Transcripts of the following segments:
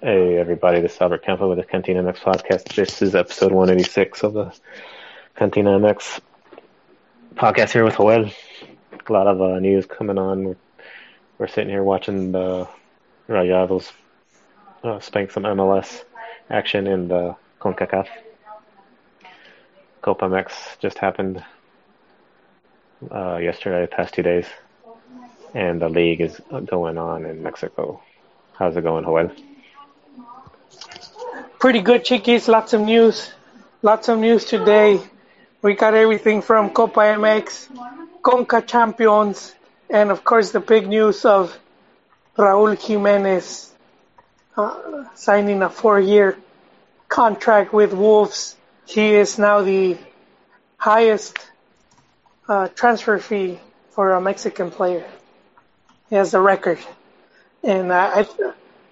Hey everybody, this is Albert Campo with the Cantina MX podcast. This is episode 186 of the Cantina MX podcast here with Joel. A lot of uh, news coming on. We're, we're sitting here watching the Rayados uh, spank some MLS action in the CONCACAF. Copa MX just happened uh, yesterday, the past two days, and the league is going on in Mexico. How's it going, Joel? Pretty good, Chiquis. Lots of news. Lots of news today. We got everything from Copa MX, Conca Champions, and of course the big news of Raul Jimenez uh, signing a four-year contract with Wolves. He is now the highest uh, transfer fee for a Mexican player. He has the record, and uh, I,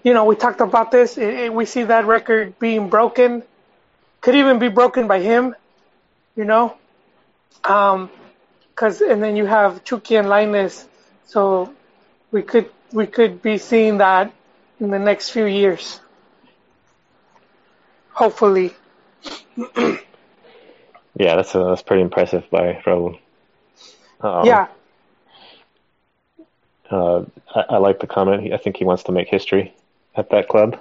you know, we talked about this. It, it, we see that record being broken. Could even be broken by him, you know. Um, cause and then you have Chucky and Lainez, so we could we could be seeing that in the next few years. Hopefully. yeah, that's uh, that's pretty impressive by Raul. Um, yeah. Uh, I, I, like the comment. I think he wants to make history at that club.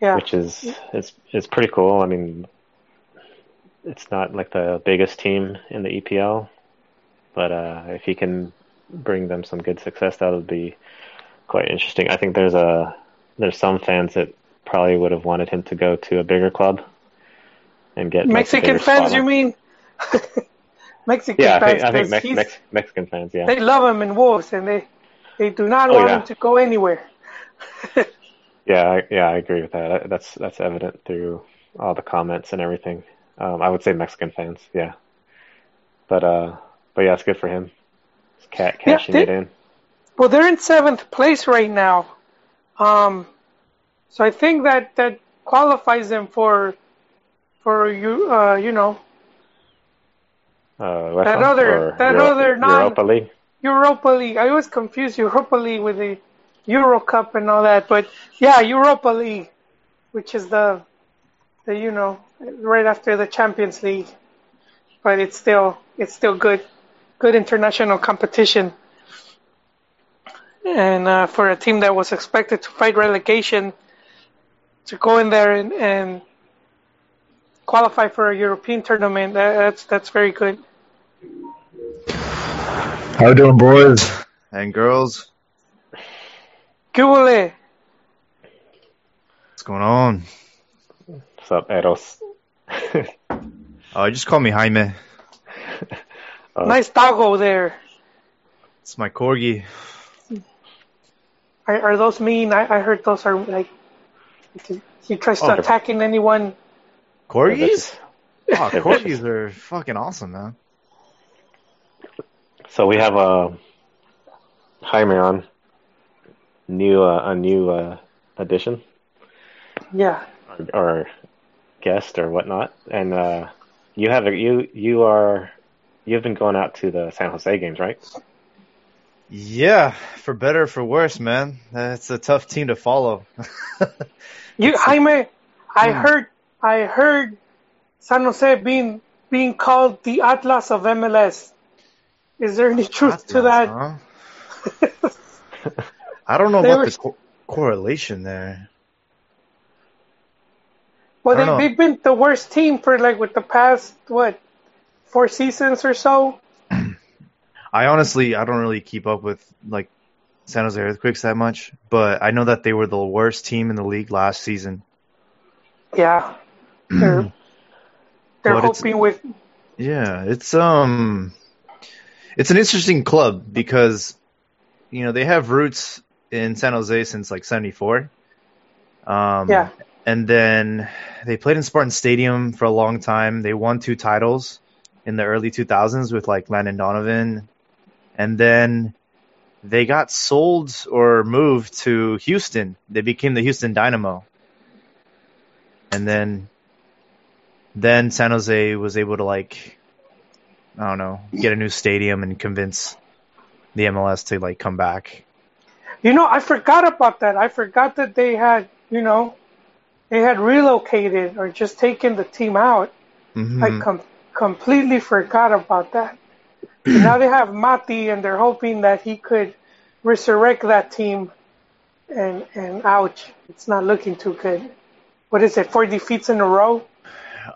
Yeah. Which is is is pretty cool. I mean, it's not like the biggest team in the EPL, but uh, if he can bring them some good success, that would be quite interesting. I think there's a there's some fans that probably would have wanted him to go to a bigger club and get Mexican like fans. You mean? Mexican yeah, fans. I think, I think Mex- Mex- Mexican fans. Yeah, they love him in Wolves, and they they do not oh, want yeah. him to go anywhere. yeah, I, yeah, I agree with that. That's that's evident through all the comments and everything. Um, I would say Mexican fans, yeah. But uh, but yeah, it's good for him. It's cat cashing yeah, it in. Well, they're in seventh place right now. Um, so I think that that qualifies them for for you uh, you know uh, that other that Euro- other non Europa League. Europa League. I always confuse Europa League with the Euro Cup and all that, but yeah, Europa League, which is the the you know right after the Champions League, but it's still it's still good good international competition. And uh, for a team that was expected to fight relegation, to go in there and, and qualify for a European tournament, that, that's that's very good. How you doing, boys and girls? What's going on? What's up, Eros? uh, just call me Jaime. Uh, nice doggo there. It's my corgi. Are, are those mean? I, I heard those are like he tries to oh, attacking anyone. Corgis? oh, corgis are fucking awesome, man. So we have a Jaime on new uh, a new uh, addition. Yeah. Or, or, guest or whatnot, and uh, you have a, you you are you've been going out to the San Jose games, right? Yeah, for better or for worse, man. It's a tough team to follow. you, Jaime, I hmm. heard, I heard San Jose being being called the Atlas of MLS. Is there any truth Atlas, to that? Huh? I don't know about were... the co- correlation there. Well, they, they've been the worst team for like with the past what four seasons or so. I honestly, I don't really keep up with like San Jose Earthquakes that much, but I know that they were the worst team in the league last season. Yeah, they're they're hoping with. Yeah, it's um, it's an interesting club because you know they have roots in San Jose since like '74. Um, yeah. And then they played in Spartan Stadium for a long time. They won two titles in the early 2000s with like Landon Donovan. And then they got sold or moved to Houston. They became the Houston Dynamo. And then then San Jose was able to like I don't know, get a new stadium and convince the MLS to like come back. You know, I forgot about that. I forgot that they had, you know, they had relocated or just taken the team out. Mhm. I com- completely forgot about that. Now they have Mati, and they're hoping that he could resurrect that team. And and ouch, it's not looking too good. What is it? Four defeats in a row.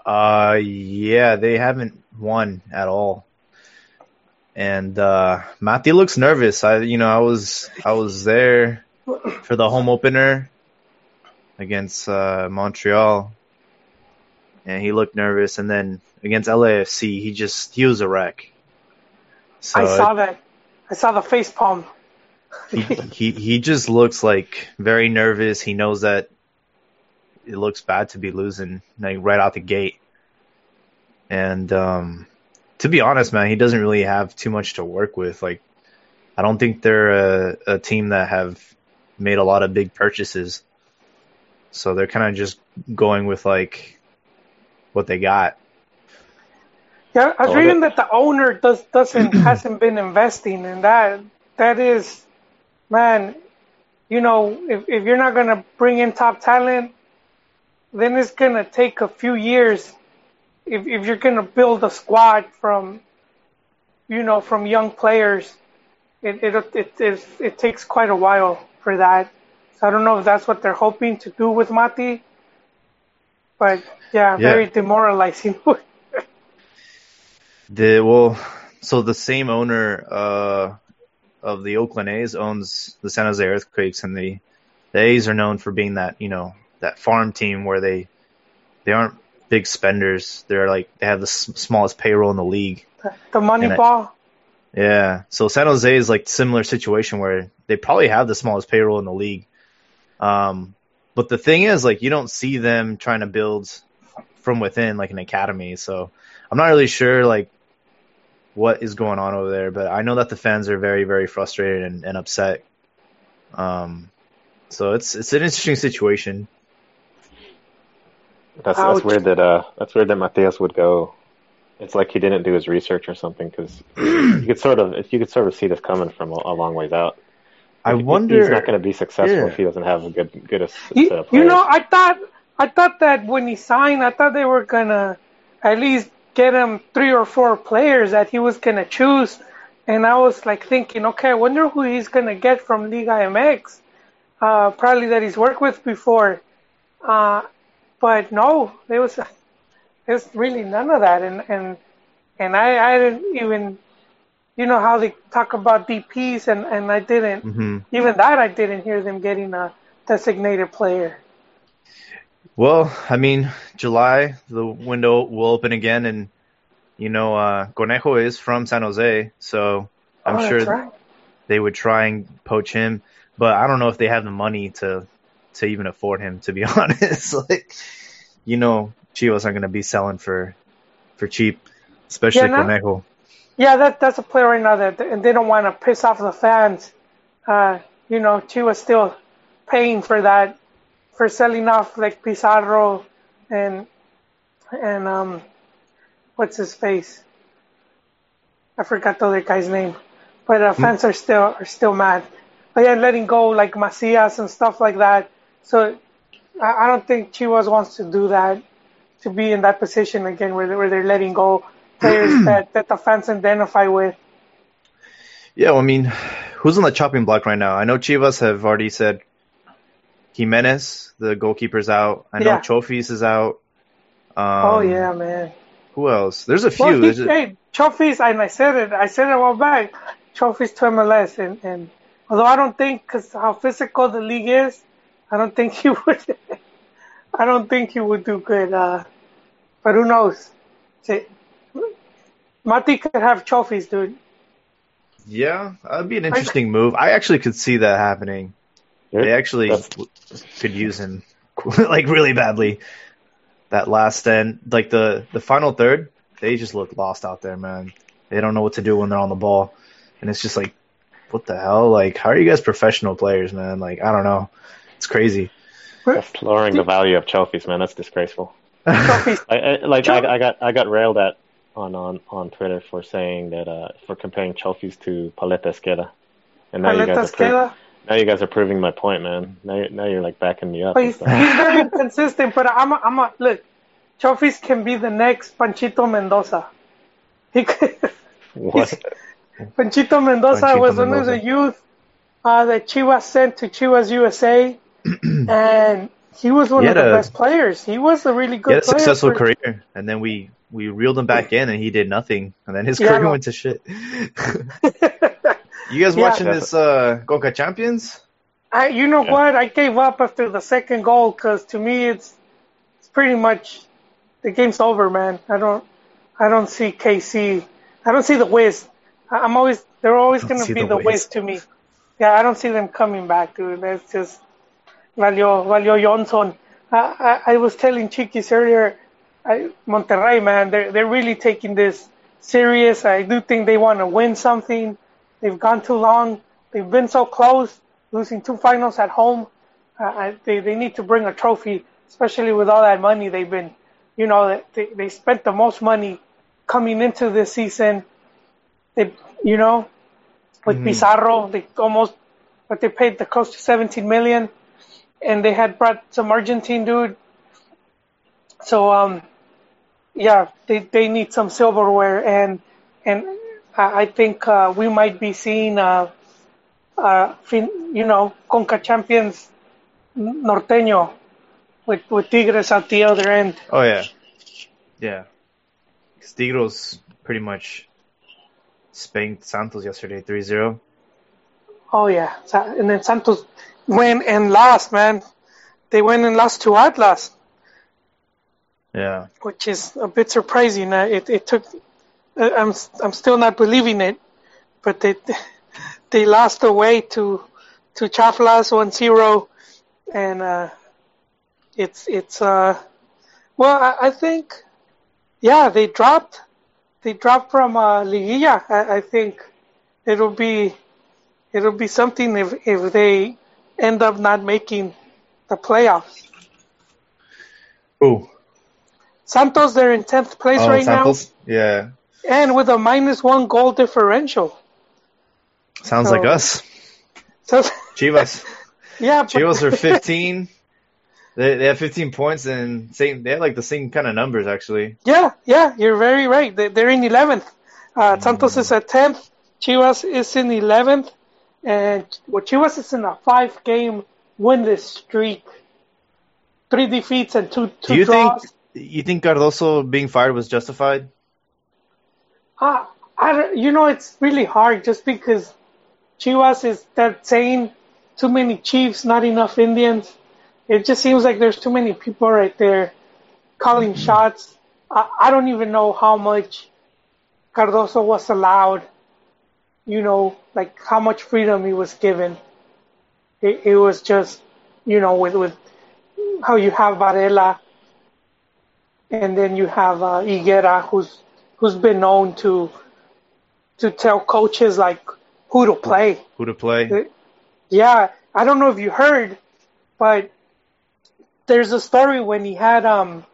Uh, yeah, they haven't won at all. And uh Mati looks nervous. I you know, I was I was there for the home opener against uh Montreal. And he looked nervous and then against LAFC, he just he was a wreck. So I saw that. I saw the face palm. he, he he just looks like very nervous. He knows that it looks bad to be losing like right out the gate. And um to be honest, man, he doesn't really have too much to work with. Like I don't think they're a, a team that have made a lot of big purchases. So they're kind of just going with like what they got. Yeah, I was reading that- that the owner does doesn't hasn't been investing, and that that is, man, you know, if if you're not gonna bring in top talent, then it's gonna take a few years. If if you're gonna build a squad from, you know, from young players, it it it it, it takes quite a while for that. So I don't know if that's what they're hoping to do with Mati, but yeah, Yeah. very demoralizing. The well, so the same owner uh, of the Oakland A's owns the San Jose Earthquakes, and the the A's are known for being that you know that farm team where they they aren't big spenders. They're like they have the s- smallest payroll in the league. the money And I- ball. Yeah. So San Jose is like similar situation where they probably have the smallest payroll in the league. Um, but the thing is, like, you don't see them trying to build from within like an academy. So I'm not really sure like what is going on over there, but I know that the fans are very, very frustrated and, and upset. Um, so it's it's an interesting situation. That's Ouch. that's weird that uh that's weird that Matthias would go. It's like he didn't do his research or something because you could sort of you could sort of see this coming from a, a long ways out. I He- wonder. he's not going to be successful Yeah. if he doesn't have a good good a s- set You, of you know, I thought I thought that when he signed, I thought they were gonna at least get him three or four players that he was gonna choose, and I was like thinking, okay, I wonder who he's gonna get from Liga MX, uh, probably that he's worked with before, uh, but no, there was there's really none of that, and and and I I didn't even, you know how they talk about DPS, and and I didn't hmm even that I didn't hear them getting a designated player. Well, I mean, July the window will open again, and you know, uh, Conejo is from San Jose, so I'm oh, sure right. they would try and poach him. But I don't know if they have the money to to even afford him. To be honest, like you know, Chivas aren't going to be selling for for cheap, especially Yeah, Conejo. Yeah, that that's a player right now that and they don't want to piss off the fans. Uh, you know, Chivas still paying for that for selling off like Pizarro and and um, what's his face? I forgot the other guy's name, but uh, fans are still are still mad. But yeah, letting go like Macias and stuff like that. So I, I don't think Chivas wants to do that to be in that position again where they, where they're letting go players that, that the fans identify with. Yeah, well, I mean, who's on the chopping block right now? I know Chivas have already said Jimenez, the goalkeeper's out. I know Yeah. Chofis is out. Um, oh yeah, man. Who else? There's a few. Well, he, There's a- hey, Chofis, and I said it, I said it a while back. Chofis to MLS, and, and although I don't think, because how physical the league is, I don't think he would. I don't think he would do good. Uh, but who knows? See, Mati could have Chofis, dude. Yeah, that'd be an interesting move. I actually could see that happening. They actually could use him like really badly. That last end, like the the final third, they just look lost out there, man. They don't know what to do when they're on the ball, and it's just like, what the hell? Like, how are you guys professional players, man? Like, I don't know. It's crazy. That's lowering the value of Chofis, man. That's disgraceful. I, I like Tro- I, I got I got railed at on on on Twitter for saying that uh for comparing Chofis to paleta esquerda. And now you guys are pretty, Esquela. now you guys are proving my point, man. Now, you're, now you're like backing me up. But he's, he's very consistent. But I'm, a, I'm a, look. Chofis can be the next Panchito Mendoza. He could, what? Panchito Mendoza Panchito was one of the Mendoza. youth uh, that Chivas sent to Chivas USA, and he was one He of the a- best players. He was a really He good had a player. successful for- career, and then we we reeled him back in, and he did nothing, and then his Yeah, career know. went to shit. you guys Yeah. watching this uh, Conca Champions? I, you know Yeah. what? I gave up after the second goal because to me it's it's pretty much the game's over, man. I don't I don't see KC. I don't see the Wiz. I- I'm always they're always gonna be the the Wiz. Wiz to me. Yeah, I don't see them coming back, dude. That's just Valio Valio Johnson. I, I, I was telling Chiquis earlier, I, Monterrey, man, they're they're really taking this serious. I do think they want to win something. They've gone too long. They've been so close, losing two finals at home. Uh, I, they they need to bring a trophy, especially with all that money they've been. You know, they they spent the most money coming into this season. They, you know, with Mhm. Pizarro, they almost, but they paid the close to 17 million, and they had brought some Argentine dude. So um, yeah, they they need some silverware, and and I I think uh, we might be seeing uh, uh, fin, you know, Conca champions norteño with with Tigres at the other end. Oh yeah, yeah. Tigres pretty much spanked Santos yesterday 3-0. Oh yeah, and then Santos went and lost, man. They went and lost to Atlas, Yeah, which is a bit surprising. Uh, it it took. uh, I'm I'm still not believing it, but they they lost away to to Chaflas 1-0, and uh, it's it's uh well I, I think yeah they dropped they dropped from uh, Liguilla. I, I think it'll be it'll be something if if they end up not making the playoffs. Ooh. Santos they're in tenth place Oh, right Santos. Yeah, and with a minus one goal differential. sounds So- like us. So Chivas. yeah, but, Chivas are 15. They they have 15 points and same. They have like the same kind of numbers actually. Yeah, yeah, you're very right. They- They're in 11th. Uh, Santos is at 10th. Chivas is in 11th. And well, Chivas is in a five game winless streak. Three defeats and two, two Do you draws. think you think Cardoso being fired was justified? Uh, I you know, it's really hard just because Chivas is that saying too many Chiefs, not enough Indians. It just seems like there's too many people right there calling shots. I, I don't even know how much Cardoso was allowed, you know, like how much freedom he was given. It, it was just, you know, with, with how you have Varela and then you have uh, Higuera, who's who's been known to to tell coaches like who to play. Who to play? Yeah, I don't know if you heard, but there's a story when he had um.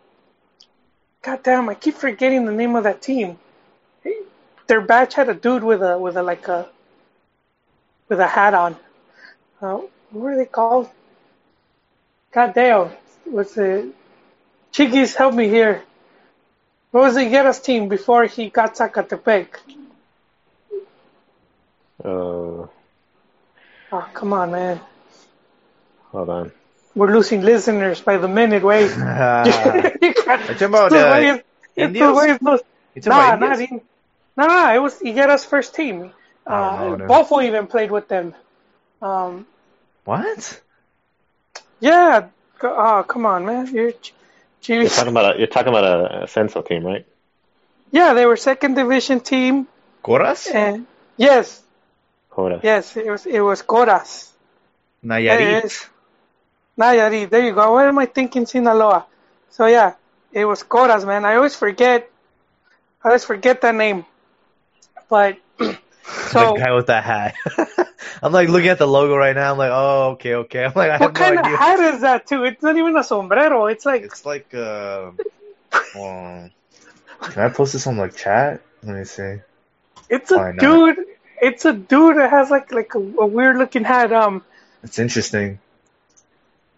God damn, I keep forgetting the name of that team. Their batch had a dude with a with a like a with a hat on. Uh, what were they called? God damn, what's it? Chiquis, help me here. What was the Higuera's team before he got Zacatepec? Uh, Oh, come on, man. hold on. We're losing listeners by the minute. Wait. Ah, you can't- talking about, estos uh, güeyes- Indios? estos no- Nah, about not Indians? In, no, no, it was Higuera's first team. I Uh, know, Bofo even played with them. Um, What? yeah. go- Oh, come on, man. You're, You're talking about a, you're talking about a, a Senso team, right? Yeah, they were second division team. Coras? And yes, Coras. yes, it was it was Coras. Nayarit. Yes. Nayarit. There you go. What am I thinking, Sinaloa? So yeah, it was Coras, man. I always forget. I always forget that name. But so the guy with that hat. I'm like looking at the logo right now. I'm like, oh, okay, okay. I'm like, I what kind no of idea. hat is that too? It's not even a sombrero. It's like It's like, uh, um, can I post this on like chat? Let me see. it's a not? dude. It's a dude that has like like a, a weird looking hat. Um, It's interesting.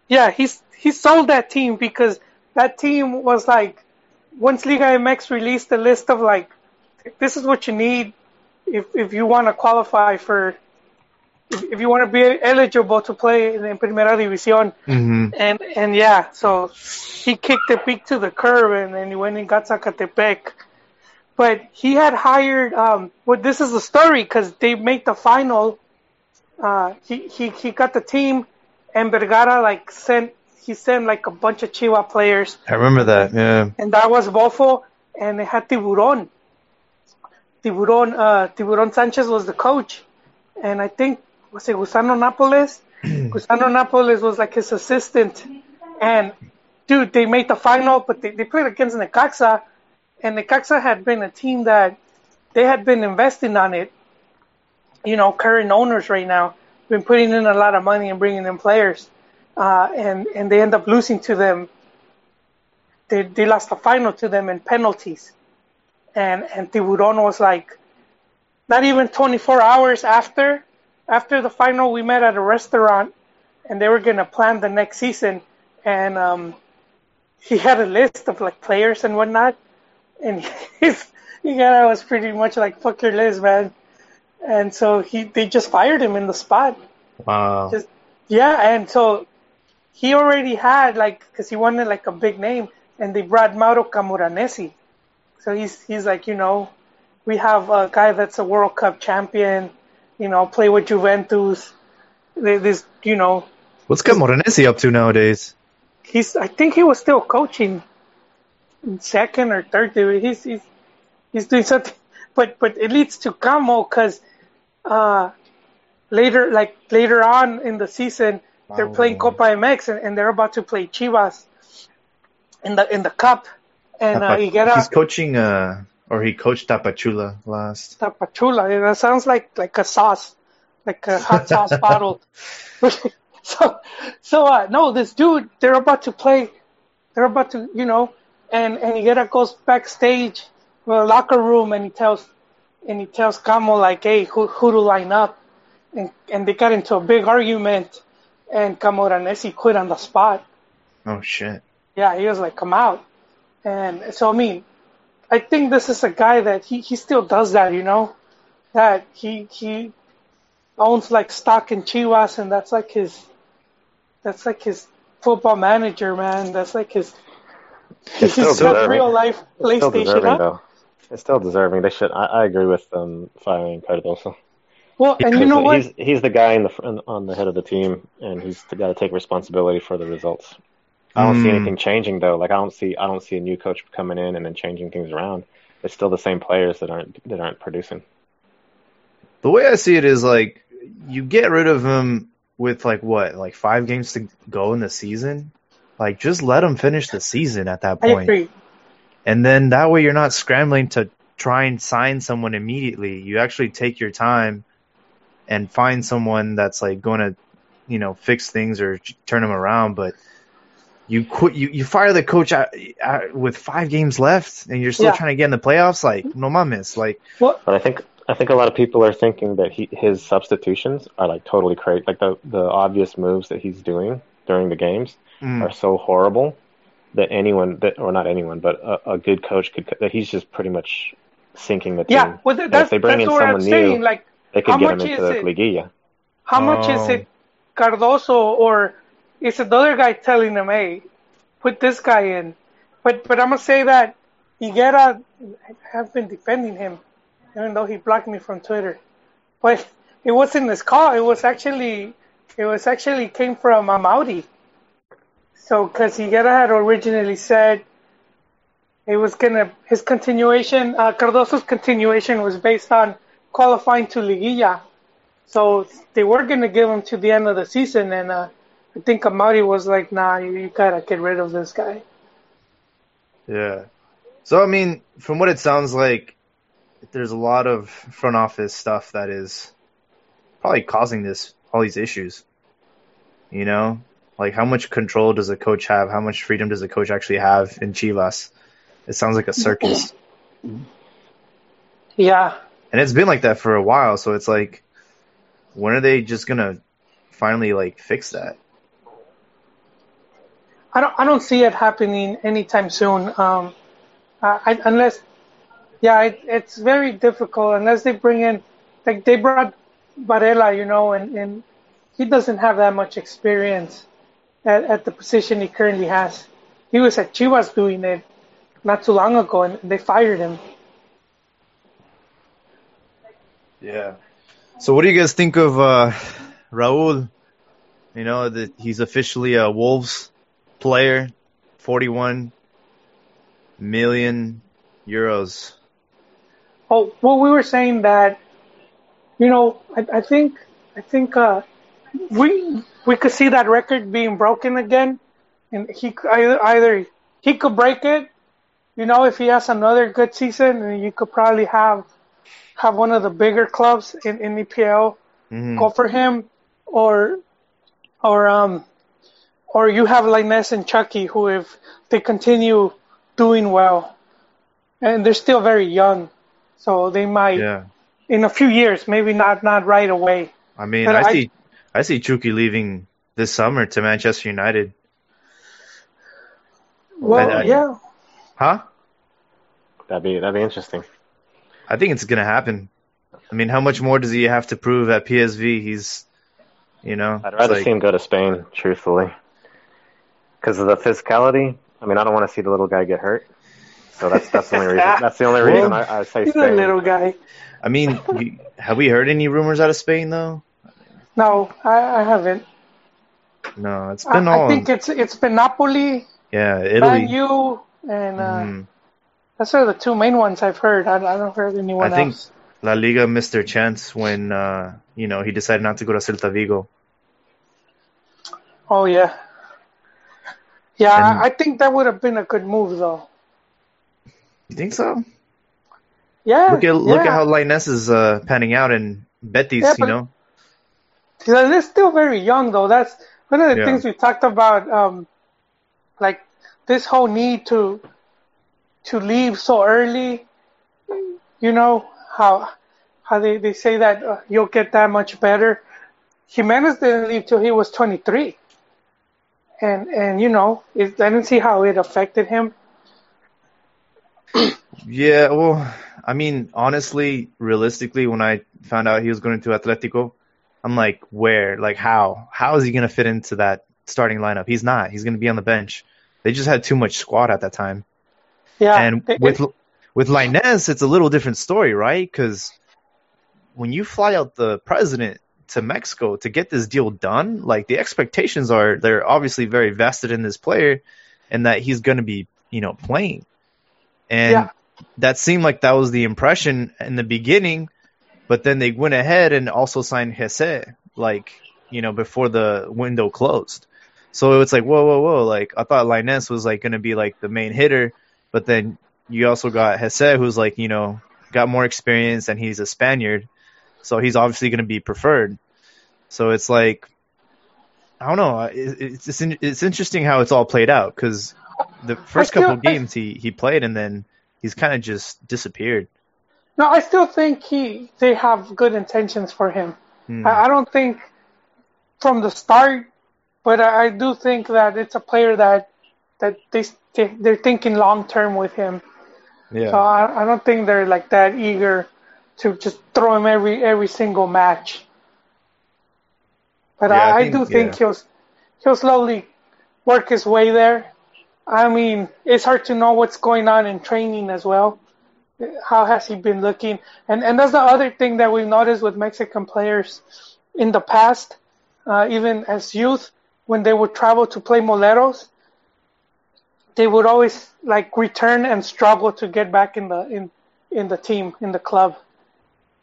Yeah, he's he sold that team because that team was like once Liga MX released the list of like this is what you need if if you want to qualify for if, if you want to be eligible to play in, in Primera División hmm and and yeah, so he kicked the beak to the curb and then he went and got Zacatepec. But he had hired um well this is the story because they made the final. Uh, he, he he got the team and Vergara like sent he sent like a bunch of Chihuahua players I remember that. Yeah. and that was Bofo and they had Tiburon. Tiburon uh Tiburon Sanchez was the coach and I think was it Gusano Napoles? Gusano Napoles was like his assistant and dude they made the final but they, they played against Necaxa and Necaxa had been a team that they had been investing on it. You know, current owners right now been putting in a lot of money and bringing in players, uh, and and they end up losing to them. They they lost the final to them in penalties, and and Tiburon was like, not even 24 hours after after the final, we met at a restaurant, and they were gonna plan the next season, and um, he had a list of like players and whatnot, and his I was pretty much like fuck your list, man. And so he they just fired him in the spot. Wow. Just yeah, and so he already had like because he wanted like a big name, and they brought Mauro Camoranesi. So he's he's like you know, we have a guy that's a World Cup champion, you know, play with Juventus. This you know, What's Camoranesi up to nowadays? he's I think he was still coaching in second or third. He's he's he's doing something, but but it leads to Camo because uh, later like later on in the season they're playing Copa MX and, and they're about to play Chivas in the in the cup and uh, Tapa- Higuera He's coaching, uh, or he coached Tapachula last. Tapachula. Yeah, That sounds like like a sauce, like a hot sauce bottle. so, so uh, no, this dude, they're about to play. They're about to, you know, and and Higuera goes backstage, to the locker room, and he tells, and he tells Camo like, hey, who who to line up, and and they got into a big argument, and Camo Camoranesi quit on the spot. Oh shit. Yeah, he was like, come out. And so, I mean, I think this is a guy that he, he still does that, you know? That he he owns like stock in Chivas and that's like his that's like his football manager, man. That's like his It's still he's got deserving. real life It's still PlayStation, deserving huh? though. It's still deserving. They should. I, I agree with them firing Cardoso. Well, and you know what? He's he's the guy in the fr- on the head of the team, and he's got to take responsibility for the results. I don't see Mm. anything changing though. Like I don't see I don't see a new coach coming in and then changing things around. It's still the same players that aren't that aren't producing. The way I see it is like you get rid of him with like what, like five games to go in the season. Like just let him finish the season at that I point, agree. and then that way you're not scrambling to try and sign someone immediately. You actually take your time and find someone that's like going to, you know, fix things or turn them around. But you quit, you, you fire the coach out, out with five games left, and you're still Yeah. trying to get in the playoffs. Like no mames, like Well, But I think I think a lot of people are thinking that he his substitutions are like totally crazy. Like the the obvious moves that he's doing during the games mm, are so horrible that anyone that or not anyone, but a, a good coach could that he's just pretty much sinking the team. yeah, well, that- And that's, if they bring that's in what I'm someone saying. new, Like, they could how get him much into is the it? liguilla. How much is Oh. it Cardoso or is it the other guy telling them, hey, put this guy in? But but I'm gonna say that Higuera I have been defending him, even though he blocked me from Twitter. But it wasn't his call. It was actually it was actually came from Amaury. So because Higuera had originally said it was gonna his continuation, uh, Cardoso's continuation was based on qualifying to Liguilla. So they were to give him to the end of the season, and uh, I think Amaury was like, "Nah, you, you gotta get rid of this guy." Yeah. So I mean, from what it sounds like, there's a lot of front office stuff that is probably causing this all these issues. You know, like how much control does a coach have? How much freedom does a coach actually have in Chivas? It sounds like a circus, Yeah, and it's been like that for a while. So it's like, when are they just gonna finally like fix that. I don't I don't see it happening anytime soon. Um, I, unless, yeah, it, it's very difficult unless they bring in like they brought Varela, you know, and, and he doesn't have that much experience at, at the position he currently has. He was at Chivas doing it not too long ago, and they fired him. Yeah. So, what do you guys think of uh, Raul? You know that he's officially a Wolves player, 41 million euros. Oh, well, we were saying that, you know, I, I think, I think, uh, we, we could see that record being broken again. And he either, either he could break it, you know, if he has another good season, and you could probably have, have one of the bigger clubs in, in EPL mm-hmm. go for him, or, or, um, or you have Lainez and Chucky who, if they continue doing well, and they're still very young, so they might yeah. in a few years, maybe not not right away. I mean, I, I, see I see Chucky leaving this summer to Manchester United. Well, uh, yeah. Huh? That'd be that'd be interesting. I think it's gonna happen. I mean, how much more does he have to prove at PSV? He's, you know. I'd rather like, see him go to Spain, truthfully, because of the physicality. I mean, I don't want to see the little guy get hurt. So that's that's the only reason. That's the only reason well, I, I say he's Spain. a little guy. I mean, have we heard any rumors out of Spain though? No, I, I haven't. No, it's been I, all. I think it's it's been Napoli. Yeah, Italy. Man U and uh, mm. that's are the two main ones I've heard. I, I don't heard anyone I think else. La Liga missed their chance when uh, you know he decided not to go to Celta Vigo. Oh yeah, yeah. And, I think that would have been a good move though. You think so? Yeah. Look at look yeah. at how Lainez is uh, panning out in Betis. Yeah, you know. They're still very young though. That's one of the yeah. things we talked about. Um, like this whole need to to leave so early. You know how how they, they say that uh, you'll get that much better. Jimenez didn't leave till he was 23, and and you know it, I didn't see how it affected him yeah, well, I mean, honestly, realistically, when I found out he was going to Atletico, I'm like, where? Like, how? How is he going to fit into that starting lineup? He's not. He's going to be on the bench. They just had too much squad at that time. Yeah. And it, with it, with Lainez, it's a little different story, right? Because when you fly out the president to Mexico to get this deal done, like the expectations are they're obviously very vested in this player and that he's going to be, you know, playing. And yeah. that seemed like that was the impression in the beginning, but then they went ahead and also signed Jesé, like, you know, before the window closed. So it's like, whoa, whoa, whoa. Like, I thought Lainez was like going to be like the main hitter, but then you also got Jesé, who's like, you know, got more experience and he's a Spaniard. So he's obviously going to be preferred. So it's like, I don't know. It's, it's, it's interesting how it's all played out because the first still, couple games he he played and then he's kind of just disappeared. No, I still think he they have good intentions for him. Hmm. I, I, don't think from the start, but I, I, do think that it's a player that that they they're thinking long term with him. Yeah. So I, I don't think they're like that eager to just throw him every every single match. But yeah, I, I, think, do think yeah. he'll he'll slowly work his way there. I mean, it's hard to know what's going on in training as well. How has he been looking? And and that's the other thing that we've noticed with Mexican players in the past, uh, even as youth, when they would travel to play Moleros, they would always like return and struggle to get back in the in in the team in the club.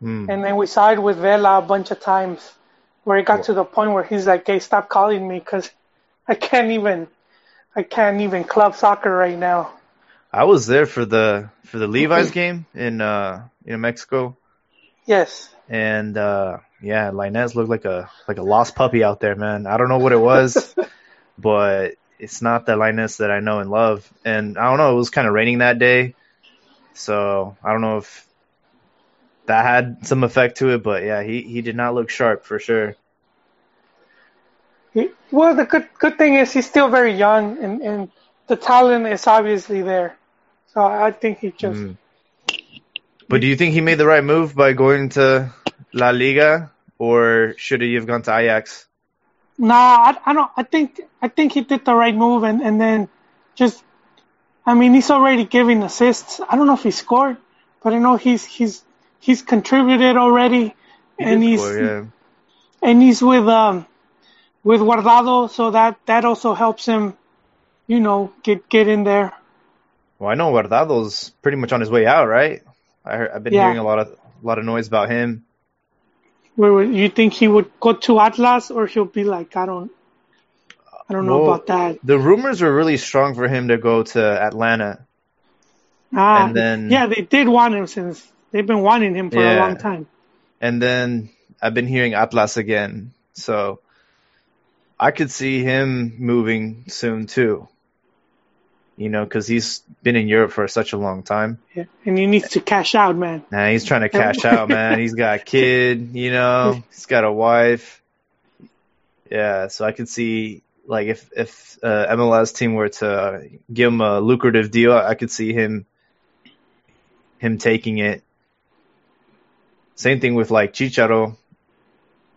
Mm. And then we saw it with Vela a bunch of times, where it got to the point where he's like, "Hey, stop calling me because I can't even I can't even club soccer right now. I was there for the for the Levi's game in uh in Mexico. Yes. And uh yeah, Lainez looked like a like a lost puppy out there, man. I don't know what it was, but it's not the Lainez that I know and love. And I don't know, it was kind of raining that day. So, I don't know if that had some effect to it, but yeah, he he did not look sharp for sure. He, well, the good good thing is he's still very young, and and the talent is obviously there. So I think he just. Mm. But do you think he made the right move by going to La Liga, or should he have gone to Ajax? Nah, I, I don't. I think I think he did the right move, and and then just. I mean, he's already giving assists. I don't know if he scored, but I know he's he's he's contributed already, He and he's score, yeah. and he's with um with Guardado, so that that also helps him, you know, get get in there. Well, I know Guardado's pretty much on his way out, right? I heard, I've been Yeah. hearing a lot of a lot of noise about him. Where would- you think he would go to Atlas, or he'll be like, I don't, I don't know about that. The rumors were really strong for him to go to Atlanta. Ah, and then- yeah, they did want him since they've been wanting him for a long time. and then I've been hearing Atlas again. So I could see him moving soon too. You know, because he's been in Europe for such a long time. Yeah, and he needs to cash out, man. Nah, he's trying to cash out, man. He's got a kid, you know, he's got a wife. Yeah, so I could see like if if uh, MLS team were to give him a lucrative deal, I could see him him taking it. Same thing with like Chicharo.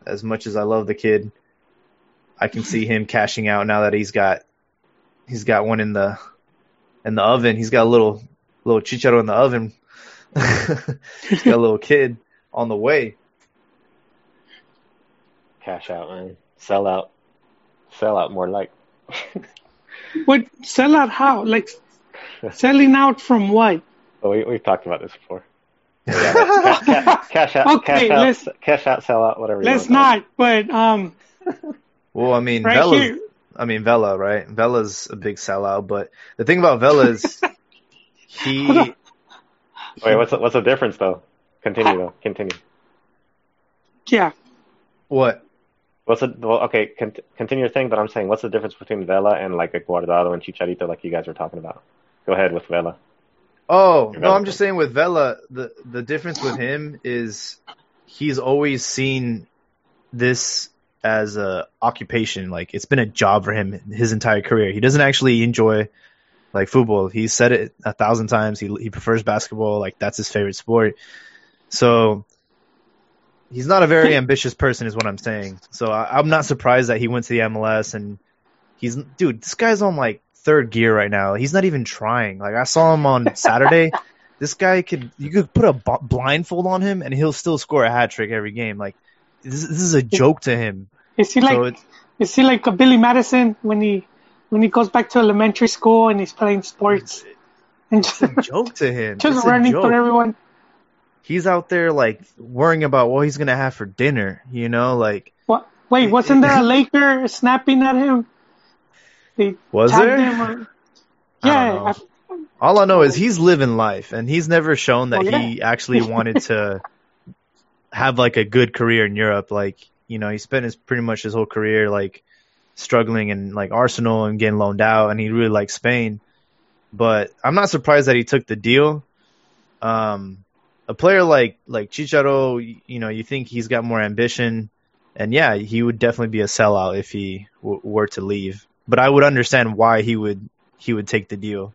As much as I love the kid, I can see him cashing out now that he's got he's got one in the in the oven. He's got a little little Chicharo in the oven. he's got a little kid on the way. Cash out, man. Sell out. Sell out more like. What sell out? How? Like selling out from what? Oh, we we've talked about this before. Yeah, ca- ca- cash out, Okay, cash out, let's- cash out, sell out, whatever. you Let's wanna not. But um, Well, I mean, right Vela's, here, I mean Vela, right? Vela's a big sellout, but the thing about Vela is he. Wait, what's the, what's the difference though? Continue though. Continue. yeah. what? What's the well? Okay, cont- continue your thing. But I'm saying, what's the difference between Vela and like a Guardado and Chicharito, like you guys were talking about? Go ahead with Vela. Oh, no, I'm just saying with Vela, the the difference with him is he's always seen this as a occupation. Like it's been a job for him his entire career. He doesn't actually enjoy like football. He's said it a thousand times. He he prefers basketball. Like that's his favorite sport. So he's not a very ambitious person, is what I'm saying. So I, I'm not surprised that he went to the MLS and he's dude. This guy's on like third gear right now. He's not even trying. Like I saw him on Saturday. this guy could you could put a b- blindfold on him and he'll still score a hat trick every game. Like this, this is a joke to him. Is he like so is he like a Billy Madison when he when he goes back to elementary school and he's playing sports and just, a joke to him. just It's running through everyone? He's out there like worrying about what he's gonna have for dinner. You know, like What? Wait, wasn't there a Laker snapping at him? They was there? Or, yeah. I- All I know is he's living life, and he's never shown that Oh, yeah. he actually wanted to have like a good career in Europe. Like, you know, he spent his pretty much his whole career like struggling in like Arsenal and getting loaned out, and he really liked Spain. But I'm not surprised that he took the deal. Um, a player like like Chicharo, you know, you think he's got more ambition, and yeah, he would definitely be a sellout if he w- were to leave. But I would understand why he would he would take the deal.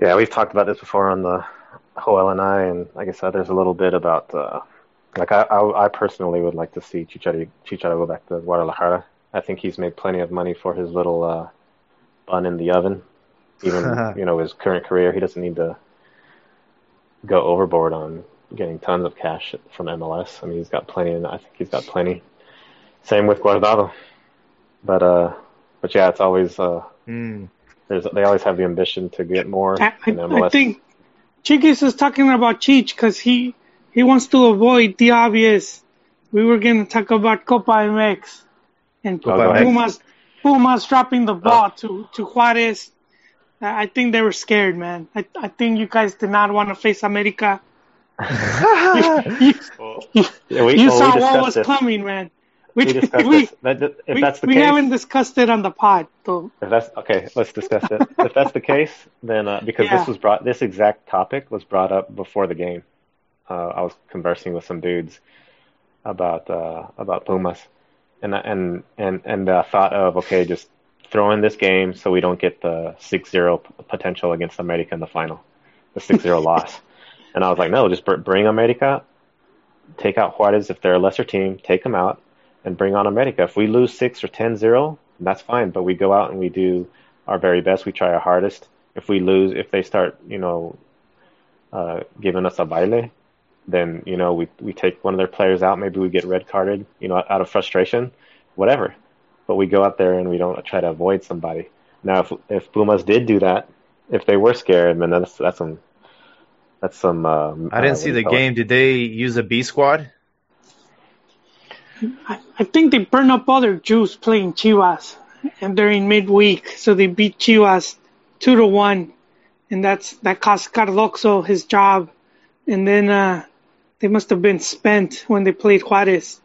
Yeah, we've talked about this before on the Joel and I, and like I said, there's a little bit about uh, like I, I I personally would like to see Chicharo Chicharo go back to Guadalajara. I think he's made plenty of money for his little uh, bun in the oven. Even you know his current career, he doesn't need to go overboard on getting tons of cash from MLS. I mean, he's got plenty, and I think he's got plenty. Same with Guardado, but uh, but yeah, it's always uh, Mm. there's they always have the ambition to get more I, in I, MLS. I think Chiquis is talking about Cheech because he he wants to avoid the obvious. We were going to talk about Copa MX and Oh, go ahead. Pumas Pumas dropping the ball to to Juarez. I I think they were scared, man. I I think you guys did not want to face America. You, you, Yeah, we, you well, saw we what was this. coming, man. We, We discussed we, this. That, if we, that's the we case, haven't discussed it on the pod, though. if that's okay, let's discuss it. if that's the case, then uh, because Yeah. this was brought, this exact topic was brought up before the game. Uh, I was conversing with some dudes, about uh, about Pumas, and and and and the thought of okay, just throw in this game so we don't get the 6-0 potential against America in the final, the 6-0 loss. And I was like, no, just bring America, take out Juarez if they're a lesser team, take them out, and bring on America. If we lose 6 or 10-0, that's fine, but we go out and we do our very best. We try our hardest. If we lose, if they start, you know, uh, giving us a baile, then you know we we take one of their players out. Maybe we get red carded, you know, out of frustration, whatever. But we go out there and we don't try to avoid somebody. Now, if if Pumas did do that, if they were scared, then that's that's some that's some. Um, I didn't uh, see the game. It? Did they use a B squad? I, I think they burned up all their juice playing Chivas, and they're in midweek, so they beat Chivas two to one, and that's that cost Cardoso his job, and then uh, they must have been spent when they played Juarez,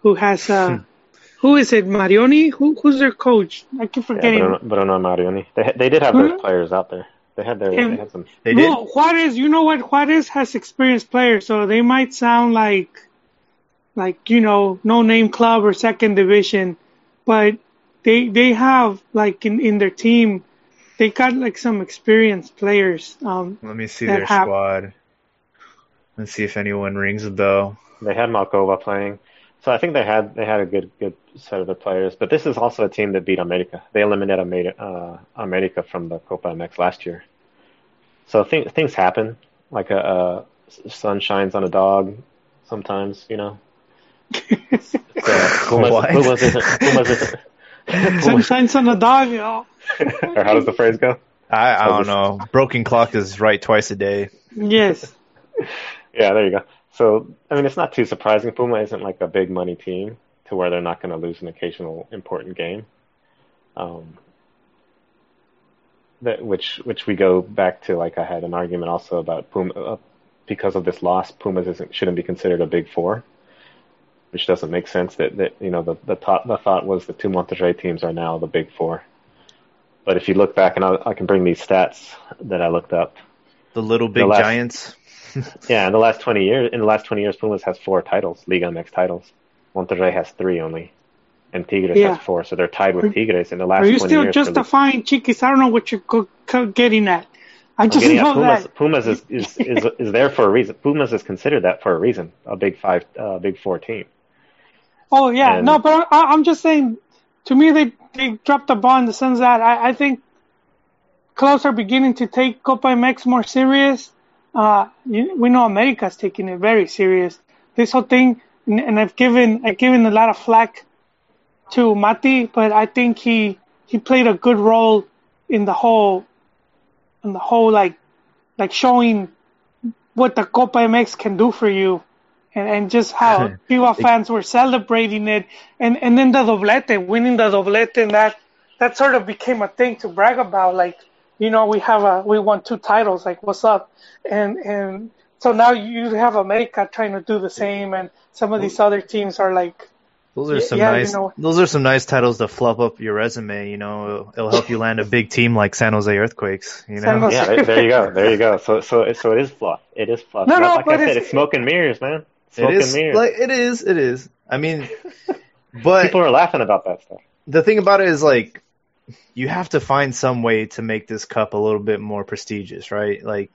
who has uh, hmm. who is it Marioni? Who who's their coach? I keep forgetting. Yeah, but, I know Marioni. They they did have their players out there. They had their and, they had some. They did. Well, Juarez, you know what? Juarez has experienced players, so they might sound like like you know no name club or second division, but they they have like in in their team they got like some experienced players. Um, Let me see their have, squad. Let's see if anyone rings a bell. They had Malkova playing, so I think they had they had a good good set of their players. But this is also a team that beat America. They eliminated America, uh, America from the Copa MX last year. So th- things happen. Like a, a sun shines on a dog sometimes, you know. Pumas, Pumas isn't, Pumas isn't, Sun on a dog, you know. or how does the phrase go? I, I don't know. Broken clock is right twice a day. Yes. yeah, there you go. So, I mean, it's not too surprising. Puma isn't like a big money team to where they're not going to lose an occasional important game. Um, that which which we go back to like I had an argument also about Puma uh, because of this loss. Pumas isn't shouldn't be considered a big four, which doesn't make sense. That that you know the the thought the thought was the two Monterrey teams are now the big four. But if you look back, and I'll, I can bring these stats that I looked up. The little big the last, giants. yeah, in the last twenty years, in the last twenty years, Pumas has four titles, Liga MX titles. Monterrey has three only, and Tigres yeah. has four, so they're tied with Tigres in the last. Are you still justifying Chiquis? I don't know what you're getting at. I just know Pumas, that Pumas is, is, is, is there for a reason. Pumas is considered that for a reason, a big five, uh, big four team. Oh yeah, and, no, but I, I'm just saying. To me, they they dropped the ball in the sense that I, I think clubs are beginning to take Copa MX more serious. Uh, you, we know America's taking it very serious. This whole thing, and, and I've given I've given a lot of flack to Mati, but I think he he played a good role in the whole in the whole like like showing what the Copa MX can do for you and, and just how Chihuahua fans were celebrating it and, and then the doblete, winning the doblete and that that sort of became a thing to brag about like you know we have a we won two titles like what's up and and so now you have America trying to do the same and some of these other teams are like those are some yeah, nice. You know, those are some nice titles to fluff up your resume. You know, it'll, it'll help you land a big team like San Jose Earthquakes. You know. Yeah, there, there, you go. There you go. So, so, so it is fluff. It is fluff. No, no, like but I said, it's, it's smoke and mirrors, man. Smoke it is like it is. It is. I mean, but people are laughing about that stuff. The thing about it is like you have to find some way to make this cup a little bit more prestigious, right? Like,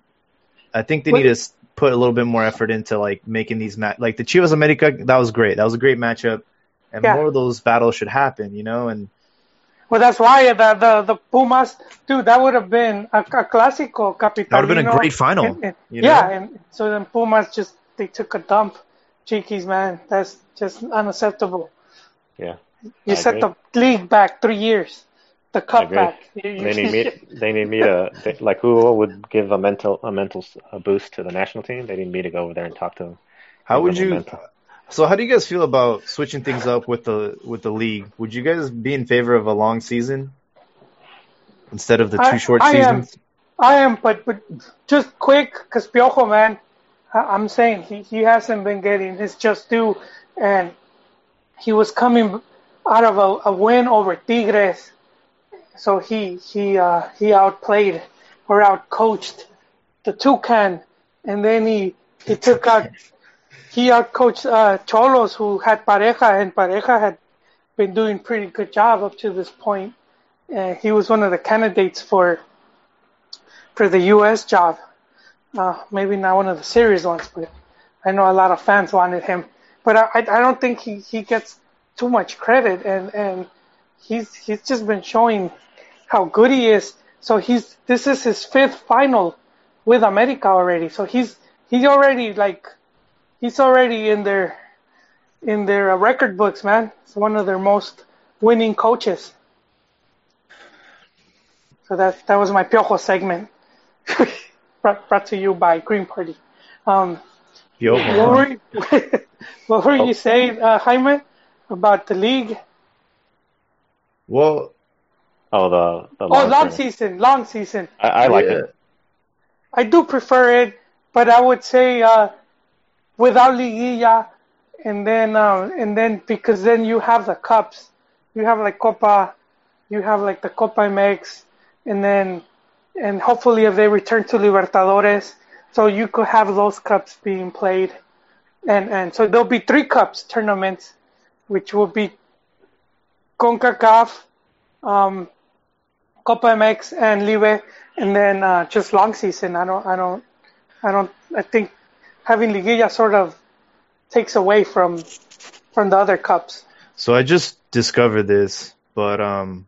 I think they need to put a little bit more effort into like making these match like the Chivas America. That was great. That was a great matchup and yeah. more of those battles should happen, you know. And well, that's why uh, the the, the Pumas, dude, that would have been a, a clásico capital. That would have been a great final. And, and, yeah, know? and so then Pumas just they took a dump. Chiquis, man, that's just unacceptable. Yeah, you I set agree. the league back three years. The cup back. they need me. They need me to they, like who would give a mental a mental a boost to the national team. They need me to go over there and talk to them. How would you? Mental. So how do you guys feel about switching things up with the with the league? Would you guys be in favor of a long season instead of the two I, short I seasons? Am. I am, but but just quick, because Piojo, man, I'm saying he, he hasn't been getting his just due, and he was coming out of a, a win over Tigres, so he he uh, he outplayed or outcoached the Toucan, and then he he took out he outcoached uh, Xolos, who had Pareja, and Pareja had been doing pretty good job up to this point. Uh, he was one of the candidates for for the U.S. job. Uh, maybe not one of the serious ones, but I know a lot of fans wanted him. But I, I don't think he, he gets too much credit, and, and he's he's just been showing how good he is. So he's this is his fifth final with America already. So he's he's already like he's already in their in their uh, record books, man. It's one of their most winning coaches. So that that was my Piojo segment, brought, brought to you by Green Party. Um, Yo, what were, what were you saying, uh, Jaime, about the league? well, Oh, the the Oh, long long season, long season. I, I like yeah. it. I do prefer it, but I would say uh, without liguilla, and then um, and then because then you have the cups, you have like Copa, you have like the Copa MX, and then and hopefully if they return to Libertadores, so you could have those cups being played, and and so there'll be three cups tournaments, which will be Concacaf, um, Copa MX and Live, and then uh, just long season. I don't, I don't, I don't. I think having Liguilla sort of takes away from from the other cups. So I just discovered this, but um,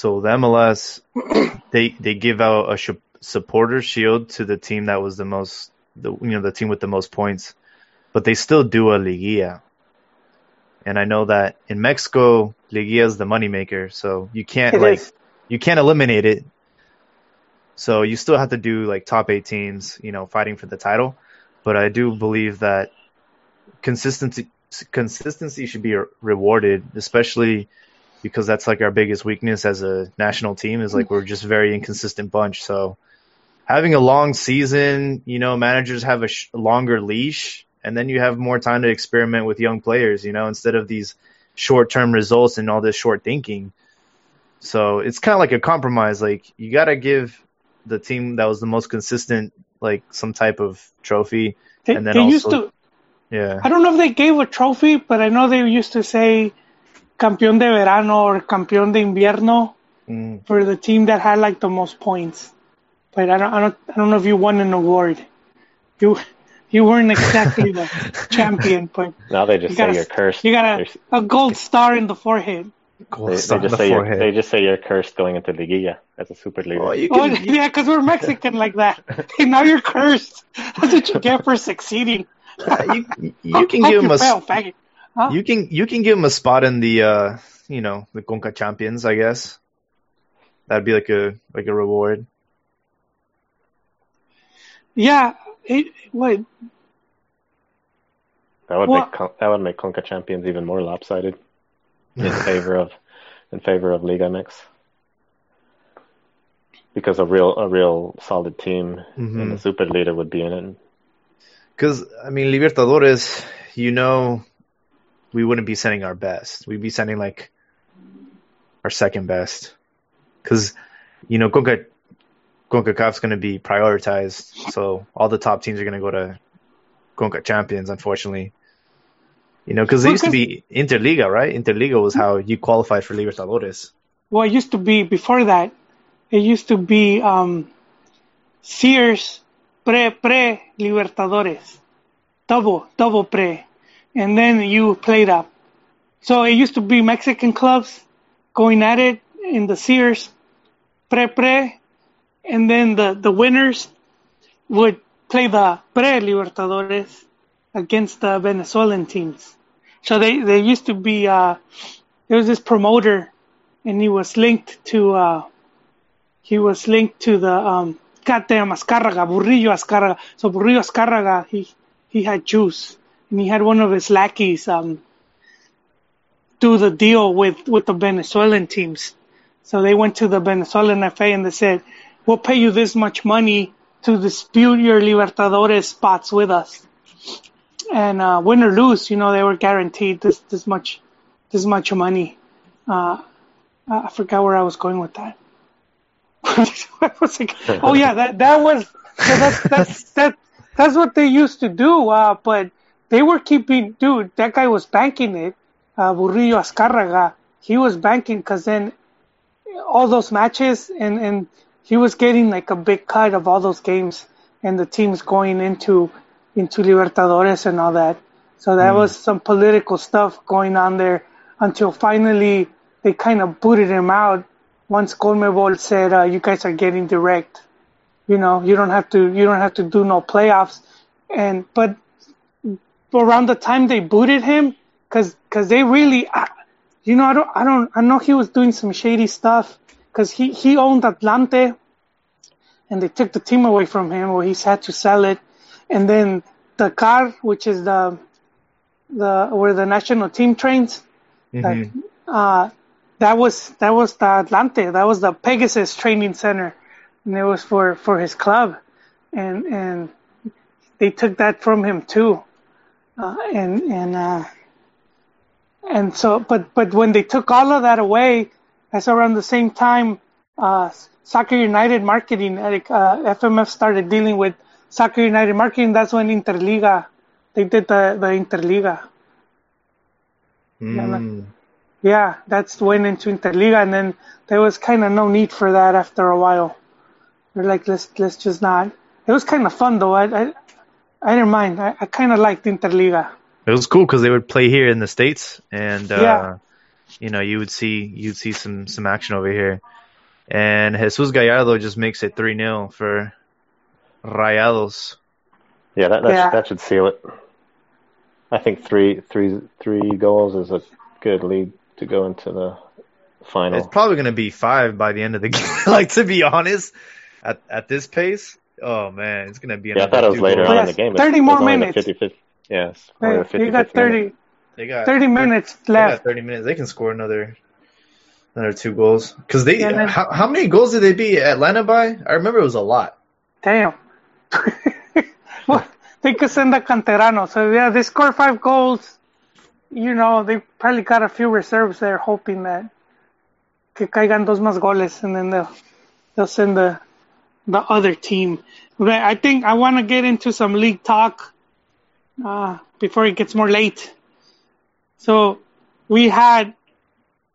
so the MLS they they give out a sh- supporter shield to the team that was the most, the you know the team with the most points, but they still do a liguilla. And I know that in Mexico, liguilla is the moneymaker, so you can't It like is. you can't eliminate it. So you still have to do like top eight teams, you know, fighting for the title. But I do believe that consistency consistency should be rewarded, especially because that's like our biggest weakness as a national team is like we're just very inconsistent bunch. So having a long season, you know, managers have a sh- longer leash, and then you have more time to experiment with young players, you know, instead of these short-term results and all this short thinking. So it's kind of like a compromise. Like you got to give the team that was the most consistent like some type of trophy, They, and then they also used to. yeah. I don't know if they gave a trophy, but I know they used to say campeón de verano or campeón de invierno Mm. for the team that had like the most points. But I don't, I don't, I don't know if you won an award. You, you weren't exactly the champion, but Now they just You say gotta- you're cursed. you got a, a gold star in the forehead. Gold They, star they just the say you're, forehead. they just say you're cursed going into Liguilla as a super leader. Oh, you Oh, yeah, because we're Mexican like that. Hey, now you're cursed. That's what you get for succeeding. you, you can Hope give him a fail, faggot. Huh? you can you can give him a spot in the uh you know the Conca champions I guess that'd be like a like a reward Yeah. It, what? that would Well- make Con- that would make Conca champions even more lopsided in favor of in favor of Liga MX. Because a real a real solid team in Mhm. the super leader would be in it. because I mean Libertadores you know we wouldn't be sending our best. We'd be sending like our second best. Because you know Conca Concacaf's going to be prioritized so all the top teams are going to go to Conca champions unfortunately. You know because it used to be Interliga right? Interliga was how you qualified for Libertadores. Well, it used to be before that. It used to be um, Sears pre pre Libertadores, double double pre, and then you played up. So it used to be Mexican clubs going at it in the Sears pre pre, and then the the winners would play the pre Libertadores against the Venezuelan teams. So they they used to be uh, there was this promoter and he was linked to uh, he was linked to the um, God damn Azcárraga, Burillo Azcárraga. So Burillo Azcárraga, he he had juice, and he had one of his lackeys um, do the deal with with the Venezuelan teams. So they went to the Venezuelan FA and they said, "We'll pay you this much money to dispute your Libertadores spots with us." And uh, win or lose, you know, they were guaranteed this this much this much money. Uh, I forgot where I was going with that. Like, oh yeah, that that was so that's that's that that's what they used to do. Uh, but they were keeping, dude, that guy was banking it. Uh, Burillo Azcárraga, he was banking because then all those matches and, and he was getting like a big cut of all those games and the teams going into into Libertadores and all that. So that was some political stuff going on there until finally they kind of booted him out once Conmebol said, uh, "You guys are getting direct. You know, you don't have to you don't have to do no playoffs." And but around the time they booted him, because cause they really, I, you know, I don't I don't I know he was doing some shady stuff because he he owned Atlante, and they took the team away from him, or he's had to sell it, and then the car, which is the the where the national team trains, like, uh, that was that was the Atlante, that was the Pegasus training center, and it was for for his club, and and they took that from him too, uh, and and uh, and so but but when they took all of that away, that's around the same time uh, Soccer United marketing, like, uh, FMF started dealing with Soccer United marketing. That's when Interliga, they did the the Interliga. Mm. Yeah, that's went into Interliga, and then there was kind of no need for that after a while. They're like, let's let's just not. It was kind of fun though. I I, I didn't mind. I, I kind of liked Interliga. It was cool because they would play here in the states, and uh, Yeah. you know you would see you'd see some some action over here. And Jesus Gallardo just makes it three 0 for Rayados. Yeah, that that, Yeah. that should seal it. I think three three three goals is a good lead to go into the final. It's probably going to be five by the end of the game. like to be honest, at at this pace, oh man, it's going to be. yeah, I thought it was later goals. on in the game. 30 more only the minutes. 55th yes, only you got 55th minute. 30, They got 30 minutes They got left. 30 minutes. They can score another another two goals. Because they, Yeah, how, how many goals did they beat Atlanta by? I remember it was a lot. Damn. well, they could send a canterano. So yeah, they score five goals. You know, they probably got a few reserves there, hoping that que caigan dos más goles, and then they'll they'll send the the other team. I think I want to get into some league talk uh, before it gets more late. So we had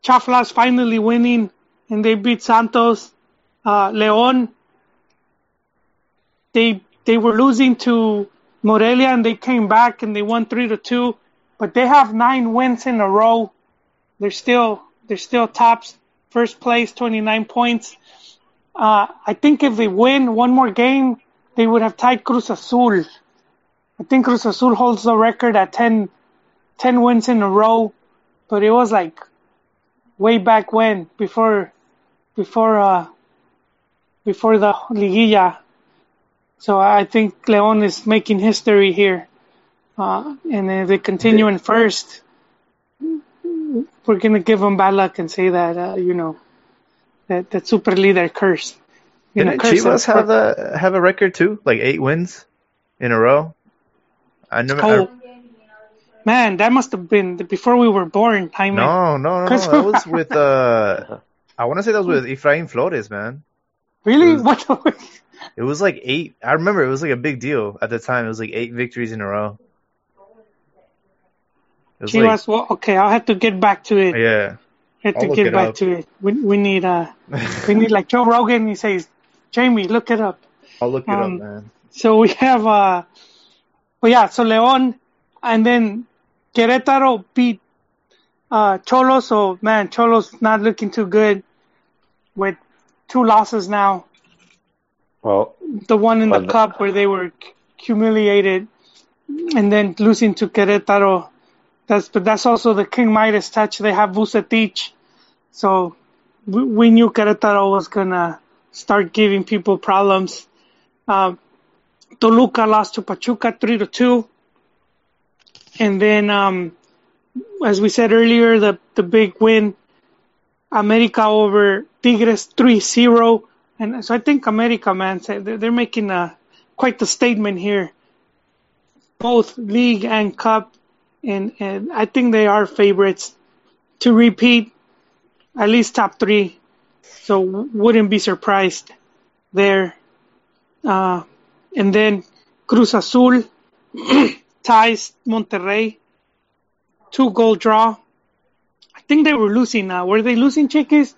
Chaflas finally winning, and they beat Santos. Uh, León they they were losing to Morelia and they came back and they won three to two, but they have nine wins in a row. They're still they're still tops, first place, twenty nine points. Uh, I think if they win one more game, they would have tied Cruz Azul. I think Cruz Azul holds the record at 10, 10 wins in a row, but it was like way back when, before before uh before the liguilla. So I think Leon is making history here. Uh, and if they continue in first, we're going to give them bad luck and say that, uh, you know, that, that super leader cursed. You know, Didn't curse Chivas have a have a record too? Like eight wins in a row? I never. Oh, man, that must have been before we were born, I, Jaime. no, no, no, no. That was with. uh I want to say that was with Efrain Flores, man. Really? it was- What? It was like eight. I remember it was like a big deal at the time. It was like eight victories in a row. Chivas, well, okay, I'll have to get back to it. yeah. Have to get back up. to it. We, we need, uh, we need like Joe Rogan, he says, Jamie, look it up. I'll look it Um, up, man. So we have, uh, well, yeah, so León, and then Querétaro beat uh, Xolos. So man, Xolos not looking too good with two losses now. Well, The one in the Well, cup where they were humiliated, and then losing to Querétaro. That's but that's also the King Midas touch. They have Vucetich, so we, knew Querétaro was gonna start giving people problems. Um, Toluca lost to Pachuca three to two, and then um, as we said earlier, the the big win, America over Tigres 3-0. and so I think America, man, they're making a quite the statement here, both league and cup, and and I think they are favorites to repeat at least top three. So wouldn't be surprised there. Uh, and then Cruz Azul ties Monterrey. Two goal draw. I think they were losing now. Were they losing Chiquis?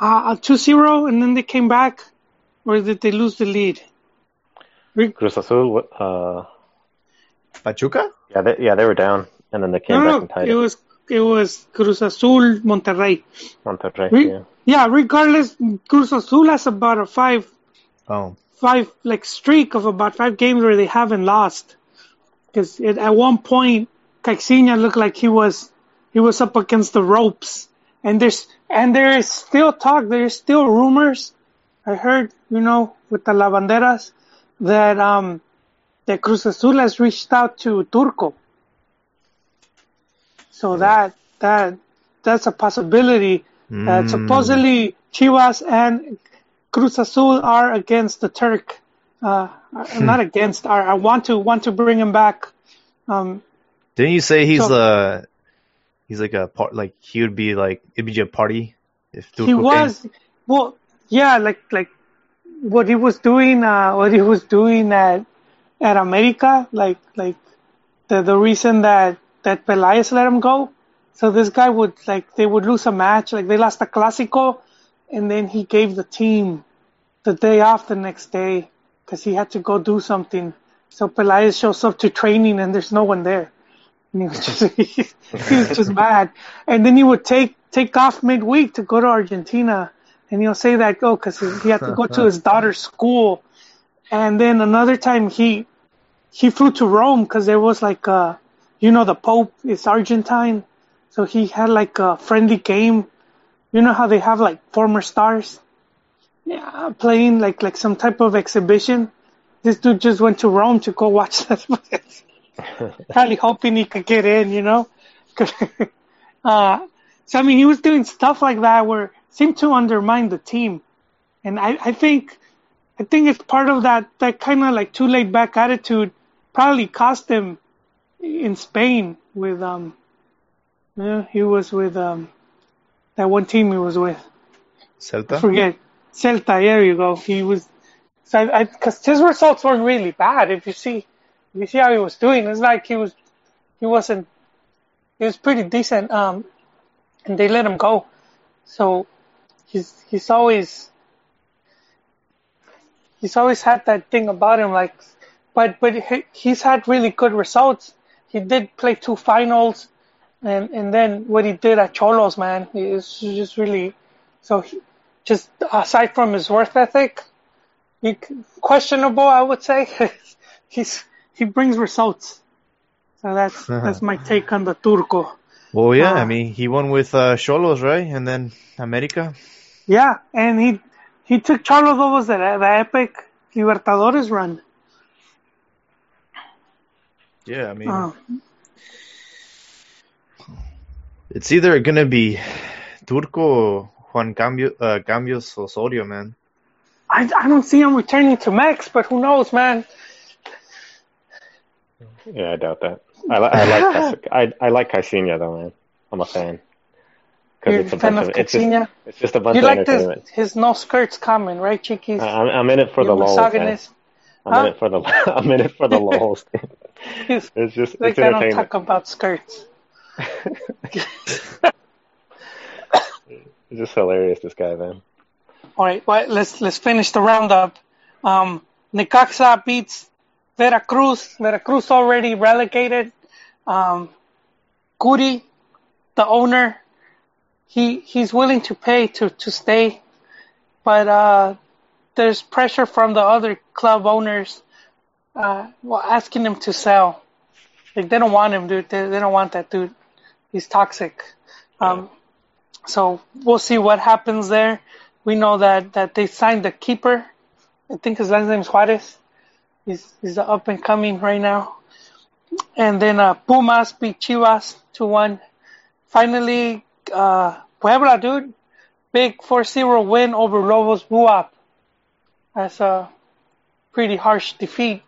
Uh, 2-0 and then they came back? Or did they lose the lead? Cruz Azul, uh, Pachuca? yeah, they, yeah, they were down, and then they came No, back no, and tied it it. was it was Cruz Azul Monterrey. Monterrey, Re- yeah. yeah, regardless, Cruz Azul has about a five Oh. five like streak of about five games where they haven't lost. Because at one point, Caixinha looked like he was he was up against the ropes, and there's and there is still talk. There is still rumors. I heard, you know, with the Lavanderas, that um that Cruz Azul has reached out to Turco. So that that that's a possibility. Uh, Mm. supposedly, Chivas and Cruz Azul are against the Turk. Uh, not against. Are I want to want to bring him back. Um, Didn't you say he's So- uh he's like a part like he would be like it'd be a party if he came? was well, yeah, like like what he was doing. Uh, what he was doing at at America, like like the the reason that that Peláez let him go. So this guy would like they would lose a match, like they lost a clásico, and then he gave the team the day off the next day because he had to go do something. So Peláez shows up to training and there's no one there. And he was just he was just mad. And then he would take take off midweek to go to Argentina, and he'll say that oh because he had to go to his daughter's school. And then another time he he flew to Rome because there was like a you know the Pope is Argentine, so he had like a friendly game. You know how they have like former stars, yeah, playing like like some type of exhibition. This dude just went to Rome to go watch that. Probably hoping he could get in, you know. uh, so I mean, he was doing stuff like that where seemed to undermine the team, and I, I think, I think it's part of that that kind of like too laid back attitude probably cost him in Spain with um, yeah, he was with um, that one team he was with. Celta. I forget Celta. There you go. He was so I because his results weren't really bad. If you see, if you see how he was doing, it's like he was he wasn't. He was pretty decent. Um, and they let him go. So he's he's always he's always had that thing about him. Like, but but he, he's had really good results. He did play two finals, and and then what he did at Xolos, man, is just really so. He, just aside from his worth ethic, he, questionable, I would say. he's he brings results. So that's that's my take on the Turco. Well, yeah, Ah. I mean, he won with uh, Xolos, right? And then America. Yeah, and he he took Xolos. what was it, the epic Libertadores run. Yeah, I mean, Oh, it's either gonna be Turco or Juan Cambio, uh, Cambios Osorio, man. I, I don't see him returning to Max, but who knows, man? Yeah, I doubt that. I, li- I like Cas- I I like Caixinha though, man. I'm a fan You're because it's a a fan bunch of of, it's just Caixinha? it's just a bunch You of like this, entertainment. his no skirts comment, right, Chiquis? I- I'm, I'm in it for the You're lulls. Man. I'm Huh? in it for the I'm in it for the lulls. He's it's just like it's I don't talk about skirts. It's just hilarious, this guy, man. All right, well, let's let's finish the roundup. Um, Necaxa beats Veracruz. Veracruz already relegated. Um, Kuri, the owner, he he's willing to pay to to stay, but uh, there's pressure from the other club owners, uh, well, asking him to sell. Like they don't want him, dude. They, they don't want that dude. He's toxic. Um, so we'll see what happens there. We know that, that they signed the keeper. I think his last name is Juarez. He's he's up and coming right now. And then uh, Pumas beat Chivas 2-1. Finally, uh, Puebla, dude. Big 4-0 win over Lobos BUAP. That's a pretty harsh defeat.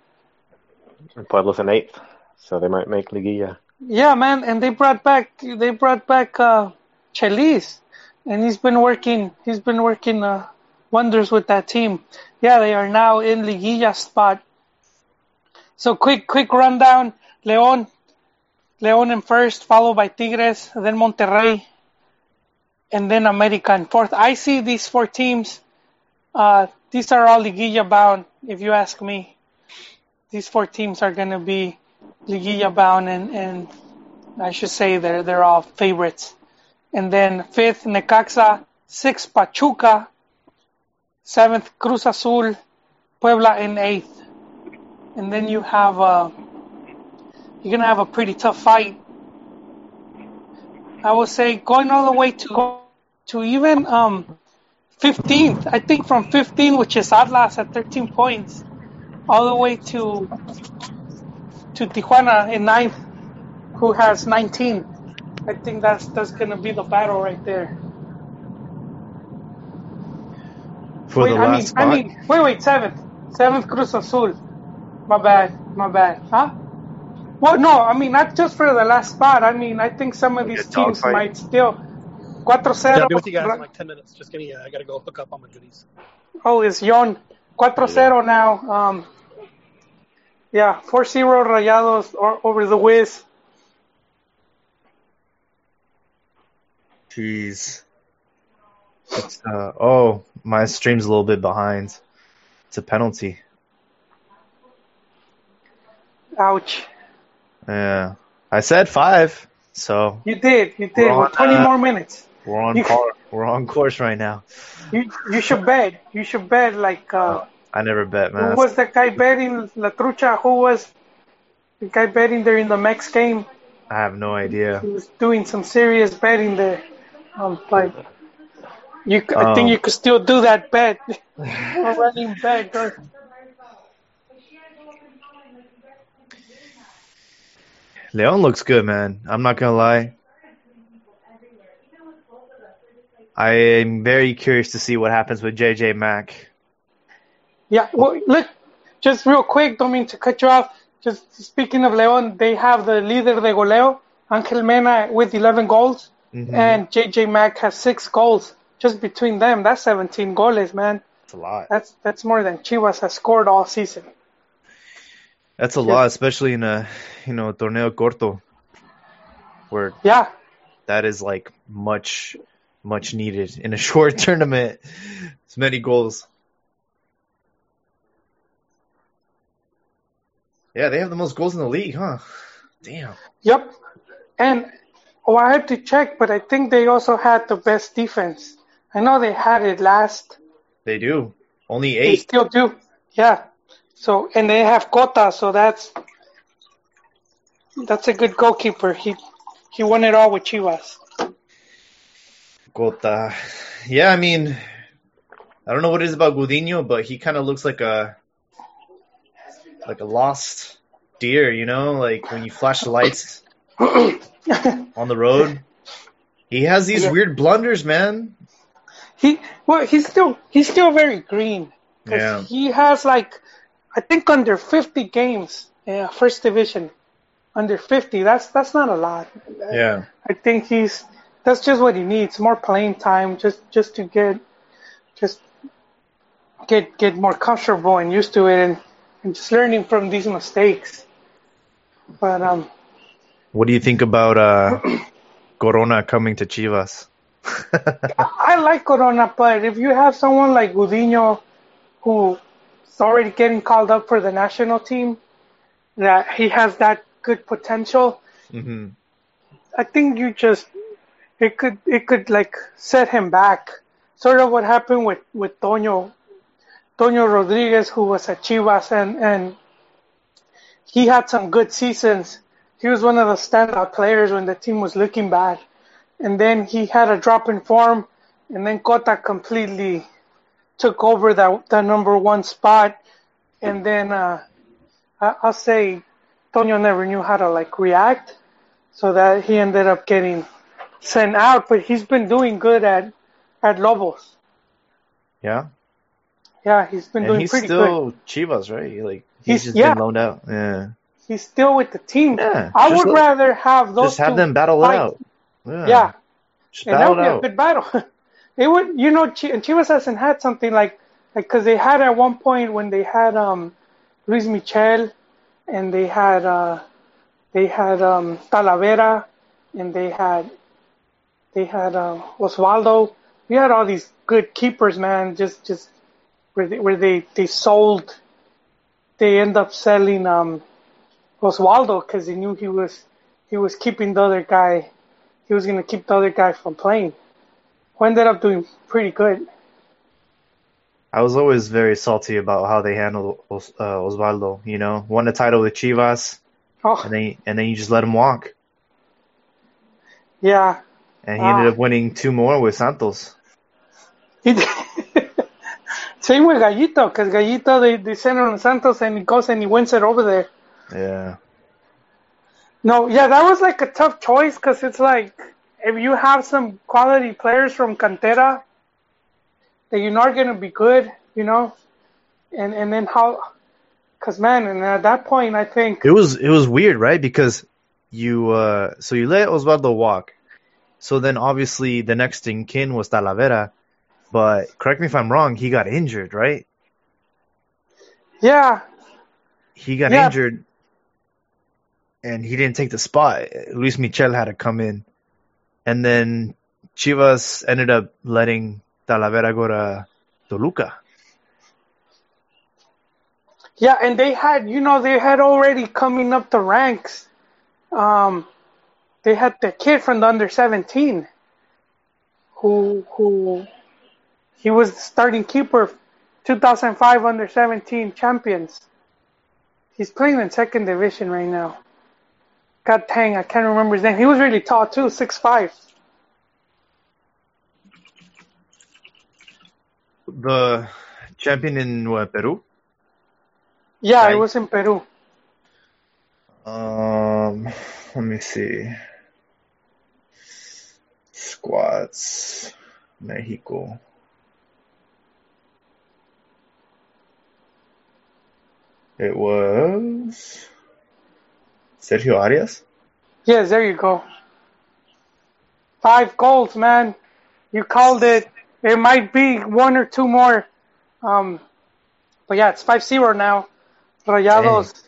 And Puebla's in eighth, so they might make Liguilla. Yeah, man, and they brought back they brought back uh Chelis, and he's been working he's been working uh, wonders with that team. Yeah, they are now in Liguilla spot. So quick quick rundown. León, León in first, followed by Tigres, then Monterrey, and then America in fourth. I see these four teams. Uh, these are all Liguilla bound, if you ask me. These four teams are going to be Liguilla bound, and, and I should say they're they're all favorites. And then fifth Necaxa, sixth Pachuca, seventh Cruz Azul, Puebla in eighth. And then you have uh, you're gonna have a pretty tough fight. I would say going all the way to to even um, 15th. I think from 15, which is Atlas at 13 points, all the way to to Tijuana in ninth, who has 19. I think that's that's gonna be the battle right there. For wait, the I last mean, spot, I mean, wait, wait, seventh, seventh Cruz Azul. My bad, my bad, huh? Well, no, I mean not just for the last spot. I mean, I think some of these teams dogfight. might still. 4 Yeah, 0 I'll be with you guys in like 10 minutes. Just kidding. Yeah, I got to go hook up on my goodies. Oh, it's Yon. 4-0 now. Um, yeah, 4-0 Rayados over the Wiz. jeez. It's, uh, oh, my stream's a little bit behind. It's a penalty. Ouch. Yeah, I said five, so You did. You did. On, 20 uh, more minutes. we're on You- par. We're on course right now. You you should bet. You should bet like uh, I never bet, man. who was the guy betting La Trucha? Who was the guy betting there in the Mex game? I have no idea. He was doing some serious betting there. Um, like you, c- I think Oh. you could still do that bet. A running bet. Go- Leon looks good, man. I'm not gonna lie. I am very curious to see what happens with JJ Mack. Yeah, well, look, just real quick, don't mean to cut you off. Just speaking of Leon, they have the leader de goleo, Angel Mena, with 11 goals, Mhm. and JJ Mack has six goals. Just between them, that's 17 goals, man. That's a lot. That's that's more than Chivas has scored all season. That's a lot, especially in a you know torneo corto, where Yeah, that is like much much needed in a short tournament. It's many goals. Yeah, they have the most goals in the league, huh? Damn. yep. And oh, I had to check, but I think they also had the best defense. I know they had it last. They do. Only eight. They still do. Yeah. So and they have Cota, so that's that's a good goalkeeper. He he won it all with Chivas. Gota. Yeah, I mean, I don't know what it is about Gudiño, but he kind of looks like a like a lost deer, you know, like when you flash the lights on the road. He has these Yeah. weird blunders, man. he well he's still he's still very green. Yeah. He has like I think under 50 games in first division. Under 50. That's that's not a lot. Yeah. I think he's that's just what he needs, more playing time just just to get just get get more comfortable and used to it and, and just learning from these mistakes. But um What do you think about uh Corona coming to Chivas? I like Corona, but if you have someone like Gudiño who's already getting called up for the national team, that he has that good potential, hmm I think you just it could it could like set him back. Sort of what happened with with Toño Toño Rodriguez, who was at Chivas, and and he had some good seasons. He was one of the standout players when the team was looking bad, and then he had a drop in form, and then Cota completely took over that that number one spot, and then uh, I, I'll say Toño never knew how to like react so that he ended up getting sent out. But he's been doing good at at Lobos. Yeah. Yeah, he's been And doing he's pretty still Chivas, right? Like he's, He's- just yeah. been loaned out. Yeah. He's still with the team. Yeah, I would let- rather have those Just have them battle fight. it out. Yeah. Yeah, and that would be a out. good battle. it would, you know, and Chivas hasn't had something like like because they had at one point when they had um Luis Michel and they had uh they had um, Talavera, and they had they had uh, Osvaldo. We had all these good keepers, man. Just just where they, where they they sold. They end up selling um, Osvaldo because they knew he was he was keeping the other guy. He was gonna keep the other guy from playing. Who ended up doing pretty good. I was always very salty about how they handled Os- uh, Osvaldo. You know, won the title with Chivas, Oh and then and then you just let him walk, yeah, and he Ah. ended up winning two more with Santos. He did. Same with Gallito, because Gallito they, they sent him to Santos and he goes and he wins it over there. Yeah, No, yeah, that was like a tough choice because it's like if you have some quality players from Cantera that you're not gonna be good, you know, and and then how? Because man, and at that point, I think it was it was weird, right? Because you uh so you let Osvaldo walk, so then obviously the next in kin was Talavera, but correct me if I'm wrong, he got injured, right? yeah, He got Yeah. injured, and he didn't take the spot. Luis Michel had to come in, and then Chivas ended up letting Talavera go to Toluca. yeah, and they had you know they had already coming up the ranks. Um, they had the kid from the under seventeen, who who he was the starting keeper, 2005 under 17 champions. He's playing in second division right now. God dang, I can't remember his name. He was really tall too, six five. The champion in what, Peru? Yeah, Right. it was in Peru. Um, let me see. Squats, Mexico. It was Sergio Arias. Yes, there you go. Five goals, man. You called it. It might be one or two more. Um, but yeah, it's 5-0 now. Rayados,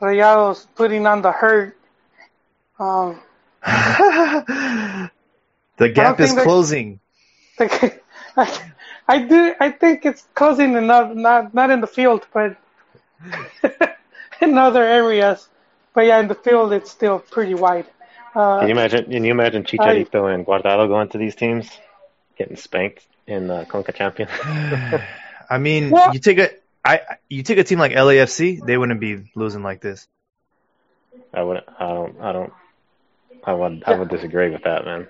Rayados putting on the hurt. Um, the gap is closing. Like, I, I do. I think it's closing enough, not not in the field, but in other areas. But yeah, in the field, it's still pretty wide. Uh, Can you imagine? Can you imagine Chicharito and Guardado going to these teams, getting spanked in the Conca Champions? I mean, Well- you take a I you take a team like LAFC, they wouldn't be losing like this. I wouldn't. I don't. I don't. I would. I would disagree with that, man.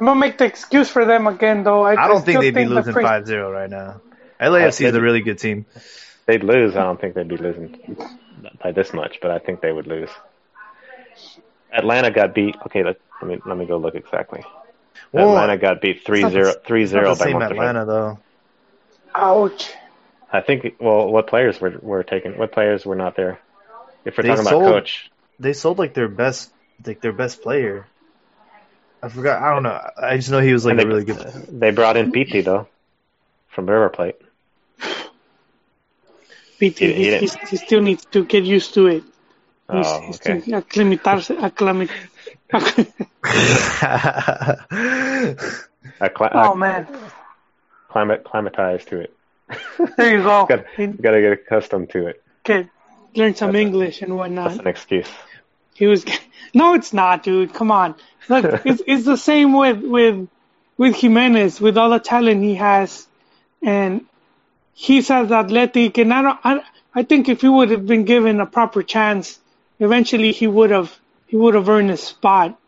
I'm gonna make the excuse for them again, though. I, I don't think they'd be the losing pre- 5-0 right now. LAFC is a really good team. They'd lose. I don't think they'd be losing by this much, but I think they would lose. Atlanta got beat. Okay, let, let me let me go look exactly. Well, Atlanta got beat 3-0, not 3-0 by same Monterrey. Atlanta though. Ouch. I think. Well, what players were were taken? What players were not there? If we're They talking sold- about coach, They sold like their best like their best player. I forgot. I don't know. I just know he was like and a they, really good. they brought in Pity though from River Plate. PT, He- he he, still needs to get used to it. He's, Oh, he's okay. to acclimatarse, acclimate. Accli- oh man, climate climatized to it. there you go. Got got to get accustomed to it. get learn some That's a- English and whatnot. That's an excuse. He was no, it's not, dude. Come on. Look, it's it's the same with with with Jimenez with all the talent he has, and he's as athletic. And I don't. I, I think if he would have been given a proper chance, eventually he would have he would have earned his spot.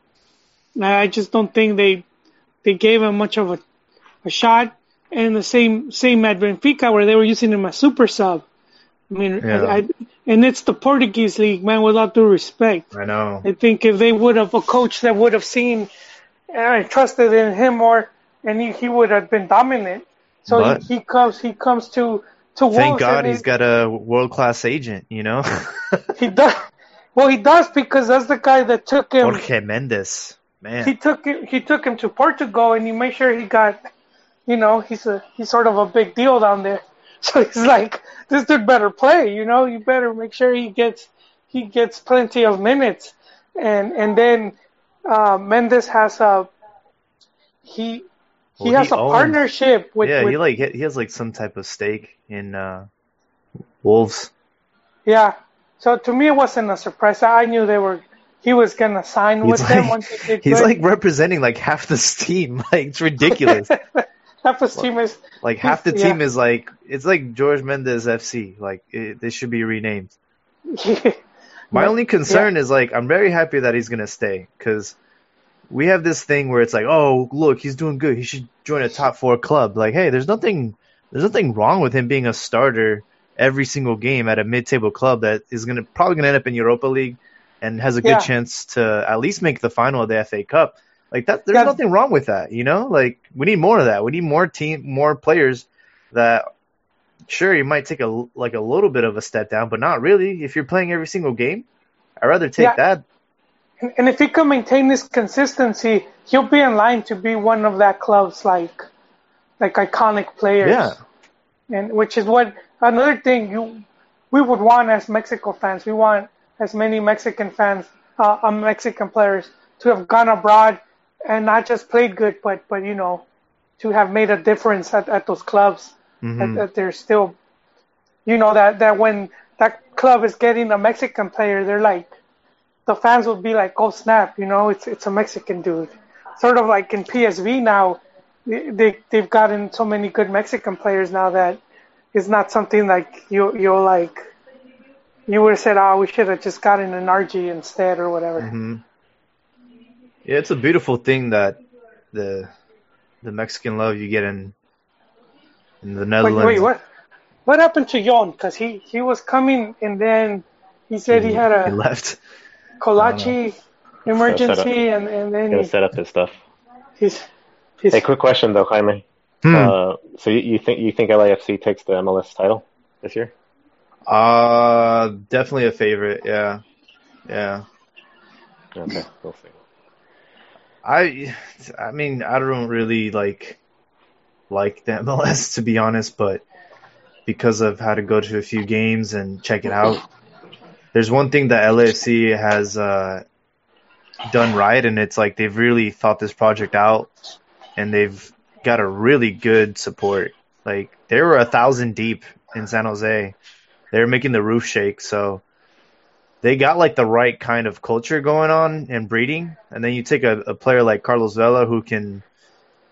I I just don't think they they gave him much of a a shot. And the same same at Benfica where they were using him as a super sub. I mean, Yeah. I, I, and it's the Portuguese league, man. With all due respect, I know. I think if they would have a coach that would have seen eh, and trusted in him more, and he, he would have been dominant. So But- he, he comes he comes to to Thank God he's he, got a world class agent. You know, he does well he does because that's the guy that took him Jorge Mendes. Man, he took he took him to Portugal and he made sure he got you know he's a he's sort of a big deal down there. So he's like this dude better play, you know, you better make sure he gets he gets plenty of minutes. and and then uh, Mendes has a he he has he a owns- partnership with, yeah, with he like he has like some type of stake in uh, Wolves. yeah. So to me, it wasn't a surprise. I knew they were he was gonna sign with He's them once he did he's good. like representing like half this team. Like it's ridiculous. Half his team is like half the Yeah. team is like it's like George Mendes FC. Like it, they should be renamed. My only concern is like I'm very happy that he's gonna stay because we have this thing where it's like, oh look, he's doing good. He should join a top four club. Like, hey, there's nothing, there's nothing wrong with him being a starter every single game at a mid-table club that is gonna probably gonna end up in Europa League and has a good Yeah. chance to at least make the final of the FA Cup. Like that, there's Yeah. nothing wrong with that. You know, like we need more of that. We need more team, more players that sure you might take a like a little bit of a step down, but not really. If you're playing every single game, I'd rather take Yeah. that. And, if he can maintain this consistency, he'll be in line to be one of that club's like like iconic players. Yeah. And which is what another thing you we would want as Mexico fans. We want as many Mexican fans, uh, uh, Mexican players to have gone abroad and not just played good, but but you know, to have made a difference at, at those clubs. Mhm. That, that they're still, you know, that that when that club is getting a Mexican player, they're like, the fans would be like, oh snap, you know, it's it's a Mexican dude. Sort of like in PSV now, they they- they've gotten so many good Mexican players now that it's not something like you you're like. You would have said, "Oh, we should have just gotten an RG instead, or whatever." hmm Yeah, it's a beautiful thing that the the Mexican love you get in in the Netherlands. wait, what? What happened to Jon? Because he he was coming, and then he said he had he a left. Kolachi emergency, and and then Gonna he, set up his stuff. he's he's Hey, quick question though, Jaime. Hmm. Uh, so you, you think you think LAFC takes the MLS title this year? Uh, definitely a favorite. Yeah, yeah. Okay, we'll see. I, I mean, I don't really like like the MLS to be honest, but because I've had to go to a few games and check it out, there's one thing that LAFC has uh, done right, and it's like they've really thought this project out, and they've got a really good support. Like they were a thousand deep in San Jose, they were making the roof shake, so they got like the right kind of culture going on and breeding. And then you take a, a player like Carlos Vela who can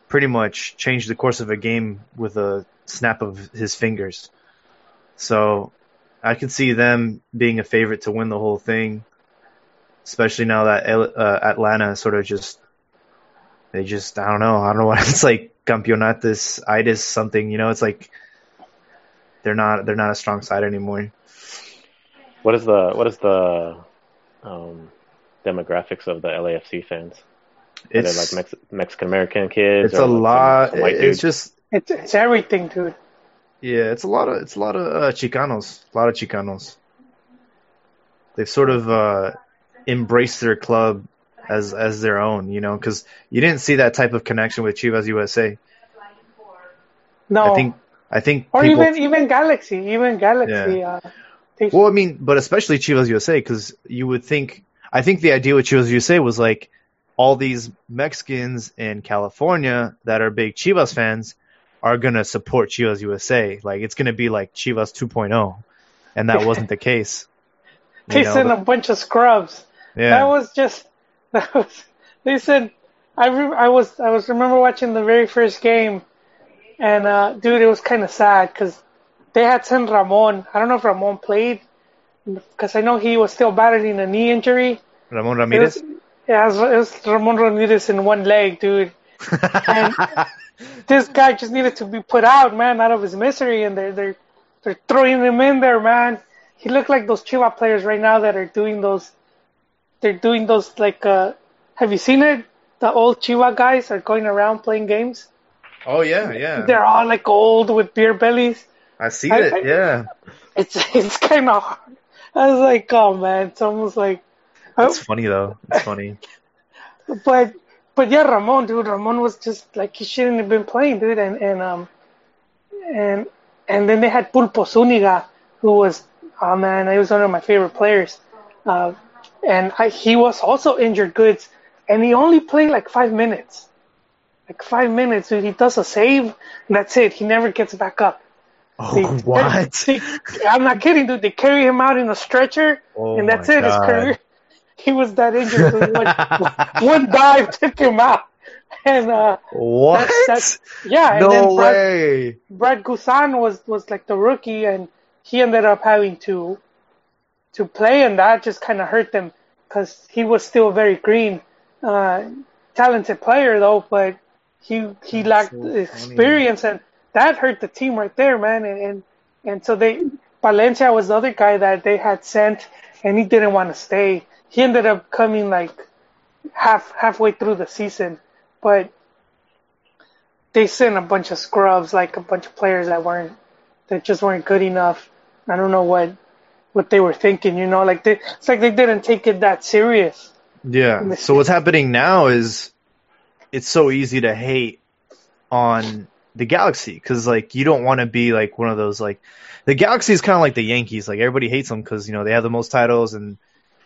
pretty much change the course of a game with a snap of his fingers. So I could see them being a favorite to win the whole thing, especially now that L- uh, Atlanta sort of just they just I don't know I don't know what it's like campeonatus itis something you know it's like they're not they're not a strong side anymore. What is the what is the um, demographics of the LAFC fans? Are they It's like Mex- Mexican American kids? it's or a like some- lot. some white It's dudes? just it's it's everything, dude. Yeah, it's a lot of it's a lot of uh, Chicanos, a lot of Chicanos. They've sort of uh, embraced their club as as their own, you know, because you didn't see that type of connection with Chivas USA. No, I think I think or people. even even Galaxy, even Galaxy. Uh, they, Well, I mean, but especially Chivas USA, because you would think. I think the idea with Chivas USA was like all these Mexicans in California that are big Chivas fans are gonna support Chivas USA. Like it's gonna be like Chivas 2.0, and that wasn't the case. They know, sent the- a bunch of scrubs. yeah. That was just that was. They said I re- I was I was remember watching the very first game, and uh, dude, it was kind of sad because they had sent Ramon. I don't know if Ramon played because I know he was still battling a knee injury. Ramon It Ramirez. was, yeah, it was, it was Ramon Ramirez in one leg, dude. And this guy just needed to be put out, man, out of his misery, and they're they're they're throwing him in there, man. He looked like those Chiva players right now that are doing those. They're doing those like. uh Have you seen it? The old Chiva guys are going around playing games. oh yeah, yeah. They're all like old with beer bellies. I see I- it. I- yeah, It's it's kind of. hard. I was like, oh man, it's almost like. it's funny though. It's funny. But but yeah, Ramon, dude, Ramon was just like he shouldn't have been playing, dude, and and um and and then they had Pulpo Zuniga, who was oh man, he was one of my favorite players. Uh, and I, he was also injured goods, and he only played like five minutes. Like five minutes, dude. He does a save, and that's it. He never gets back up. Oh, They- what? they- I'm not kidding, dude. They carry him out in a stretcher, Oh and that's it. His career. He was that injured. dude. One, one dive took him out, and uh, what? that's- yeah. And no then Brad, way. Brad Guzan was was like the rookie, and he ended up having to to play, and that just kind of hurt them because he was still a very green, uh, talented player though, but he he That's lacked so experience, and that hurt the team right there, man. And and, and so they Valencia was the other guy that they had sent, and he didn't want to stay. He ended up coming like half halfway through the season, but they sent a bunch of scrubs, like a bunch of players that weren't that just weren't good enough. I don't know what what they were thinking, you know, like they it's like they didn't take it that serious. Yeah. So what's happening now is it's so easy to hate on the Galaxy because like you don't want to be like one of those like the Galaxy is kind of like the Yankees. Like everybody hates them because you know they have the most titles and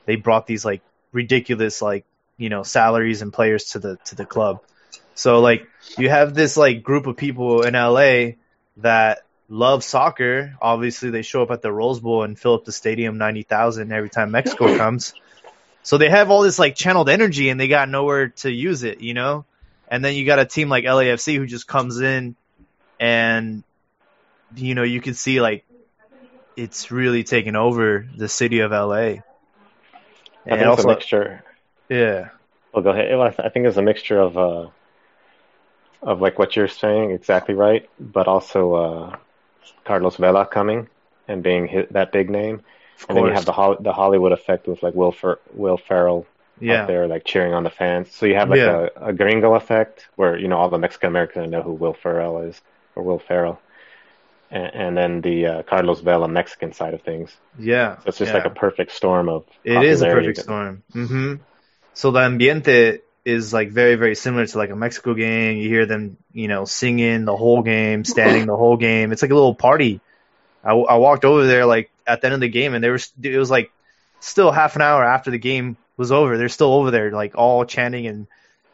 they brought these like ridiculous like you know salaries and players to the to the club. So like you have this like group of people in LA that love soccer. Obviously they show up at the Rose Bowl and fill up the stadium ninety thousand every time Mexico comes. So they have all this like channeled energy and they got nowhere to use it, you know? And then you got a team like LAFC who just comes in and you know, you can see like it's really taken over the city of LA. I And think it's also a mixture. yeah. Well, go ahead. Well, I think it's a mixture of uh, of like what you're saying, exactly right, but also uh, Carlos Vela coming and being hit, that big name, Of and then you have the Hol- the Hollywood effect with like Will Fer- Will Ferrell yeah. out there like cheering on the fans. So you have like Yeah. a, a gringo effect where you know all the Mexican Americans know who Will Ferrell is or Will Ferrell, and, and then the uh, Carlos Vela Mexican side of things. Yeah. So it's just yeah. like a perfect storm of It is a popularity perfect storm. hmm So the ambiente is like very, very similar to like a Mexico game. You hear them, you know, singing the whole game, standing the whole game. It's like a little party. I, I walked over there like at the end of the game, and there was it was like still half an hour after the game was over. They're still over there, like all chanting and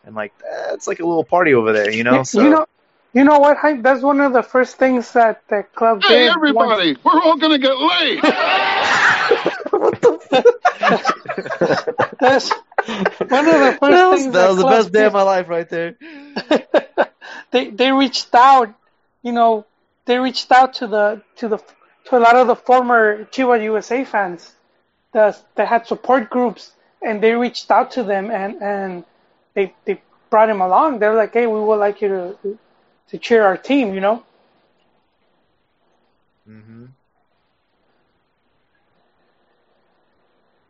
and like eh, it's like a little party over there, you know. You- So you know, you know what? Hype? That's one of the first things that the club Hey, did. once- everybody, we're all going to get laid. That's one of the first that was, things that was the club best day of my life right there. they they reached out, you know, they reached out to the to the to a lot of the former Chiva USA fans that that had support groups, and they reached out to them and and they they brought him along. They're like, hey, we would like you to to cheer our team, you know. hmm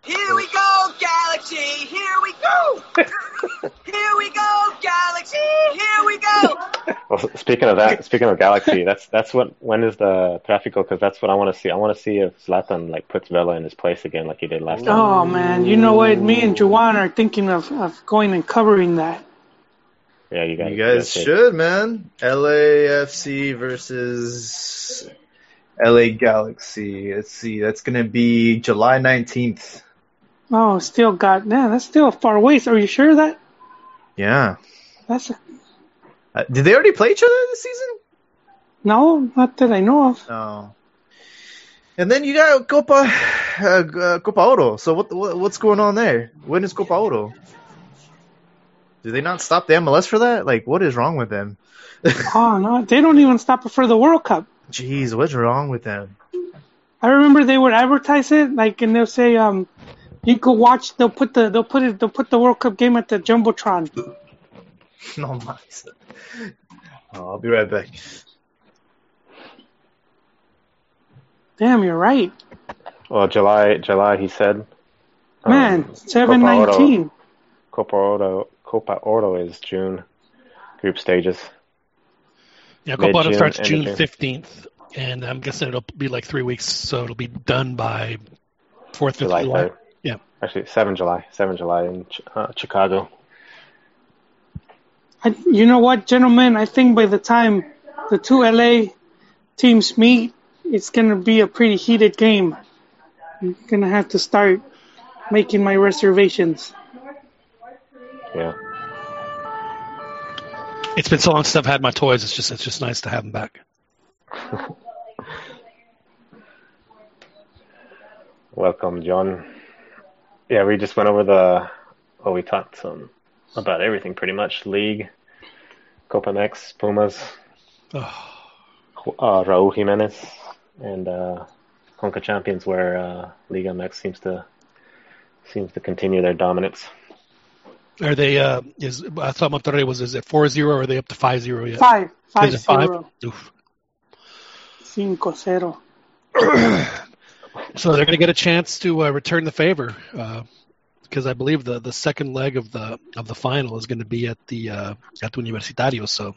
Here we go, Galaxy! Here we go! Here we go, Galaxy! Here we go! Well, speaking of that, speaking of Galaxy, that's that's what. When is the Trafico? Because that's what I want to see. I want to see if Zlatan like puts Vela in his place again, like he did last time. Oh man, you know what? Me and Juwan are thinking of, of going and covering that. Yeah, you guys. You guys should, man. LAFC versus LA Galaxy. Let's see. That's going to be July 19th. Oh, still got man, that's still a far ways. Are you sure of that? Yeah. That's a, Uh, did they already play each other this season? no, not that I know of. No. And then you got Copa uh, uh, Copa Oro. So what, what what's going on there? When is Copa Oro? Do they not stop the MLS for that? Like, what is wrong with them? Oh no, they don't even stop it for the World Cup. Jeez, what's wrong with them? I remember they would advertise it like, and they'll say, um, you could watch. They'll put the they'll put it they'll put the World Cup game at the jumbotron. No más. Oh, I'll be right back. Damn, you're right, Well, July, July, he said. Um, man. Seven Copa Oro- Copa Oro, Copa Oro is June group stages. Yeah, Copa Oro starts June June. 15th, and I'm guessing it'll be like three weeks, so it'll be done by 4th, 5th July July. Yeah. Actually, seven July, seven July in uh, Chicago. I, you know what, gentlemen? I think by the time the two LA teams meet, it's gonna be a pretty heated game. I'm gonna have to start making my reservations. Yeah. It's been so long since I've had my toys. It's just it's just nice to have them back. Welcome, John. Yeah, we just went over the. Well, we talked some about everything pretty much. League, Copa MX, Pumas, Oh, uh, Raúl Jimenez, and uh, Conca Champions, where uh, Liga MX seems to seems to continue their dominance. Are they? Uh, is I thought Monterrey was is it four zero or are they up to five zero yet? Five, five, Is five? zero, Oof. cinco, zero. So they're going to get a chance to uh, return the favor because I believe the, the second leg of the of the final is going to be at the uh, at Universitario. So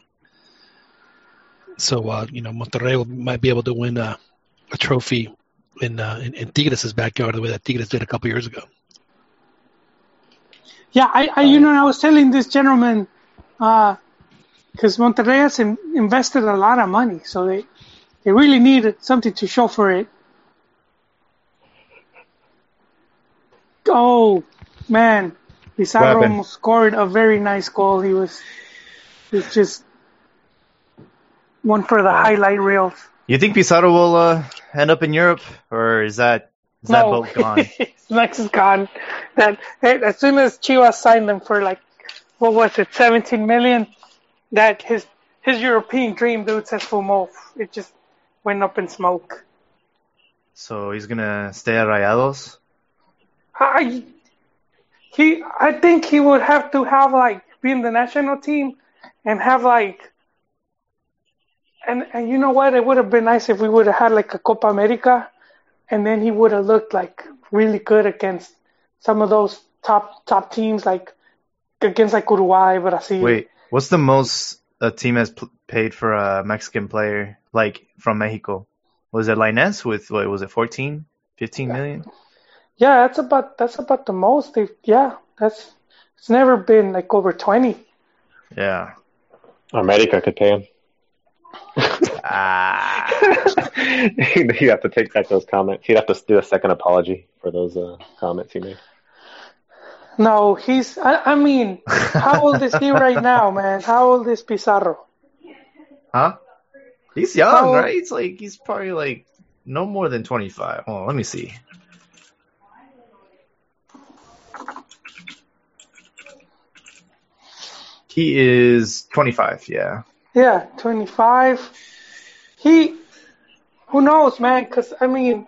so uh, you know Monterrey might be able to win a, a trophy in, uh, in in Tigres' backyard the way that Tigres did a couple years ago. Yeah, I, I you know, I was telling this gentleman, because Monterrey has in, invested a lot of money, so they they really needed something to show for it. Oh man, Pizarro scored a very nice goal. He was, was just one for the highlight reels. You think Pizarro will uh, end up in Europe, or is that is that no, boat gone? Max is gone. That as soon as Chivas signed him for like what was it, 17 million, that his his European dream, dude, says fumo. It just went up in smoke. so he's gonna stay at Rayados. I he I think he would have to have like be in the national team and have like and and you know what? It would have been nice if we would have had like a Copa America, and then he would have looked like really good against some of those top top teams, like against like Uruguay, Brazil. Wait, what's the most a team has pl- paid for a Mexican player like from Mexico? Was it Lainez with what was it 14, 15 million? Yeah, that's about that's about the most. They yeah, that's it's never been like over twenty. Yeah. America could pay him. Ah. you have to take back those comments. He'd have to do a second apology for those uh, comments he made. No, he's. I, I mean, how old is he right now, man? How old is Pizarro? Huh? He's young, How- right? He's like he's probably like no more than 25. Hold on, let me see. He is 25, yeah. Yeah, twenty five. He, who knows, man? Because I mean,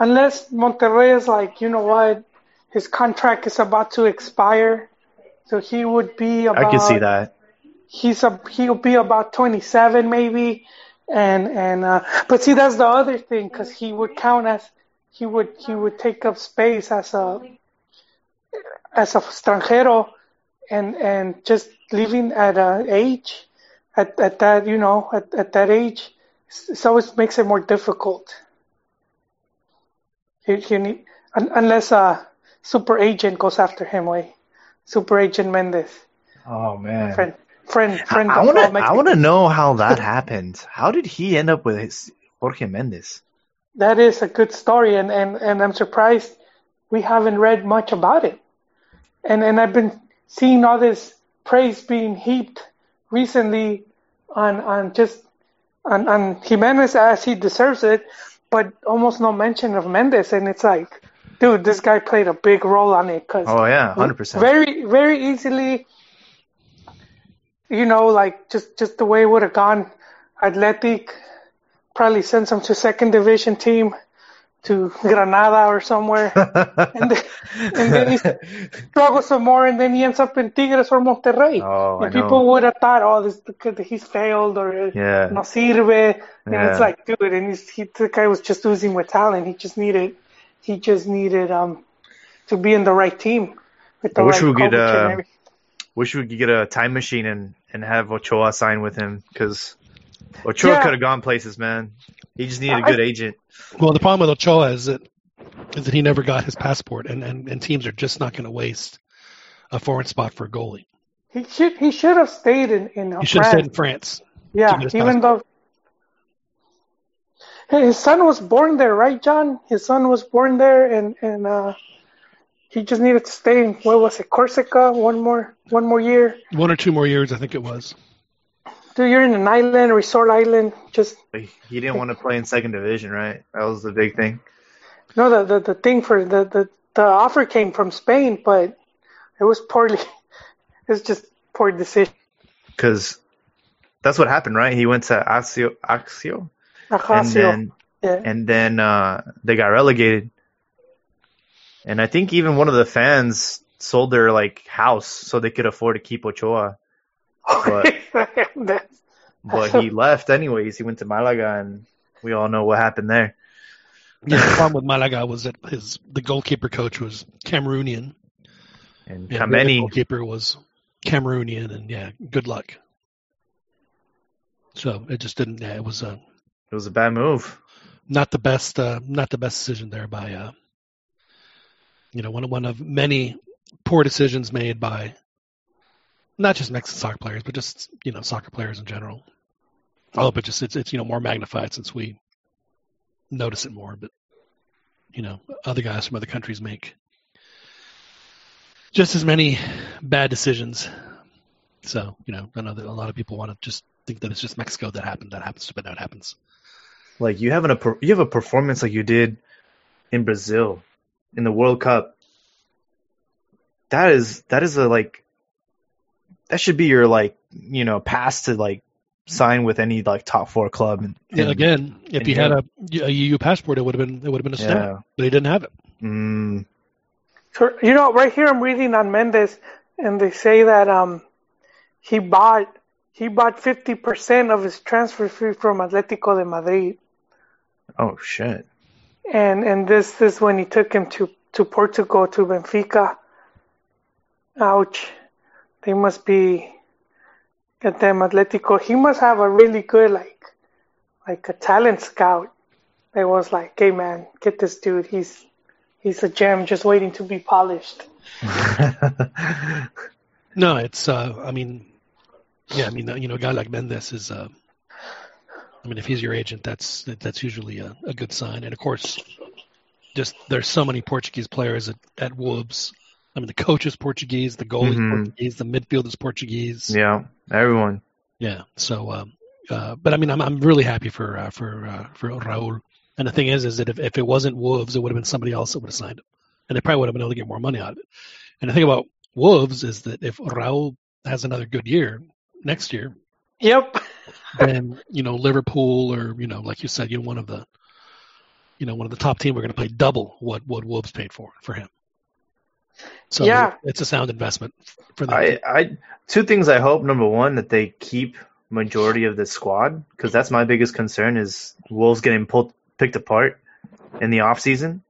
unless Monterrey is like, you know what, his contract is about to expire, so he would be about. I can see that. he's a he'll be about 27 maybe and and uh but see that's the other thing because he would count as he would he would take up space as a as a extranjero and and just living at a age at at that you know at, at that age it always makes it more difficult he, he need, un, unless a super agent goes after him way super agent Mendes Oh man. friend friend friend I want to I want to know how that happened. How did he end up with his Jorge Mendes? That is a good story, and, and, and I'm surprised we haven't read much about it. And and I've been seeing all this praise being heaped recently on on just on, on Jimenez as he deserves it, but almost no mention of Mendes. And it's like, dude, this guy played a big role on it because Oh yeah, 100%. very very easily you know like just just the way it would have gone athletic probably sends him to second division team to granada or somewhere and then, and then he struggles some more and then he ends up in tigres or monterrey Oh, I and know. people would have thought oh this he's failed or Yeah. no sirve and Yeah. it's like dude and he's, he the guy was just oozing with talent he just needed he just needed um to be in the right team with the I wish right we could, uh. Wish we could get a time machine and, and have Ochoa sign with him because Ochoa Yeah. could have gone places, man. He just needed a good agent. Well, the problem with Ochoa is that is that he never got his passport, and, and, and teams are just not going to waste a foreign spot for a goalie. He should he should have stayed in in He should have France. stayed in France. yeah, to get his even though Hey, his son was born there, right, John? His son was born there, and and uh, he just needed to stay in what was it, Corsica? One more, one more year. One or two more years, I think it was. Dude, you're in an island, resort island. Just he didn't want to play in second division, right? That was the big thing. no, the the, the thing for the, the the offer came from Spain, but it was poorly. It's just poor decision. Because that's what happened, right? He went to Ajaccio, Ajaccio and then yeah. and then uh, they got relegated. And I think even one of the fans sold their like house so they could afford to keep Ochoa. But- But he left anyways. He went to Malaga, and we all know what happened there. Yeah, the problem with Malaga was that his the goalkeeper coach was Cameroonian. And Yeah, Kameni, goalkeeper was Cameroonian, and yeah, good luck. So it just didn't. Yeah, it was a it was a bad move. not the best. Uh, not the best decision there by. Uh, you know, one one of many poor decisions made by not just Mexican soccer players, but just you know soccer players in general. Oh, but just it's it's you know more magnified since we notice it more. But you know, other guys from other countries make just as many bad decisions. So you know, I know that a lot of people want to just think that it's just Mexico that happened. That happens, but that happens. Like you have a you have a performance like you did in Brazil in the World Cup. That is that is a like that should be your like you know pass to like sign with any like top four club. And, Yeah, again, if and he had yeah. a, a EU passport, it would have been it would have been a step, yeah. but he didn't have it. Mm, So, you know, right here I'm reading on Mendes, and they say that um he bought he bought 50% of his transfer fee from Atletico de Madrid, oh shit. and and this this when he took him to to Portugal to Benfica. Ouch, they must be at them Atletico. He must have a really good like like a talent scout. That was like, hey man, get this dude. He's he's a gem, just waiting to be polished. No, it's. Uh, I mean, yeah, I mean, you know, a guy like Mendes is. Uh, I mean, if he's your agent, that's that's usually a, a good sign. And of course, just there's so many Portuguese players at, at Wolves. I mean, the coach is Portuguese, the goalie is Mhm. Portuguese, the midfield is Portuguese. yeah, everyone. Yeah. So, um, uh, but I mean, I'm I'm really happy for uh, for uh, for Raúl. And the thing is, is that if, if it wasn't Wolves, it would have been somebody else that would have signed him, and they probably would have been able to get more money out of it. And the thing about Wolves is that if Raúl has another good year next year, Yep. then you know Liverpool or you know, like you said, you know, one of the you know one of the top team, we're going to pay double what what Wolves paid for for him. So Yeah. it's a sound investment for them. I, I two things I hope. Number one, that they keep majority of the squad because that's my biggest concern is Wolves getting pulled picked apart in the off season.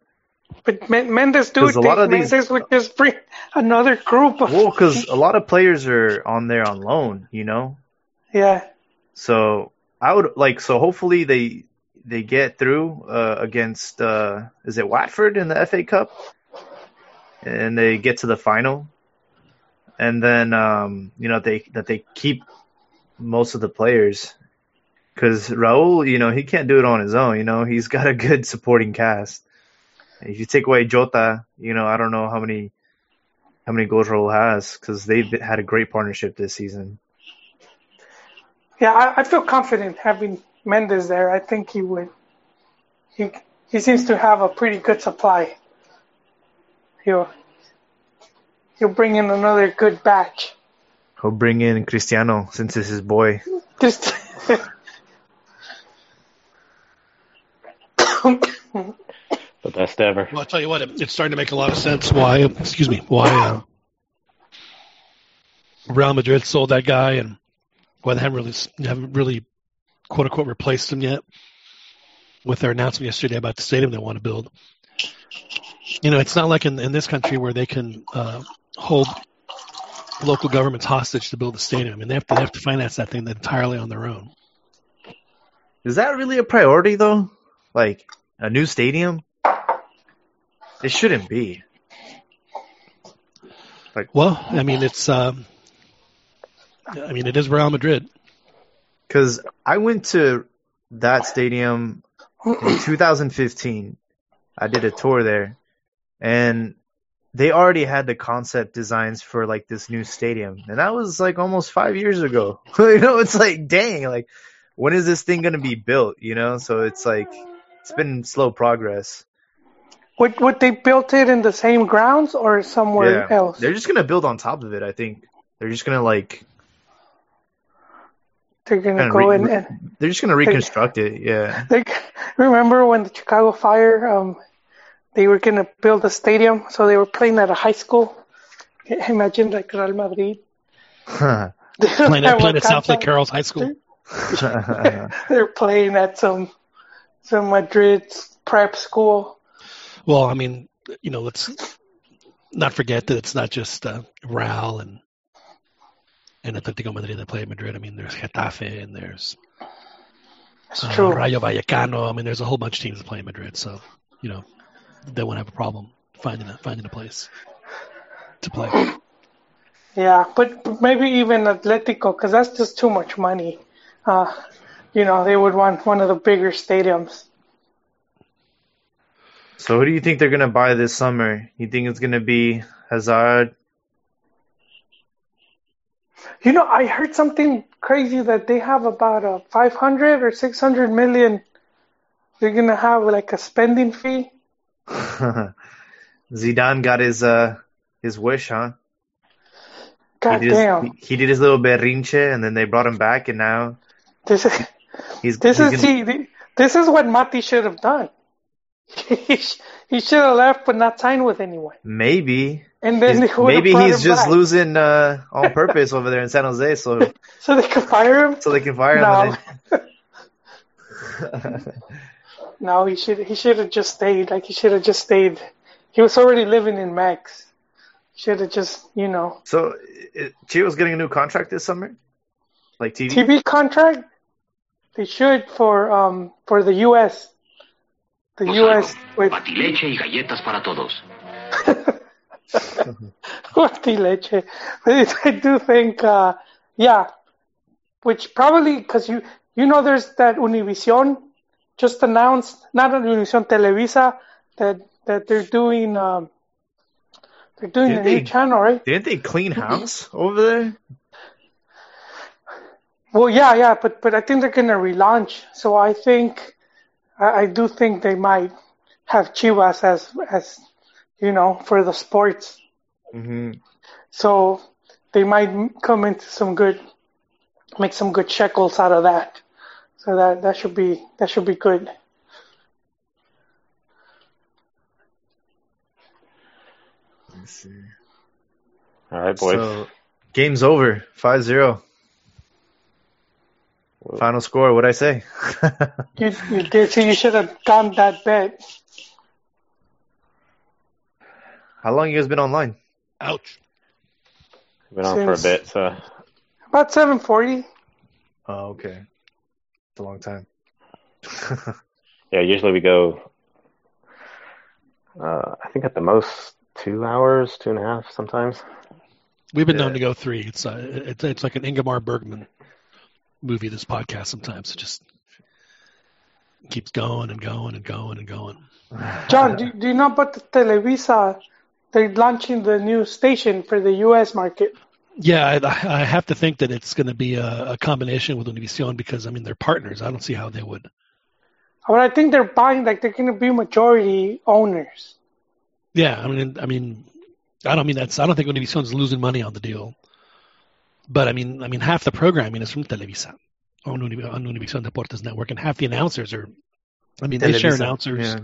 But Men- Mendes, dude, 'Cause a lot of these- Mendes would just bring another group of. Well, because a lot of players are on there on loan, you know. Yeah. So I would like so hopefully they they get through uh, against uh, is it Watford in the FA Cup, and they get to the final, and then um, you know they that they keep most of the players because Raul, you know, he can't do it on his own. You know, he's got a good supporting cast. If you take away Jota, you know, I don't know how many how many goals Raul has because they've had a great partnership this season. Yeah, I, I feel confident having Mendes there. I think he would. He he seems to have a pretty good supply. He'll he'll bring in another good batch. He'll bring in Cristiano since it's his boy. Just The best ever. Well, I'll tell you what, it, it's starting to make a lot of sense why, excuse me, why uh, Real Madrid sold that guy and why they haven't really, haven't really, quote unquote, replaced him yet with their announcement yesterday about the stadium they want to build. You know, it's not like in, in this country where they can uh, hold local governments hostage to build a stadium. I mean, they have to, they have to finance that thing entirely on their own. Is that really a priority though? Like a new stadium? It shouldn't be. Like, Well, I mean, it's, um, I mean, it is Real Madrid. Because I went to that stadium in 2015. I did a tour there, and they already had the concept designs for like this new stadium, and that was like almost five years ago. you know, it's like dang, like when is this thing gonna be built? You know, so it's like it's been slow progress. Would would they built it in the same grounds or somewhere yeah, else? they're just gonna build on top of it. I think they're just gonna like They're gonna go re- in and they're just gonna reconstruct it. Yeah. Like, remember when the Chicago Fire, um, they were gonna build a stadium, so they were playing at a high school. Imagine like Real Madrid. Playing at, playing at South Lake. Carroll's High School. They're playing at some some Madrid prep school. Well, I mean, you know, let's not forget that it's not just uh, Real and and Atletico Madrid that play at Madrid. I mean, there's Getafe and there's uh, true. Rayo Vallecano. I mean, there's a whole bunch of teams that play in Madrid. So, you know, they won't have a problem finding a finding a place to play. Yeah, but maybe even Atletico, because that's just too much money. Uh, you know, they would want one of the bigger stadiums. so who do you think they're gonna buy this summer? You think it's gonna be Hazard? You know, I heard something crazy that they have about a 500 or 600 million. They're gonna have like a spending fee. Zidane got his uh his wish, huh? God he did damn, His, he, he did his little berrinche, and then they brought him back, and now this is he's this he's is gonna- this is what Mati should have done. he sh- he should have left, but not signed with anyone. maybe And then He's- maybe he's just back. losing uh on purpose over there in San Jose, so so they can fire him. so they can fire him. No, and then- no, he should he should have just stayed. Like he should have just stayed. He was already living in Mex. Should have just you know so it, Chio's getting a new contract this summer, like TV. TV contract. They should for um for the U.S. The U.S. with Batileche y galletas para todos. Fuerte leche. But I do think, uh, yeah, which probably because you you know there's that Univision just announced, not on Univision Televisa, that that they're doing um, they're doing a new channel, right? Didn't they clean house over there? Well, yeah, yeah, but but I think they're gonna relaunch. So I think I, I do think they might have Chivas as as you know for the sports. hmm So they might come into some good, make some good shekels out of that. So that that should be that should be good. Let's see. All right, boys. So game's over, 5-0. Final score. What'd I say? You you did so you should have done that bet. How long you guys been online? Ouch. Been on for a bit, so About seven forty. Oh, okay. It's a long time. yeah. Usually we go. Uh, I think at the most two hours, two and a half, sometimes. We've been known to go three. It's uh, it's it's like an Ingmar Bergman movie. This podcast sometimes it just keeps going and going and going and going. John, do, do you know about the Televisa? They're launching the new station for the U.S. market. Yeah, I, I have to think that it's going to be a, a combination with Univision because I mean they're partners. I don't see how they would. But I think they're buying like they're going to be majority owners. Yeah, I mean, I mean, I don't mean that's. I don't think Univision's losing money on the deal, but I mean, I mean, half the programming is from Televisa on, Uni, on Univision Deportes Network, and half the announcers are. I mean, they share announcers. yeah.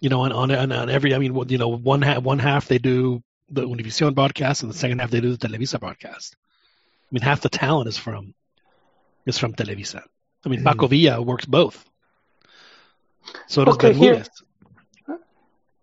You know, on on, on, on every. I mean, you know, one half one half they do the Univision broadcast, and the second half they do the Televisa broadcast. I mean, half the talent is from is from Televisa. I mean, hmm. Paco Villa works both. So does Okay, here-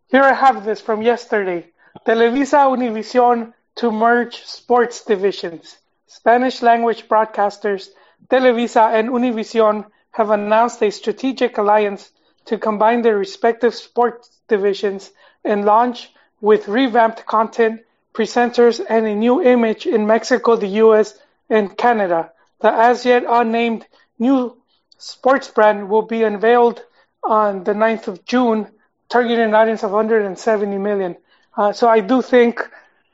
Here I have this from yesterday. Televisa Univision to merge sports divisions. Spanish language broadcasters Televisa and Univision have announced a strategic alliance to combine their respective sports divisions and launch with revamped content, presenters, and a new image in Mexico, the US, and Canada. The as yet unnamed new sports brand will be unveiled on the 9th of June, targeting an audience of 170 million. Uh, so I do think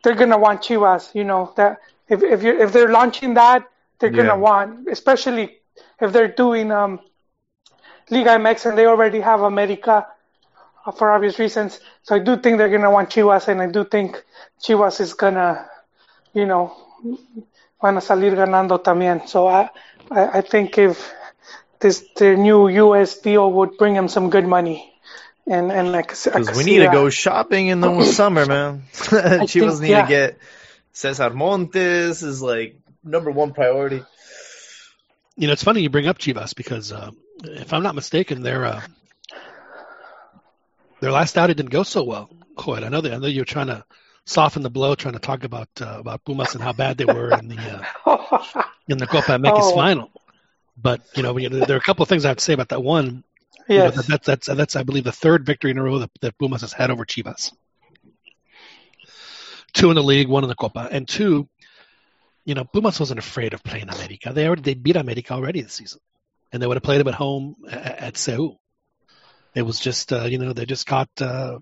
they're gonna want Chivas. You know that if if you if they're launching that, they're Yeah. gonna want, especially if they're doing um, Liga MX and they already have America for obvious reasons. So I do think they're gonna want Chivas, and I do think Chivas is gonna, you know, van a salir ganando también. So I I, I think if this their new US deal would bring them some good money. And and I, could- I Because we see need to go shopping in the summer, man. Chivas think- need yeah. to get Cesar Montes is like number one priority. You know, it's funny you bring up Chivas because uh, if I'm not mistaken, their uh, their last outing didn't go so well. Quite. I know that. I know you're trying to soften the blow, trying to talk about uh, about Pumas and how bad they were in the uh, in the Copa MX Oh. final. But you know, we- there are a couple of things I have to say about that. One, you know, that, that's that's that's I believe the third victory in a row that, that Pumas has had over Chivas. Two in the league, one in the Copa, and two, you know, Pumas wasn't afraid of playing America. They already they beat America already this season, and they would have played them at home at, at CU. It was just uh, you know they just got uh,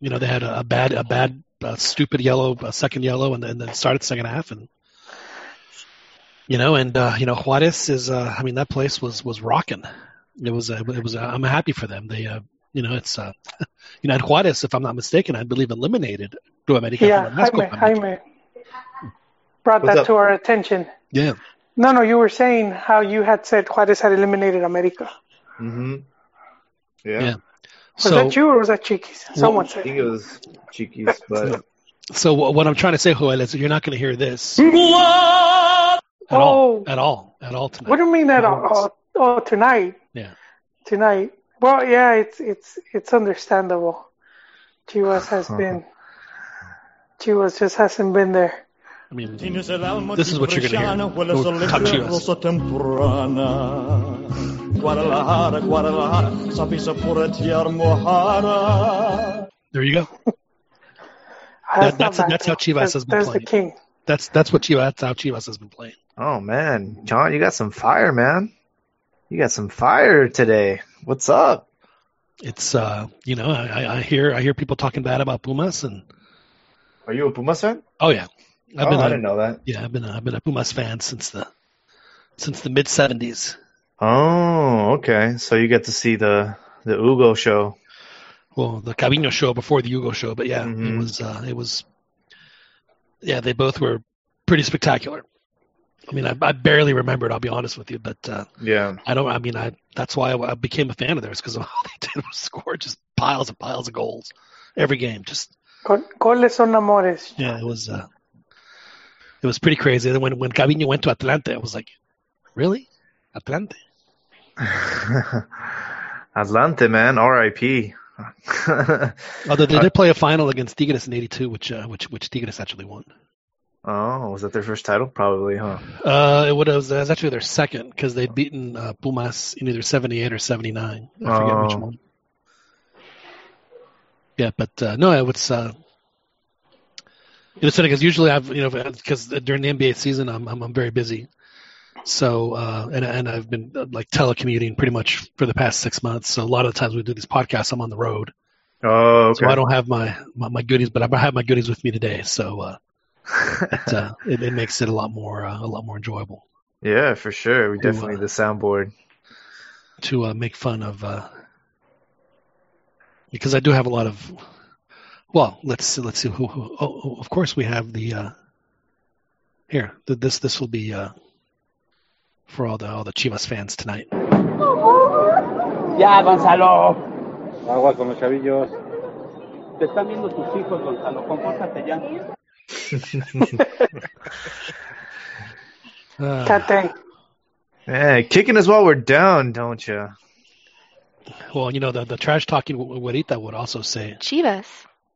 you know they had a, a bad a bad uh, stupid yellow a second yellow and then, then started the second half and you know and uh, you know Juarez is uh, I mean that place was was rocking. It was uh, it was uh, I'm happy for them. They uh, you know it's uh, you know and Juarez if I'm not mistaken I believe eliminated Club America. yeah, from the Jaime, Copa Jaime brought What's that up? to our attention. Yeah. No, no, you were saying how you had said Juarez had eliminated America. Mm-hmm. Yeah. Yeah. Was So that you or was that Chiquis? Someone I said. think it was Chiquis, but so what what I'm trying to say, Joel, is you're not going to hear this at all, Oh. at all, at all tonight. What do you mean that? No, Oh, oh, tonight. Yeah. Tonight. Well, yeah, it's it's it's understandable. Chivas has been. Chivas just hasn't been there. I mean, Tienes el alma This is what you're gonna hear. Hueles Go Guadalajara, Guadalajara, sabes a pura tierra mojada. there you go. That's, that's- not that's how. Chivas That's- has been That's the playing. king. That's that's what Chivas that's how Chivas has been playing. oh man, John, you got some fire, man. You got some fire today. What's up? It's uh, you know, I, I- I hear I hear people talking bad about Pumas, and Are you a Pumas fan? oh yeah, I've oh, been I a, didn't know that. yeah, I've been a, I've been a Pumas fan since the since the mid '70s. Oh, okay. So you get to see the the Hugo show. Well, the Cabinho show before the Hugo show, but yeah, it Mhm. was uh, it was yeah, they both were pretty spectacular. I mean, I, I barely remembered. I'll be honest with you, but uh, Yeah. I don't. I mean, I that's why I, I became a fan of theirs because all they did was score just piles and piles of goals every game. Just Go- Goles son amores. yeah, it was uh, it was pretty crazy. And when when Cabinho went to Atlante, I was like, really, Atlante? Atlante, man. R.I.P. Although they did play a final against Tigres in '82, which uh, which which Tigres actually won. oh, was that their first title? Probably, huh? Uh, it would have, it was actually their second because they'd beaten uh, Pumas in either '78 or '79. I forget which Oh. one. Yeah, but uh, no, it was. Uh, it was funny because usually I've you know because during the NBA season I'm I'm, I'm very busy, so uh, and and I've been uh, like telecommuting pretty much for the past six months. So a lot of the times we do these podcasts, I'm on the road, Oh, okay. so I don't have my, my my goodies, but I have my goodies with me today. So uh, it, uh, it, it makes it a lot more uh, a lot more enjoyable. yeah, for sure. We definitely uh, the soundboard. to uh, make fun of uh, because I do have a lot of well let's see let's see who, who oh, oh, of course we have the uh, here th- this this will be uh, for all the all the Chivas fans tonight Ya, Gonzalo. Agua con los chavillos. Te están viendo tus hijos, Gonzalo. Compórtate ya. uh, Tate. Yeah, kicking us while we're down, don't you? well you know the the trash talking Guerita would also say Chivas,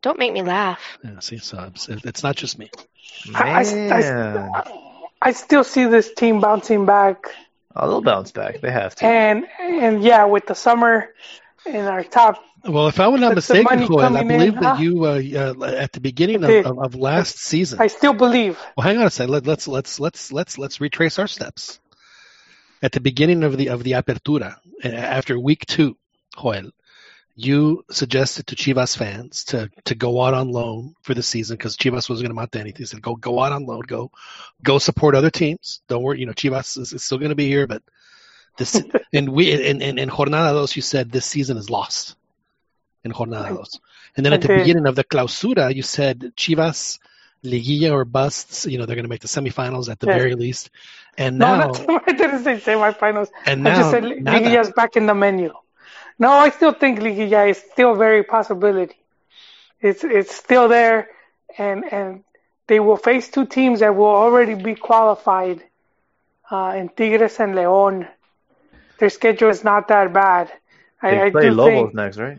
don't make me laugh. yeah, see so it's, it's not just me I, I, Man, I, I still see this team bouncing back, oh, they'll bounce back. They have to. and and yeah, with the summer in our top. well if I was not mistaken money Joel, I believe in, that huh? you uh, uh, at the beginning of, of, of last season I still believe. Well, hang on a second. Let, let's let's let's let's let's retrace our steps. At the beginning of the of the apertura, after week two, Joel, you suggested to Chivas fans to to go out on loan for the season because Chivas wasn't going to mount anything. He said, "Go go out on loan. Go go support other teams. Don't worry. You know, Chivas is, is still going to be here, but this and we in, in in Jornada dos, you said this season is lost in Jornada dos, and then at the beginning of the Clausura, you said Chivas." Liguilla or busts, you know they're going to make the semifinals at the Yes. very least, and No, now not, I didn't say semifinals. and I just now said nada. Liguilla's back in the menu. No, I still think Liguilla is still very possibility. It's it's still there, and and they will face two teams that will already be qualified, uh, in Tigres and León. Their schedule is not that bad. They I play do Lobos think, next, right?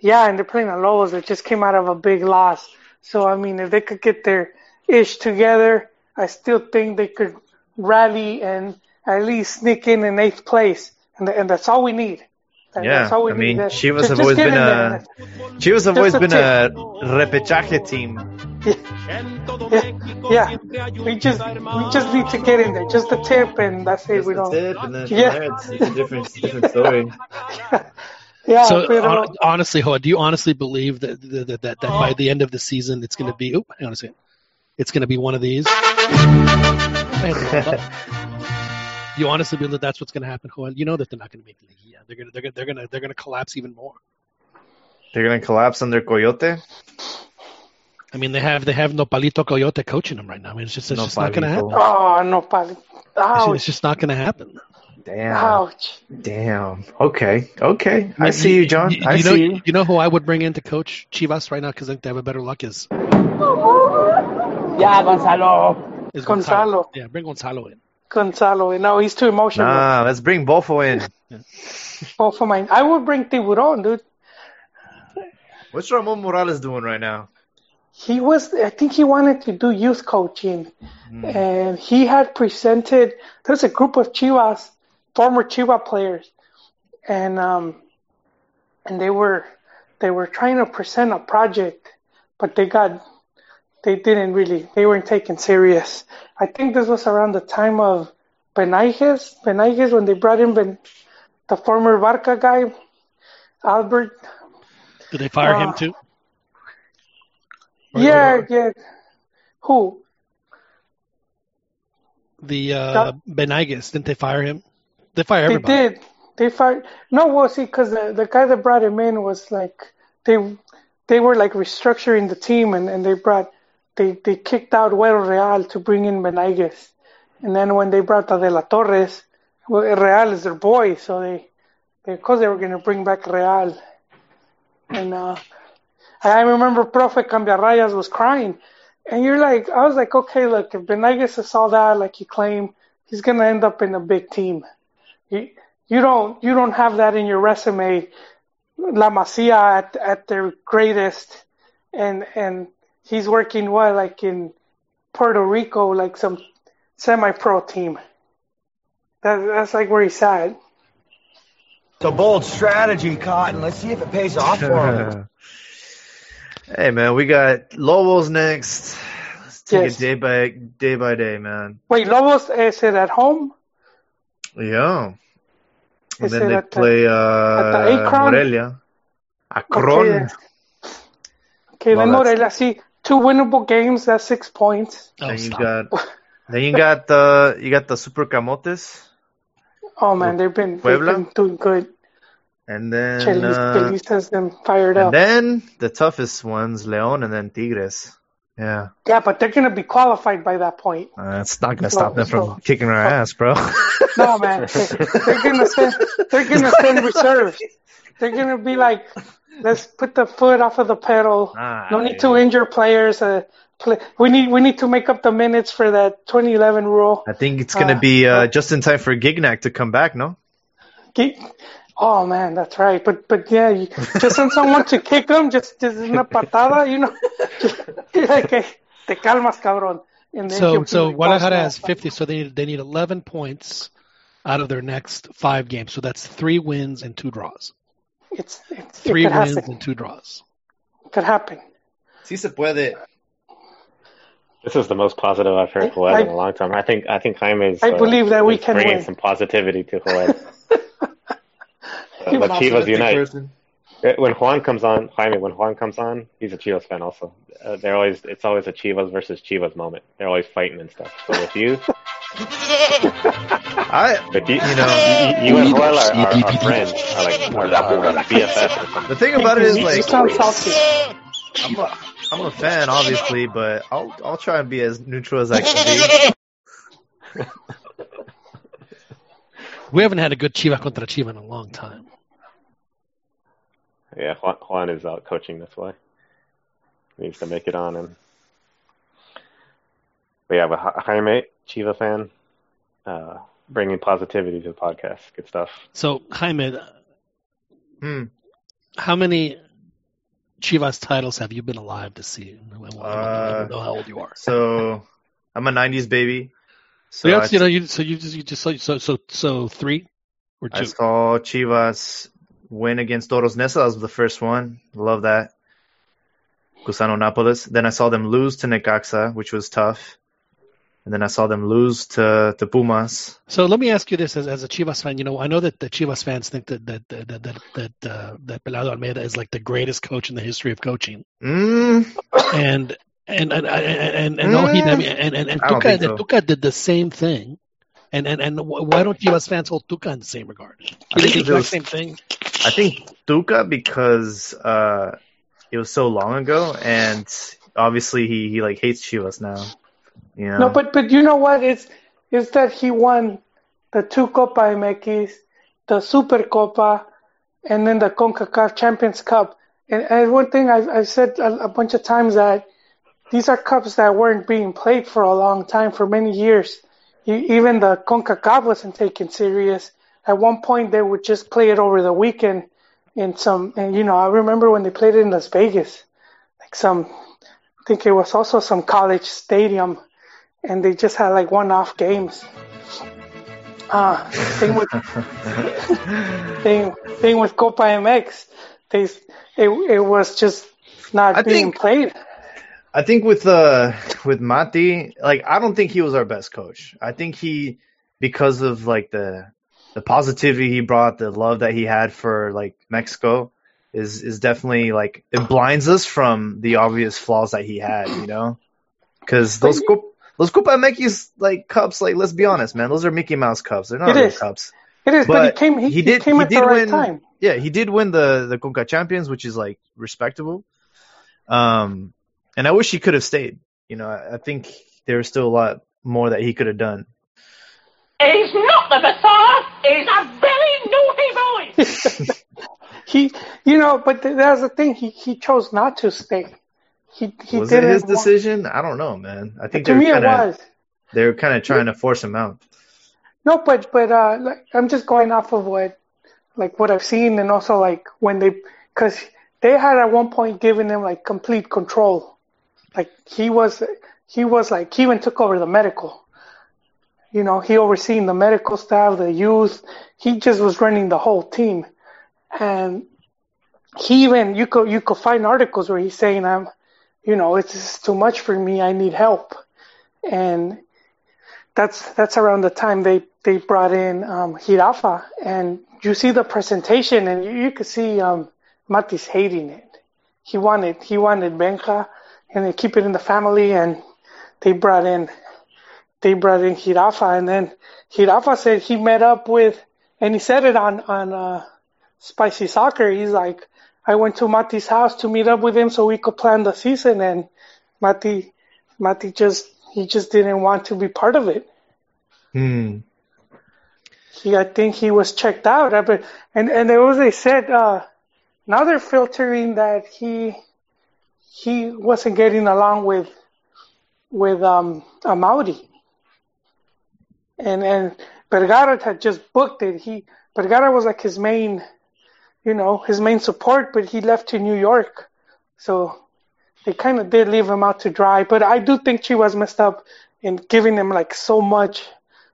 yeah, and they're playing the Lobos that just came out of a big loss. So I mean, if they could get their ish together, I still think they could rally and at least sneak in in eighth place, and and that's all we need. That- Yeah, that's all we I mean, need. That- Chivas just- have always been a there. Chivas have always a been a repechaje team. Yeah, we just we just need to get in there, just a tip, and that's it. We don't. Tip, and then Yeah. there it's, it's a different different story. Yeah, so pero- hon- honestly, Hoa, do you honestly believe that that, that, that, that by the end of the season it's going to be? Oh, hang on a second. It's going to be one of these. you honestly believe that that's what's going to happen, Hoa? You know that they're not going to make the league. Yeah, they're going to they're going they're going to they're going to collapse even more. They're gonna collapse under Coyote. I mean, they have they have Nopalito Coyote coaching them right now. I mean, it's just it's just not going to happen. Oh no, Pali. It's, Ouch! it's just not going to happen. Damn. Ouch! Damn. Okay. Okay. I see you, John. You, I you know, see you. you know who I would bring in to coach Chivas right now because I think they have a better luck is Yeah, Gonzalo. is Gonzalo. Yeah, bring Gonzalo in. Gonzalo. And no, he's too emotional. Nah, let's bring Bofo in. Both of mine. I would bring Tiburon, dude. What's Ramon Morales doing right now? He was. I think he wanted to do youth coaching, Hmm. and he had presented. There's a group of Chivas, former Chiva players, and um, and they were they were trying to present a project, but they got they didn't really they weren't taken serious. I think this was around the time of Benaiges, Benaiges when they brought in ben, the former Barca guy, Albert. Did they fire him Uh, too? Yeah, yeah. Who? The uh, Benaiges, didn't they fire him? They fire everybody. They did. They fired. No, well, see, because the, the guy that brought him in was like they they were like restructuring the team, and, and they brought they they kicked out Güero Real to bring in Benaiges, and then when they brought the Torres, well, Real is their boy, so they because they were going to bring back Real, and uh, I remember Profe Cambiarrayas was crying, and you're like, I was like, okay, look, if Benaiges is all that, like you claim, he's going to end up in a big team. You, you don't you don't have that in your resume. La Masia at at their greatest, and and he's working what like in Puerto Rico, like some semi-pro team. That, that's like where he's at. It's a bold strategy, Cotton. Let's see if it pays off for him. hey man, we got Lobos next. Let's take Yes. it day by day by day, man. Wait, Lobos is it at home? Yeah. And Is then they at the- play at uh, the Morelia. Akron. Okay, okay then Well, that's- Morelia. See, two winnable games. That's six points. Oh, then you stop. got then you got the you got the Super Camotes, Oh man, they've been they've been doing good. and then Chelis, uh, Chelis has them fired and up. then the toughest ones, Leon, and then Tigres. Yeah, yeah, but they're gonna be qualified by that point. uh, it's not gonna So- stop them so- from kicking our ass, bro. No, man. They- They're gonna send. They're gonna send reserves. They're gonna be like, let's put the foot off of the pedal. Ah, no need to injure players. Uh, play, we need we need to make up the minutes for that 2011 rule. I think it's gonna Uh, be uh, just in time for Gignac to come back. No, Get- oh man, that's right. But but yeah, you just send someone to kick them. Just just una patada, you know. Just, like, te calmas, cabrón. And So he'll be so like, Guadalajara "Oh, has 50, so they need they need 11 points out of their next five games. So that's three wins and two draws. It's, it's Three it wins happen. and two draws. Could happen. si se puede. This is the most positive I've heard Joel in a long time. I think I think Jaime is. I believe that we can bringing win. some positivity to Joel. You But Chivas Optimistic unite. person. Uh, When Juan comes on, Jaime, when Juan comes on, he's a Chivas fan also. Uh, they're always it's always a Chivas versus Chivas moment. They're always fighting and stuff. So with you, I, with you, you know, you, you and Joel are, are, are friends, are like are, are BFF or something. the thing about it is you like sound salty. I'm a, I'm a fan, obviously, but I'll I'll try and be as neutral as I can be. We haven't had a good Chiva contra Chiva in a long time. Yeah, Juan, Juan is out coaching. That's why he needs to make it on. And but yeah, but Ja- Jaime, Chiva fan, uh, bringing positivity to the podcast. Good stuff. So Jaime, Hmm. how many Chivas titles have you been alive to see? I don't Uh, know how old you are. So I'm a '90s baby. So So you, I, you know, you so you just you just so so so, so three or two. I saw Chivas win against Toros Neza. That was the first one. Love that. Gusano Nápoles. Then I saw them lose to Necaxa, which was tough. And then I saw them lose to, to Pumas. So let me ask you this: as, as a Chivas fan, you know, I know that the Chivas fans think that that that that that that, uh, that Pelado Almeyda is like the greatest coach in the history of coaching, Mm, and and and and and, and, all he, and and, and Tuca, so. Tuca did the same thing. And and and why don't Chivas fans hold Tuca in the same regard? I think the it exact was- same thing. I think Tuca because uh, it was so long ago, and obviously he, he like hates Chivas now. You know? No, but but you know what? It's that he won the two Copa MX, the Super Copa, and then the CONCACAF Champions Cup. And, and one thing I've, I've said a, a bunch of times that these are cups that weren't being played for a long time, for many years. E- Even the CONCACAF wasn't taken serious. At one point, they would just play it over the weekend in some, and you know, I remember when they played it in Las Vegas, like some, I think it was also some college stadium and they just had like one-off games. Uh, thing with thing thing with Copa MX, they it it was just not I being think- played. I think with uh with Mati, like I don't think he was our best coach. I think he because of like the the positivity he brought, the love that he had for like Mexico is is definitely like it blinds us from the obvious flaws that he had, you know? Cuz those Cop- those Copa Mickey's like cups like let's be honest, man, those are Mickey Mouse cups. They're not It real is. cups. It is, but, But he came he, he he did- came he at did the right win- time. Yeah, he did win the the Conca Champions, which is like respectable. Um, and I wish he could have stayed. You know, I, I think there's still a lot more that he could have done. He's not the Messiah. He's a very naughty boy. He, you know, but th- that's the thing. He he chose not to stay. He he Was it his want- decision? I don't know, man. I think to me, were it kind of was. they were kind of trying to force him out. No, but but uh, like, I'm just going off of what like what I've seen, and also like when they because they had at one point given him like complete control. Like he was he was like he even took over the medical. You know, he overseen the medical staff, the youth. He just was running the whole team, and he even you could you could find articles where he's saying I'm, you know, it's too much for me. I need help, and that's that's around the time they they brought in um, Hirafa, and you see the presentation, and you, you could see um, Matis hating it. He wanted he wanted Benja, and they keep it in the family, and they brought in they brought in Hirafa, and then Hirafa said he met up with, and he said it on on uh, Spicy Soccer. He's like, I went to Mati's house to meet up with him so we could plan the season, and Mati Mati just he just didn't want to be part of it. Hmm. He, I think he was checked out. But and and there was they said uh, now they're filtering that he he wasn't getting along with with um Amaury. And and Vergara had just booked it. He Vergara was like his main, you know, his main support, but he left to New York, so they kind of did leave him out to dry. But I do think Chivas messed up in giving him like so much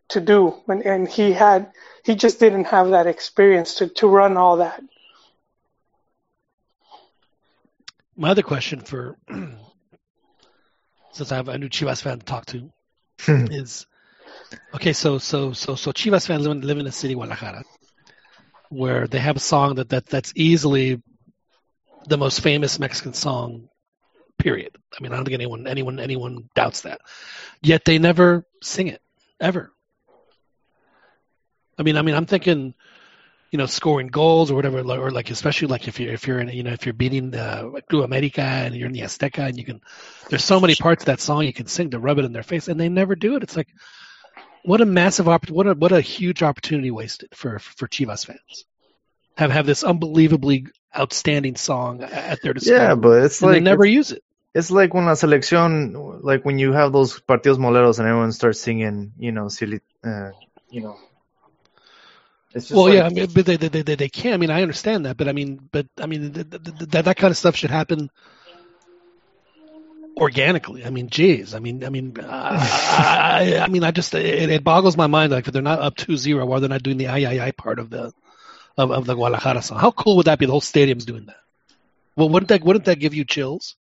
to do, and, and he had he just didn't have that experience to to run all that. My other question for since I have a new Chivas fan to talk to is okay. So so so so Chivas fans live in, live in a city, Guadalajara, where they have a song that, that that's easily the most famous Mexican song. Period. I mean, I don't think anyone anyone anyone doubts that. Yet they never sing it ever. I mean, I mean, I'm thinking, you know, scoring goals or whatever, or like especially like if you're if you're in, you know, if you're beating uh, Club America and you're in the Azteca and you can, there's so many parts of that song you can sing to rub it in their face, and they never do it. It's like, what a massive opp- what a what a huge opportunity wasted for for Chivas fans. Have have this unbelievably outstanding song at their disposal. Yeah, but it's and like they never use it. it's like when la selección, like when you have those partidos moleros and everyone starts singing, you know, silly, uh, you know. Well, like, yeah, I mean, but they, they they they can. I mean, I understand that, but I mean, but I mean, th- th- th- that that kind of stuff should happen organically. I mean, geez, I mean, I mean, I, I, I mean, I just it, it boggles my mind like if they're not up 2-0, why they're not doing the I I I part of the of, of the Guadalajara song. How cool would that be? The whole stadium's doing that. Well, wouldn't that wouldn't that give you chills?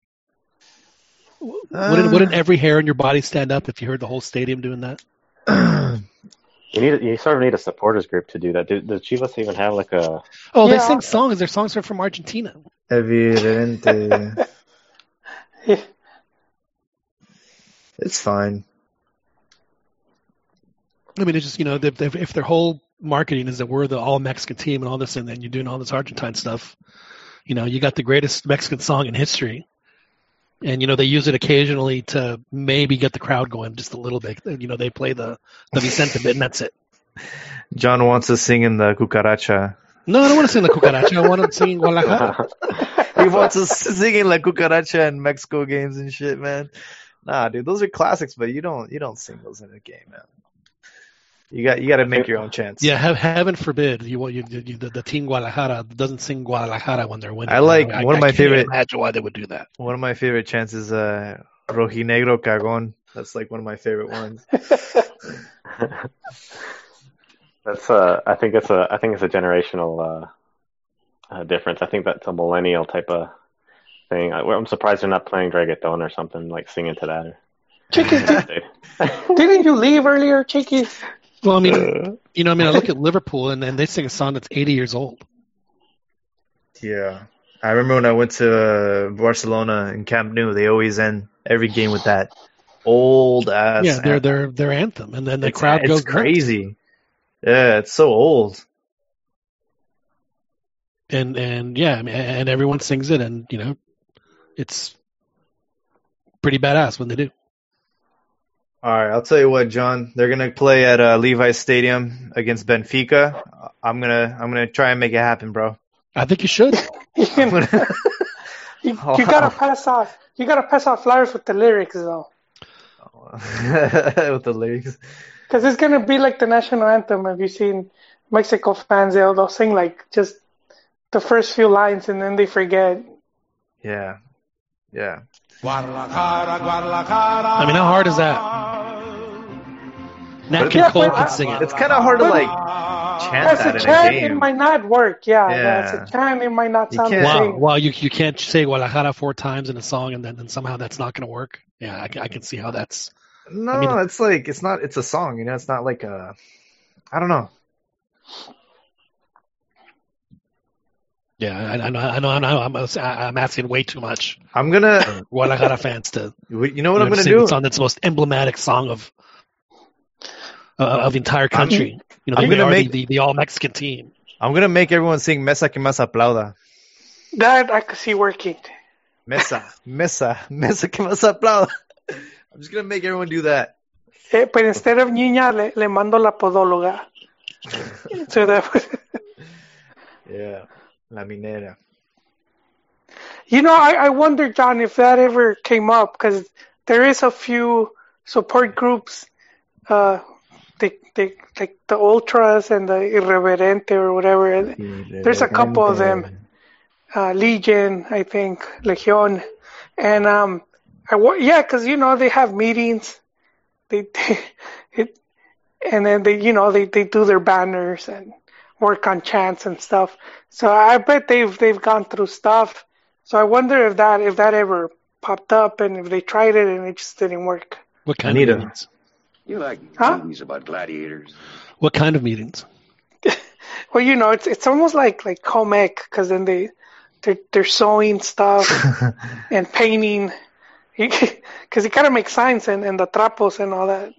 wouldn't Uh, wouldn't every hair in your body stand up if you heard the whole stadium doing that? You need you sort of need a supporters group to do that. Do, does Chivas even have like a? Oh, they sing songs. Their songs are from Argentina. Evidente. Yeah. It's fine. I mean, it's just you know, if, if, if their whole marketing is that we're the all Mexican team and all this, and then you're doing all this Argentine stuff, you know, you got the greatest Mexican song in history, and you know they use it occasionally to maybe get the crowd going just a little bit. You know, they play the the Vicente bit, and that's it. John wants to sing in the cucaracha. No, I don't want to sing the cucaracha. I want to sing Guadalajara. He wants us singing like cucaracha in Mexico games and shit, man. Nah, dude, those are classics, but you don't you don't sing those in a game, man. You got you got to make your own chance. Yeah, have, heaven forbid you, you, you the, the team Guadalajara doesn't sing Guadalajara when they're winning. I like- I, one of I my can't favorite- Imagine why they would do that. One of my favorite chants is uh, Rojinegro Cagón. That's like one of my favorite ones. That's uh, I think it's a I think it's a generational uh, uh, difference. I think that's a millennial type of thing. I, I'm surprised they're not playing reggaeton or something like singing to that. Chiquis, did, didn't you leave earlier, Chiquis? Well, I mean, you know, I mean, I look at Liverpool and, and they sing a song that's 80 years old. Yeah. I remember when I went to uh, Barcelona in Camp Nou, they always end every game with that old ass. yeah, their anthem. their their anthem, and then the It's- crowd it's goes nuts. crazy. Yeah, it's so old. and and yeah, I mean, and everyone sings it, and you know, it's pretty badass when they do. All right, I'll tell you what, John. They're gonna play at uh, Levi's Stadium against Benfica. I'm gonna I'm gonna try and make it happen, bro. I think you should. you, I'm gonna- you gotta pass off. You gotta pass off flyers with the lyrics though, with the lyrics. because it's gonna be like the national anthem. Have you seen Mexico fans? They'll they'll sing like just the first few lines and then they forget. Yeah, yeah. I mean, how hard is that? Nat But King Yeah, Cole but can sing it. It's kind of hard to like chant As that a chant, a it might not work. Yeah, Yeah. as a chant, it might not You sound Wow, same. wow, you you can't say Guadalajara four times in a song, and then and somehow that's not going to work. Yeah, I, can- I can see how that's. No, I mean- it's like it's not. It's a song, you know. It's not like a. I don't know. Yeah, I, I know, I know, I know. I'm, I'm asking way too much. I'm gonna. for Guadalajara fans to You know what I'm gonna sing do? the song that's the most emblematic song of uh, of the entire country. you know, I'm gonna make- the, the, the all Mexican team. I'm gonna make everyone sing "Mesa que más aplauda." That I could see working. Mesa, mesa, mesa que más aplauda. I'm just gonna make everyone do that. Eh, but instead of niña, le, le mando la podóloga. so that, Yeah, la minera. you know, I, I wonder, John, if that ever came up because there is a few support groups, uh, they, they, like the ultras and the irreverente or whatever. There's a couple of them. uh, Legion, I think, Legion, and um, I yeah, because you know they have meetings, they, they it, and then they you know they, they do their banners and work on chants and stuff. So I bet they've they've gone through stuff. So I wonder if that if that ever popped up and if they tried it and it just didn't work. What kind Anita. of meetings? You like Huh? movies about gladiators? What kind of meetings? Well, you know, it's it's almost like like comic because then they they're they're sewing stuff and painting, because you kind of make signs and, and the trapos and all that.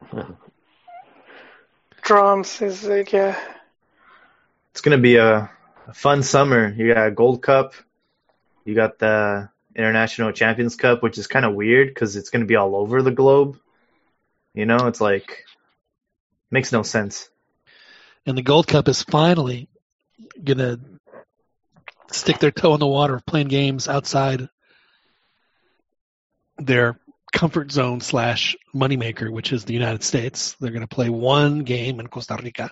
Drums is like yeah. It's gonna be a, a fun summer. You got Gold Cup, you got the International Champions Cup, which is kind of weird because it's gonna be all over the globe. You know, it's like makes no sense. And the Gold Cup is finally gonna stick their toe in the water of playing games outside their comfort zone slash moneymaker, which is the United States. They're going to play one game in Costa Rica.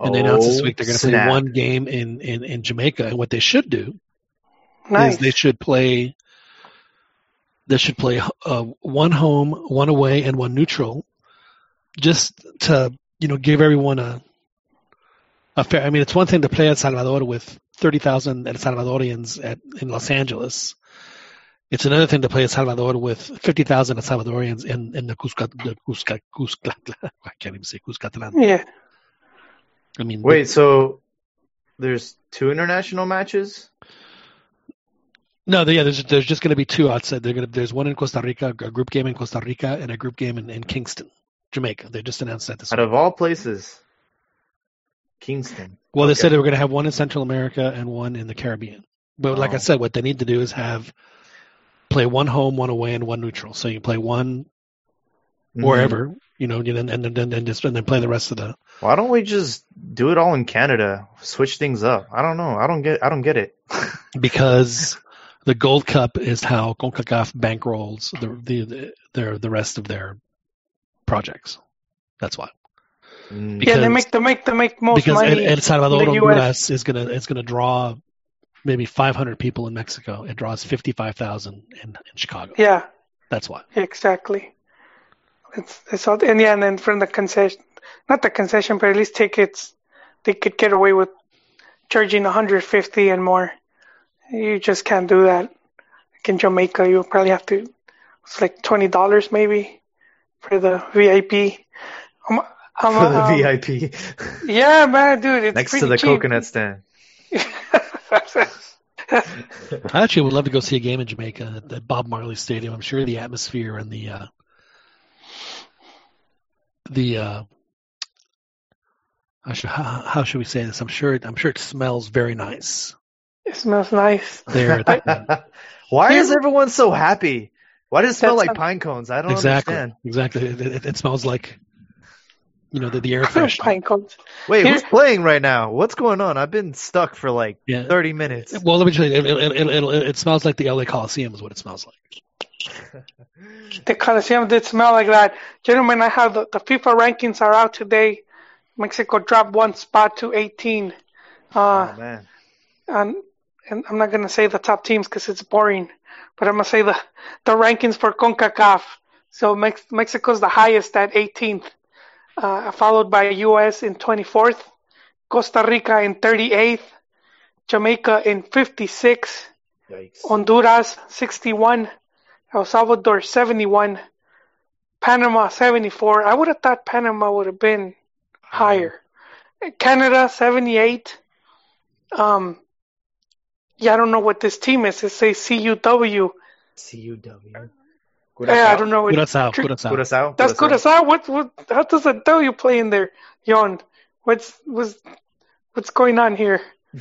And they announced this Oh, week they're going to play one game in, in, in Jamaica. And what they should do Nice. is they should play they should play uh, one home, one away, and one neutral, just to you know give everyone a a fair. I mean, it's one thing to play El Salvador with thirty thousand El Salvadorians at in Los Angeles. It's another thing to play El Salvador with fifty thousand El Salvadorians in in the Cusca the Cusca Cusca. I can't even say Cuscatlan. Yeah. I mean, Wait, so there's two international matches? No, yeah, there's there's just going to be two outside. They're going to there's one in Costa Rica, a group game in Costa Rica, and a group game in, in Kingston, Jamaica. They just announced that this Out week. of all places, Kingston. Well, they said they were going to have one in Central America and one in the Caribbean. But like I Oh. said, what they need to do is have play one home, one away, and one neutral. So you play one Mhm. wherever, you know, and then and then and just and then play the rest of the. Why don't we just do it all in Canada? Switch things up. I don't know. I don't get. I don't get it. Because the Gold Cup is how Concacaf bankrolls the the, the their the rest of their projects. That's why. Mm. yeah, they make they make they make most because money. El, El Salvador in the US. Honduras is gonna is gonna draw maybe 500 people in Mexico. It draws 55,000 in, in Chicago. Yeah, That's why. exactly. It's it's all, and yeah, and then from the concession, not the concession, but at least tickets, they could get away with charging 150 and more. You just can't do that. Like in Jamaica, you probably have to. It's like twenty dollars maybe for the VIP. I'm, I'm, For the um, VIP Yeah, man, dude, it's next to the cheap. coconut stand. I actually would love to go see a game in Jamaica at the Bob Marley Stadium. I'm sure the atmosphere and the uh, the uh, how should, how, how should we say this? I'm sure it, I'm sure it smells very nice It smells nice. there. The, Why Here- is everyone so happy? Why does it smell like pine cones? I don't exactly, understand. exactly. It, it, it smells like you know the, the air freshener. Pine cones. Wait, Here- who's playing right now? What's going on? I've been stuck for like Yeah. 30 minutes. Well, let me tell you, it, it, it, it, it smells like the LA Coliseum is what it smells like. The Coliseum did smell like that. Gentlemen, I have the, the FIFA rankings are out today. Mexico dropped one spot to 18. Uh, oh man. and, and I'm not going to say the top teams because it's boring, but I'm going to say the, the rankings for CONCACAF. So Mex- Mexico's the highest at 18th, uh, followed by US in 24th, Costa Rica in 38th, Jamaica in 56, Yikes. Honduras 61, El Salvador 71, Panama 74. I would have thought Panama would have been higher. Canada 78. Um, yeah, I don't know what this team is. It says CUW. CUW. Yeah, I don't know. What, Curacao, Cur- Curacao. Curacao. That's Curacao. Curacao. What, what, how does a W play in there, Yon? What's, what's, what's going on here?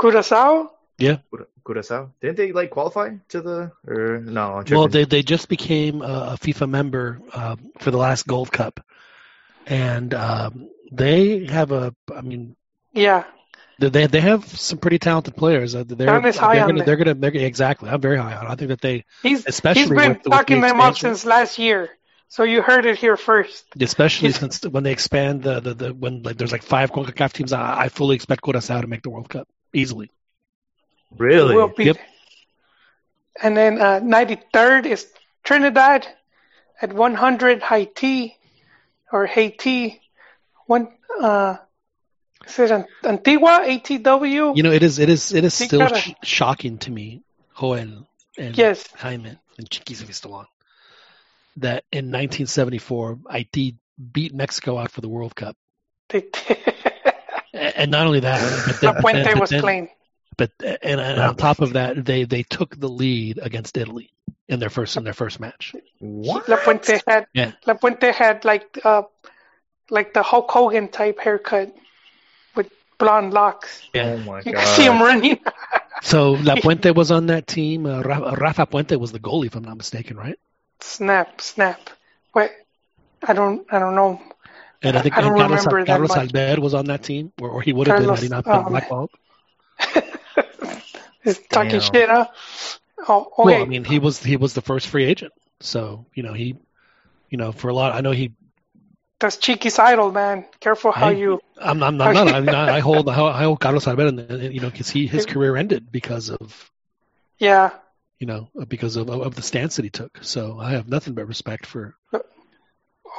Curacao? Yeah. Curacao. Didn't they like qualify to the or no? Well, they they just became a, a FIFA member uh, for the last Gold Cup, and um, they have a. I mean, Yeah. They they they have some pretty talented players. Uh, They're Don is high they're on gonna, them. they're gonna they're gonna exactly. I'm very high on. I think that they He's, Especially he's been with- with the them up since last year. So you heard it here first. especially He's- since when they expand the the, the when like there's like five Concacaf teams. I, I fully expect Curacao to make the World Cup easily. really? will be. Yep. And then uh, 93rd is Trinidad at 100 Haiti or Haiti. One uh, is it An- Antigua ATW? You know, it is it is it is still cara. sh- shocking to me, Joel and Yes. Jaime and Chiquis of Vistalon, that in 1974 IT beat Mexico out for the World Cup. They- And not only that, but La then, Puente but was then- playing. But and, and on top of that, they they took the lead against Italy in their first in their first match. What? La Puente had Yeah. La Puente had like uh like the Hulk Hogan type haircut with blonde locks. Oh my You can see him running. So La Puente was on that team. Uh, Rafa Puente was the goalie, if I'm not mistaken, right? snap, snap. What? I don't I don't know. And I think I don't Carlos, remember Carlos much. Albert was on that team, or, or he would have been had he not been Carlos- man. blackballed. He's talking Damn. shit, huh? Oh, okay. Well, I mean, he was he was the first free agent, so you know he, you know, for a lot, I know he. That's Chiqui's idol, man. Careful how Hey, you. I'm, I'm, I'm not. I, mean, I I hold I hold Carlos Albert, and you know, because he his career ended because of Yeah. you know because of of the stance that he took. So I have nothing but respect for.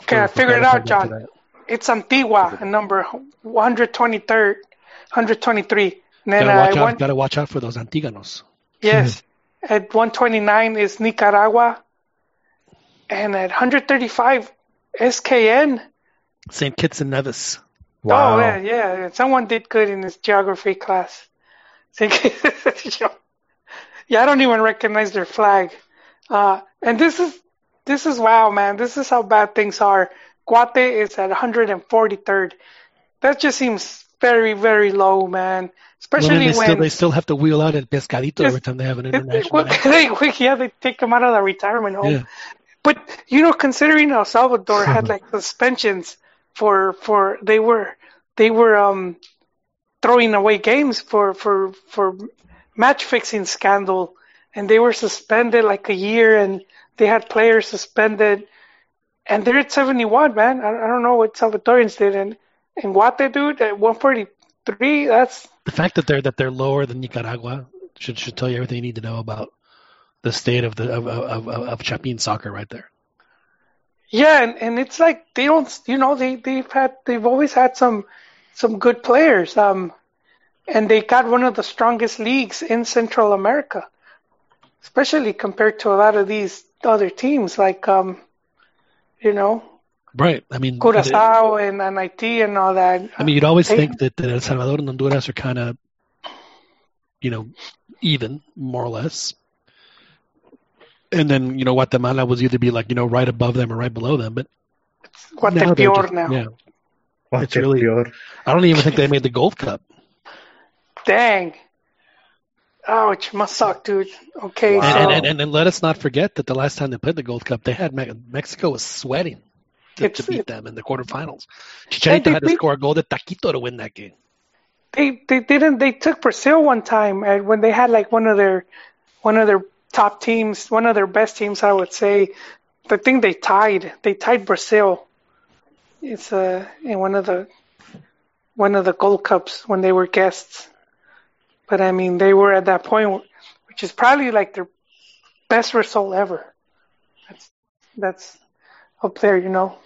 Okay, I figured it out, John. It's Antigua, a number 123rd, 123. And then Gotta watch I out. Gotta watch out for those Antiganos. yes, at 129 is Nicaragua, and at 135 SKN. St. Kitts and Nevis. Wow. Oh yeah, yeah, someone did good in his geography class. yeah, I don't even recognize their flag. Uh, and this is this is wow, man. This is how bad things are. Guate is at 143rd. That just seems very, very low, man. Especially then they when still they still have to wheel out at Pescadito every time they have an it- international. well, match. they, yeah, they take them out of the retirement home. Yeah. But you know, considering El Salvador had like suspensions for for they were they were um throwing away games for for for match fixing scandal, and they were suspended like a year, and they had players suspended, and they're at seventy one, man. I, I don't know what Salvadorians did, and and Guate dude at one forty three. That's the fact that they're that they're lower than Nicaragua should should tell you everything you need to know about the state of the of of, of, of Chapin soccer right there. Yeah, and, and it's like they don't, you know, they they've had they've always had some some good players, um, and they got one of the strongest leagues in Central America, especially compared to a lot of these other teams, like um, you know, Right. I mean, Curacao and, and Haiti and all that. I mean, you'd always They- think that, that El Salvador and Honduras are kind of, you know, even more or less. And then you know Guatemala was either be like you know right above them or right below them, but What now the pure just- now. Yeah, What It's the really- pure. I don't even think they made the Gold Cup. Dang. Ouch, must suck, dude. Okay, Wow. so And, and, and, and let us not forget that the last time they played the Gold Cup, they had Me- Mexico was sweating to, to beat them in the quarterfinals. Chicharito they had to beat- score a goal to Taquito to win that game. they they didn't they took Brazil one time uh, when they had like one of their one of their top teams, one of their best teams I would say. I think they tied. They tied Brazil. It's uh in one of the one of the Gold Cups when they were guests. But I mean they were at that point which is probably like their best result ever. That's that's up there, you know.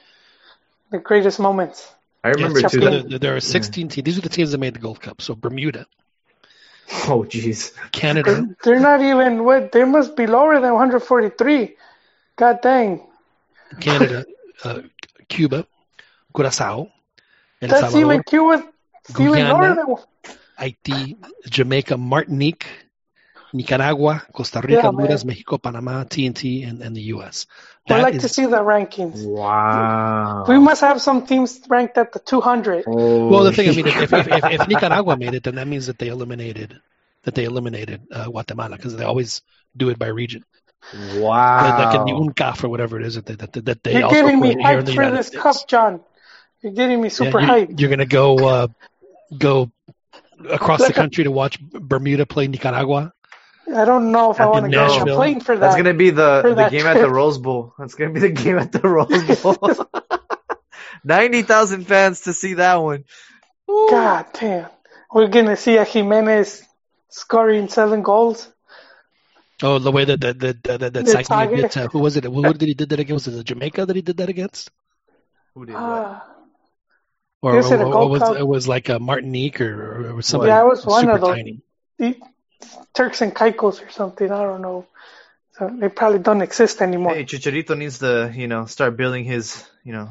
The greatest moments. I remember Yes, too. there, That, there- there are 16 teams. These are the teams that made the Gold Cup. So Bermuda, oh, jeez. Canada, They're, they're not even what they must be lower than 143. God dang. Canada, uh, Cuba, Curacao, El That's Salvador, even Cuba. It's even Guyana. lower than Haiti, Jamaica, Martinique, Nicaragua, Costa Rica, Yeah, Honduras, man. Mexico, Panama, TNT, and, and the U.S. I'd like is- to see the rankings. Wow. We must have some teams ranked at the 200. Oh, well, the thing I mean, if, if, if, if, if Nicaragua made it, then that means that they eliminated that they eliminated uh, Guatemala because they always do it by region. wow. Like in the UNCAF or whatever it is that they, that, that they You're also getting me play here in hyped for United this States. cup, John. You're getting me Yeah, super you, hyped. You're gonna go uh, go across Like the a- country to watch Bermuda play Nicaragua. I don't know if I At want to go on a Nashville. plane for that. That's gonna be the the that game at the. Rose Bowl. That's gonna be the game at the Rose Bowl. Ninety thousand fans to see that one. Ooh. God damn. We're going to see a Jimenez scoring seven goals. Oh, the way that that that that, that, that The Saiki Tiger. did to- who was it? Who did he did that against? Was it Jamaica that he did that against? Who did that? Ah, Or, it or- or was it was like a Martinique or, or somebody Yeah, it was one super of those. tiny. The Turks and Caicos or something. I don't know. So they probably don't exist anymore. Hey, Chicharito needs to, you know, start building his, you know,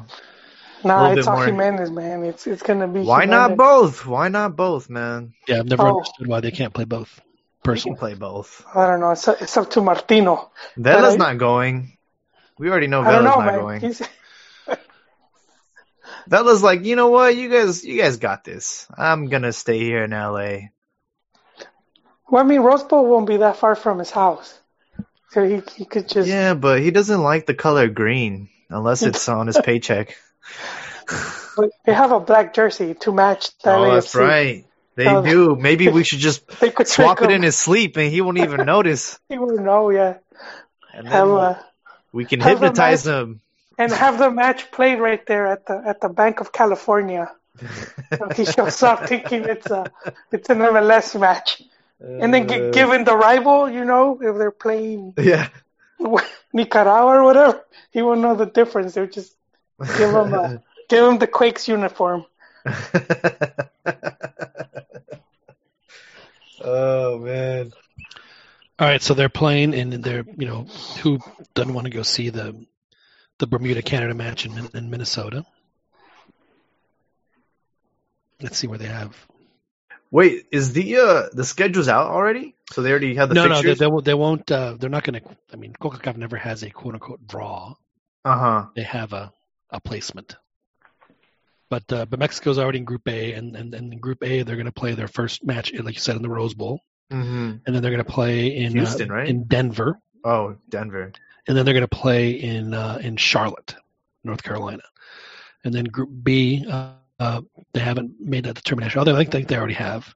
Nah, little it's bit more- Jimenez, man. It's it's gonna be. Why not both? Why not both, man? Yeah, I've never Oh. understood why they can't play both. We Personally, play both. I don't know. It's, it's up to Martino. Vela's I- not going. We already know Vela's know, not man. going. He's, Vela's like, you know what? You guys, you guys got this. I'm gonna stay here in LA. Well, I mean, Rose Bowl won't be that far from his house, so he he could just. Yeah, but he doesn't like the color green unless it's on his paycheck. They have a black jersey to match the Oh, that's right. They So- do. Maybe we should just They could swap it him. in his sleep, and he won't even notice. He wouldn't know, yeah. And Have a, we can hypnotize match. him. and have the match played right there at the at the Banc of California. So he shows up thinking it's a it's an MLS match, and then Uh, gi- given the rival, you know, if they're playing Yeah. Nicaragua or whatever, he won't know the difference. They'll just give him a give him the Quakes uniform. oh man. all right. So they're playing, and they're you know who doesn't want to go see the the Bermuda Canada match in in Minnesota. Let's see where they have. Wait, is the uh the schedules out already? So they already have the no, no, they, fixtures. they won't. They won't. Uh, they're not going to. I mean, CONCACAF never has a quote unquote draw. Uh huh. They have a, a placement. But uh, but Mexico's already in Group A, and, and, and in Group A they're going to play their first match, like you said, in the Rose Bowl, mm-hmm. and then they're going to play in Houston, uh, right? in Denver, Oh, Denver. and then they're going to play in uh, in Charlotte, North Carolina, and then Group B, uh, they haven't made that determination. Although I think they already have.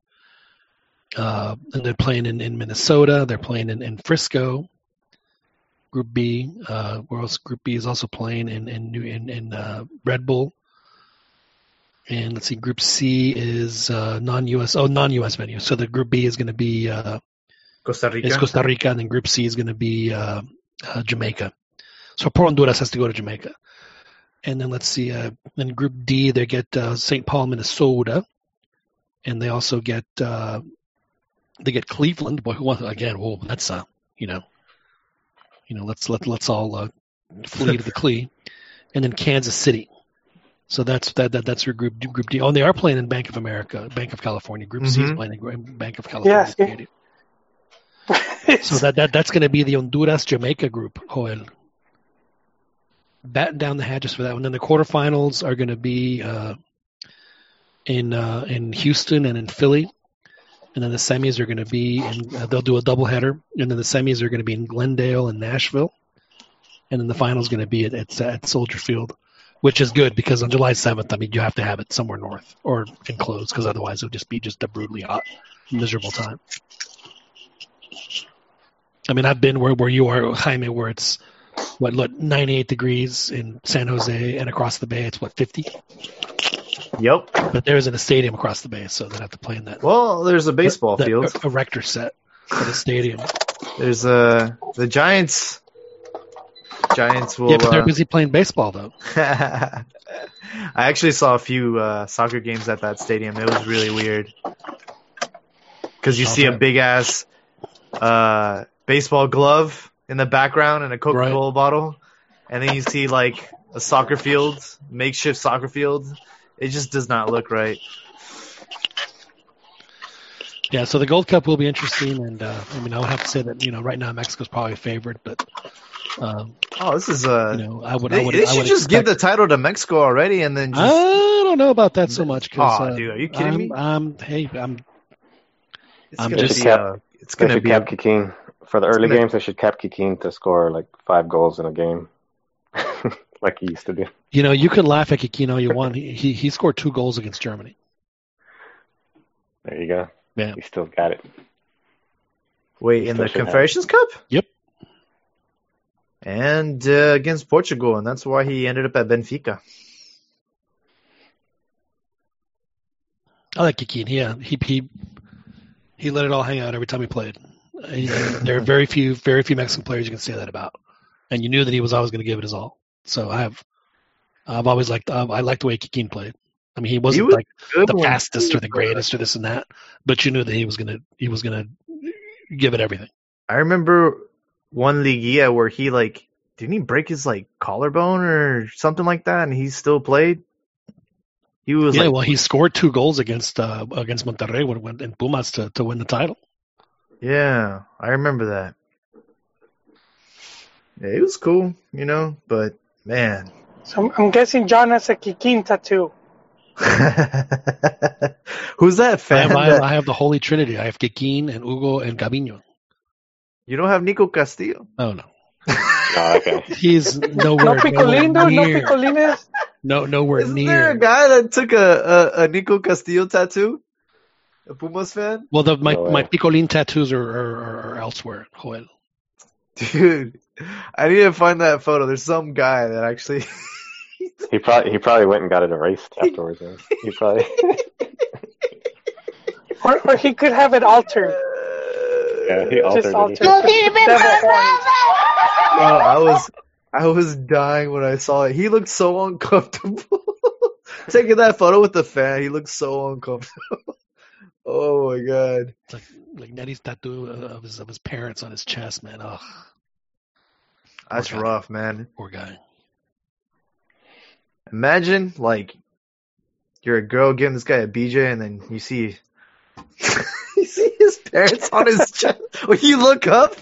Uh, and they're playing in, in Minnesota. They're playing in, in Frisco. Group B, uh, where else? Group B is also playing in in New in, in uh, Red Bull. And let's see, Group C is uh, non-U.S. Oh, non-U.S. venue. So the Group B is going to be uh, Costa Rica. it's Costa Rica, and then Group C is going to be uh, uh, Jamaica. So poor Honduras has to go to Jamaica. And then let's see, uh, then Group D they get uh, St. Paul, Minnesota, and they also get uh, they get Cleveland. Boy, who wants again? Whoa, that's uh, you know, you know, let's let let's all uh, flee to the Clee, and then Kansas City. So that's that, that that's your group group D. Oh, and they are playing in Bank of America, Banc of California. Group C is Mhm. playing in Banc of California Yes, yeah. So that, that that's going to be the Honduras Jamaica group, Joel. Batten down the hatches for that one. Then the quarterfinals are going to be uh, in uh, in Houston and in Philly, and then the semis are going to be in. Uh, they'll do a doubleheader, and then the semis are going to be in Glendale and Nashville, and then the final is going to be at, at at Soldier Field, which is good because on July seventh, I mean, you have to have it somewhere north or enclosed because otherwise it would just be just a brutally hot, miserable time. I mean, I've been where, where you are, Jaime, where it's what, what 98 degrees in San Jose and across the bay it's what 50. Yep. But there isn't a stadium across the bay, so they have to play in that. Well, there's a baseball that field. erector set for the stadium. There's uh the Giants. Giants will. yeah, but they're uh, busy playing baseball though. I actually saw a few uh, soccer games at that stadium. It was really weird because you see a big ass uh, baseball glove in the background and a Coca Cola bottle, and then you see like a soccer field, makeshift soccer field. It just does not look right. Yeah, so the Gold Cup will be interesting, and uh, I mean, I would have to say that you know right now Mexico's probably a favorite, but um, Oh, this is uh. you know I would they I would they I should would just give the title to Mexico already, and then just. I don't know about that so much. Cause, Aw, uh, dude, are you kidding I'm, me? I'm, hey, I'm. It's I'm gonna They should be cap, a- it's gonna should be cap a- Kikin. For the early gonna- games, they should cap Kikin to score like five goals in a game, like he used to do. You know, you can laugh at Kikin all you want. He, he he scored two goals against Germany. There you go. Yeah. He still got it. Wait, in the should. Confederations Cup? Yep. And uh, against Portugal, and that's why he ended up at Benfica. I like Kikin. Yeah, he he he let it all hang out every time he played. There are very few very few Mexican players you can say that about, and you knew that he was always going to give it his all. So I have I've always liked I I liked the way Kikin played. I mean, he wasn't was like the when- fastest or the greatest or this and that, but you knew that he was gonna he was gonna give it everything. I remember one Liguilla where he like didn't he break his like collarbone or something like that, and he still played. He was yeah, like, well, he scored two goals against uh, against Monterrey when it went in Pumas to, to win the title. Yeah, I remember that. Yeah, it was cool, you know, but man, So I'm, I'm guessing John has a Kikin tattoo. who's that I fan? have, I, have, that- I have the Holy Trinity. I have Kikin and Hugo and Cabinho. you don't have Nico Castillo? Oh no, Oh, okay. he's No nowhere, nowhere Picolindo, no Picolines. no nowhere Isn't near. there a guy that took a, a, a Nico Castillo tattoo? A Pumas fan? Well, the, my No way. my Picolin tattoos are, are, are, are elsewhere. Joel. Dude, I need to find that photo. There's some guy that actually. He probably he probably went and got it erased afterwards. man. He probably Or, or he could have it altered. yeah he altered Just it. altered. Devil horns. Bro, I was I was dying when I saw it. He looked so uncomfortable. Taking that photo with the fan, he looked so uncomfortable. Oh my god. It's like like Nettie's tattoo uh, of his of his parents on his chest, man. Ugh, That's rough, man. poor guy. Imagine like you're a girl giving this guy a BJ and then you see you see his parents on his chest. When you look up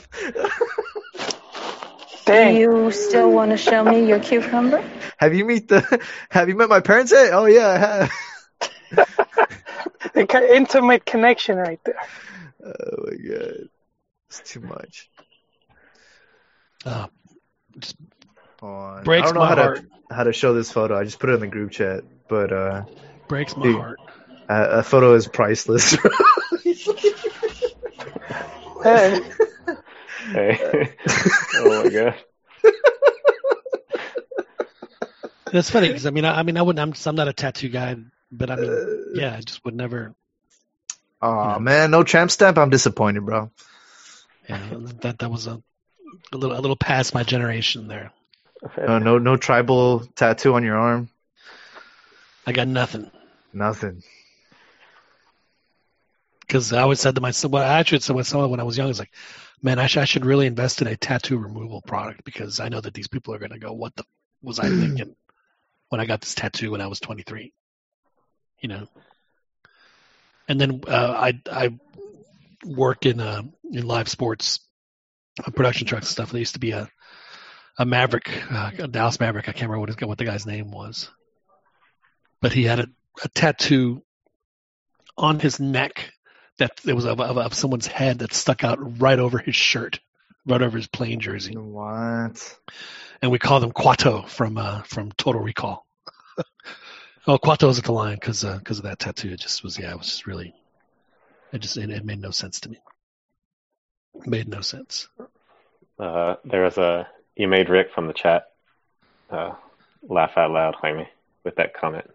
Dang. You still want to show me your cucumber? Have you meet the have you met my parents yet? Oh yeah, I have. A ki- intimate connection right there. Oh my god. It's too much. Uh, Hold on. Breaks I don't know my how heart. to how to show this photo. I just put it in the group chat, but uh, breaks my Dude. heart. a, a photo is priceless. Hey, Hey. oh my god. It's funny because I mean, I, I mean, I wouldn't. I'm, just- I'm not a tattoo guy, but I mean, yeah, I just would never. oh man, no tramp stamp. I'm disappointed, bro. Yeah, that that was a, a little a little past my generation there. No, no, no tribal tattoo on your arm. I got nothing Nothing. because I always said to myself, well, I actually said to myself when I was young, I was like, man, I, sh- I should really invest in a tattoo removal product because I know that these people are going to go, what the was I thinking when I got this tattoo when I was 23? You know. And then uh, I I work in uh, in live sports uh, production trucks and stuff. There used to be a a Maverick, uh, a Dallas Maverick. I can't remember what, his, what the guy's name was, but he had a, a tattoo on his neck that it was of, of, of someone's head that stuck out right over his shirt, right over his playing jersey, What? and we call them Quato from uh, from Total Recall. oh, Quato's at the line because because of that tattoo. It just was yeah, it was just really, it just it, it made no sense to me. It made no sense. Uh, there was a you made Rick from the chat uh, laugh out loud, Jaime, with that comment.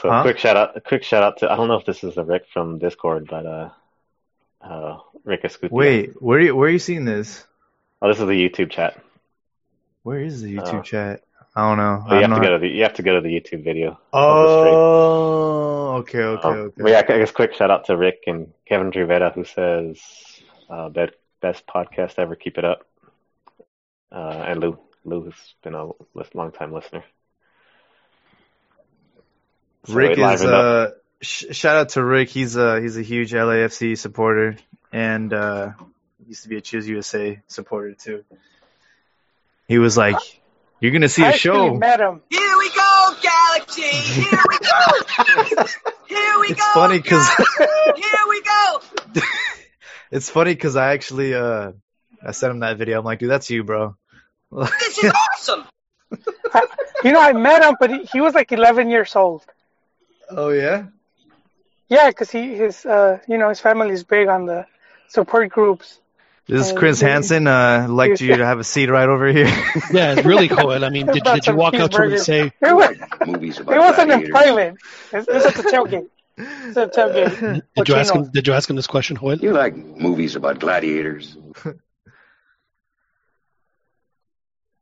So Huh? quick shout out, a quick shout out to I don't know if this is the Rick from Discord, but uh, uh, Rick Escutia. Wait, where are you, where are you seeing this? oh, this is the YouTube chat. Where is the YouTube Oh. chat? I don't know. You don't have to go to the you have to go to the YouTube video. Oh, okay, okay, Um, okay. but yeah, I guess quick shout out to Rick and Kevin Rivera who says uh, best best podcast ever. Keep it up. Uh, and Lou Lou has been a long time listener. So Rick is uh sh- shout out to Rick. He's a he's a huge LAFC supporter and uh used to be a Chivas USA supporter too. He was like, "You're gonna see I a show." met him. Here we go, Galaxy! Here we go! Here we It's go! funny 'cause- Galaxy! Here we go! It's funny because I actually uh I sent him that video. I'm like, "Dude, that's you, bro." This is awesome! You know, I met him, but he, he was like 11 years old. oh yeah. Yeah, because he his uh you know his family is big on the support groups. This is Uh, Chris he- Hansen. Uh, like you to have a seat right over here. Yeah, it's really cool. I mean, did, did you walk up to him and say, It, was, Movies it about wasn't in gladiators. private. It, it was at the tailgate. It was at the tailgate. did you ask him? Did you ask him this question, Joel? You like movies about gladiators.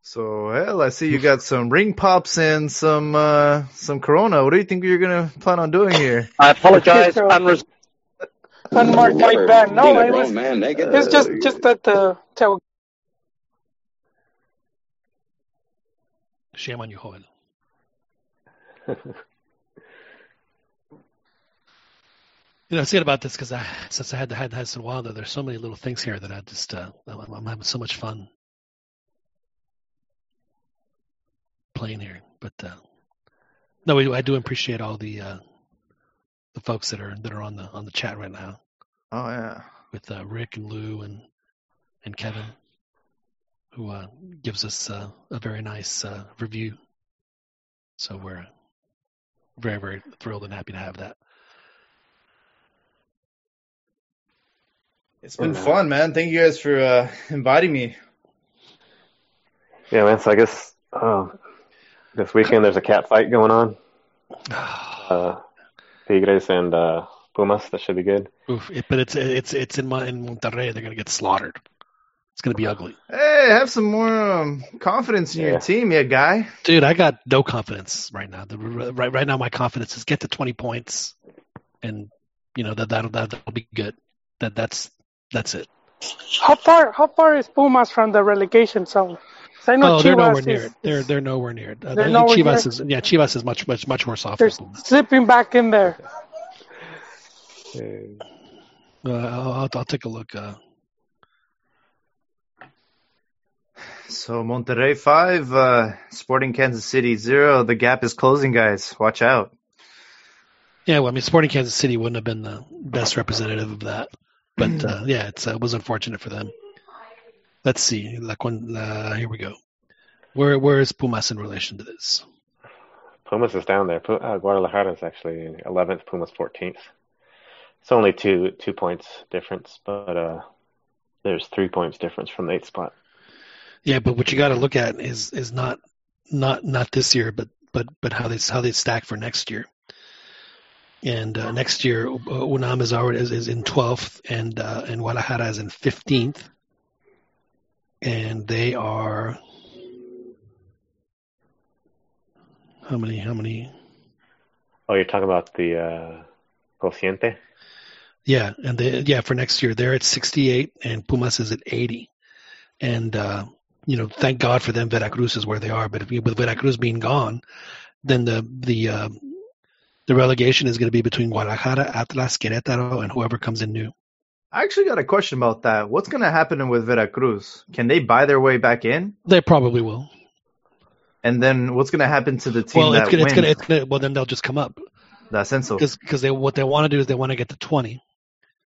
So, hell, I see you got some ring pops and some uh some Corona. What do you think you're gonna plan on doing here? I apologize. So- Unres- unmarked white van. No, it was, man, it's just just that uh, the tail. Shame on you, Joel. You know, I was about this because I, since I had to had had in a while, though, there's so many little things here that I just uh, I'm, I'm, having so much fun playing here. But uh, no, I do appreciate all the uh, the folks that are that are on the on the chat right now Oh yeah. with uh, Rick and Lou and and Kevin, who uh, gives us uh, a very nice uh, review. So we're very very thrilled and happy to have that. It's been fun, man. Thank you guys for uh, inviting me. Yeah, man. So I guess uh, this weekend there's a cat fight going on. Tigres and uh, Pumas. That should be good. Oof, it, but it's it's it's in my in Monterrey. They're gonna get slaughtered. It's gonna be ugly, Hey, have some more um, confidence in your team, yeah, guy. dude. I got no confidence right now. The, right right now, my confidence is get to twenty points, and you know that that'll that'll be good. That that's that's it. How far how far is Pumas from the relegation zone? 'Cause I know Oh, they're Chivas nowhere is, near it. They're they're nowhere near it. Uh, They're I think nowhere Chivas near is yeah, Chivas is much much much worse off. they're slipping back in there. Uh, I'll, I'll I'll take a look. Uh, So Monterrey five, uh, Sporting Kansas City zero. The gap is closing, guys. Watch out. yeah, well, I mean, Sporting Kansas City wouldn't have been the best representative of that, but uh, yeah, it's uh, it was unfortunate for them. Let's see. La, Con- uh, here we go. Where where is Pumas in relation to this? Pumas is down there. Uh, Guadalajara is actually 11th. Pumas 14th. It's only two two points difference, but uh, there's three points difference from the eighth spot. Yeah, but what you got to look at is is not not not this year, but but but how they how they stack for next year. And uh, next year, uh, Unam is already is, is in twelfth, and uh, and Guadalajara is in fifteenth, and they are how many how many? Oh, you're talking about the uh, cociente? Yeah, and they yeah for next year they're at sixty eight, and Pumas is at eighty, and uh, you know thank God for them. Veracruz is where they are, but if you, with Veracruz being gone, then the the uh, the relegation is going to be between Guadalajara, Atlas, Querétaro, and whoever comes in new. I actually got a question about that. What's going to happen with Veracruz? Can they buy their way back in? They probably will. And then what's going to happen to the team Well, that it's gonna, it's wins gonna, it's gonna, well then they'll just come up the Ascenso? because they what they want to do is they want to get to twenty.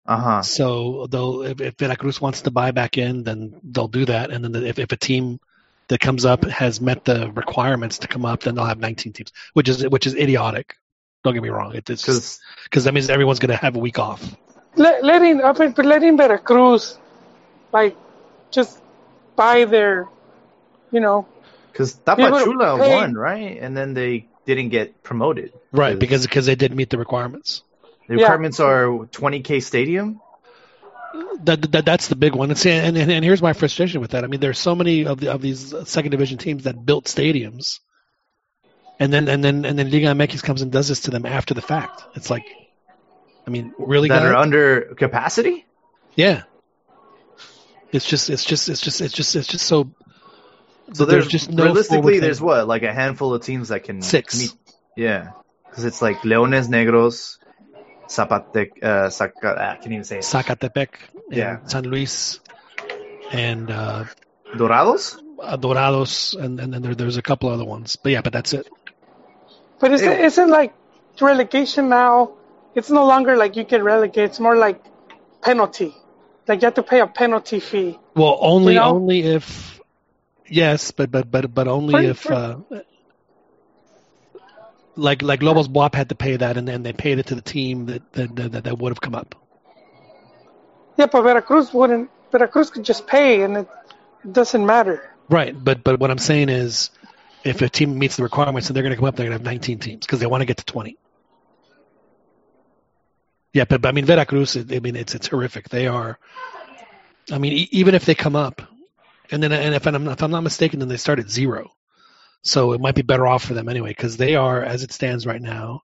Uh huh. So they'll if, if Veracruz wants to buy back in, then they'll do that. And then if if a team that comes up has met the requirements to come up, then they'll have 19 teams, which is which is idiotic. Don't get me wrong. It, it's Because because that means everyone's going to have a week off. Let, letting I mean, but letting Veracruz like just buy their you know because They Tapachula paid- won, right? And then they didn't get promoted. Right, because because they didn't meet the requirements. the Yeah. requirements are 20k stadium. That, that that's the big one. And, see, and and and here's my frustration with that. I mean, there's so many of the of these second division teams that built stadiums, and then and then and then Liga MX comes and does this to them after the fact. It's like, I mean, really, that guys? are under capacity. Yeah. It's just it's just it's just it's just it's just so So there's there's, just no realistically there's thing. what like a handful of teams that can Six. meet. Yeah, because it's like Leones Negros, Zapatec, uh, Saca, ah, I can't even say it. Zacatepec Yeah. San Luis and uh, Dorados. Dorados and and then there, there's a couple other ones. But yeah, but that's it. But is it Ew. isn't like relegation now? It's no longer like you get relegated. It's more like penalty. Like you have to pay a penalty fee. Well, only You know? only if yes, but but but but only For- if for- uh, like like Lobos BUAP had to pay that, and then they paid it to the team that that that, that would have come up. Yeah, but Veracruz wouldn't. Veracruz could just pay, and it, it doesn't matter. Right, but but what I'm saying is, if a team meets the requirements, and they're going to come up, they're going to have 19 teams because they want to get to 20. Yeah, but, but I mean Veracruz. I mean it's it's horrific. They are. I mean, e- even if they come up, and then and if I'm if I'm not mistaken, then they start at zero. So it might be better off for them anyway because they are, as it stands right now,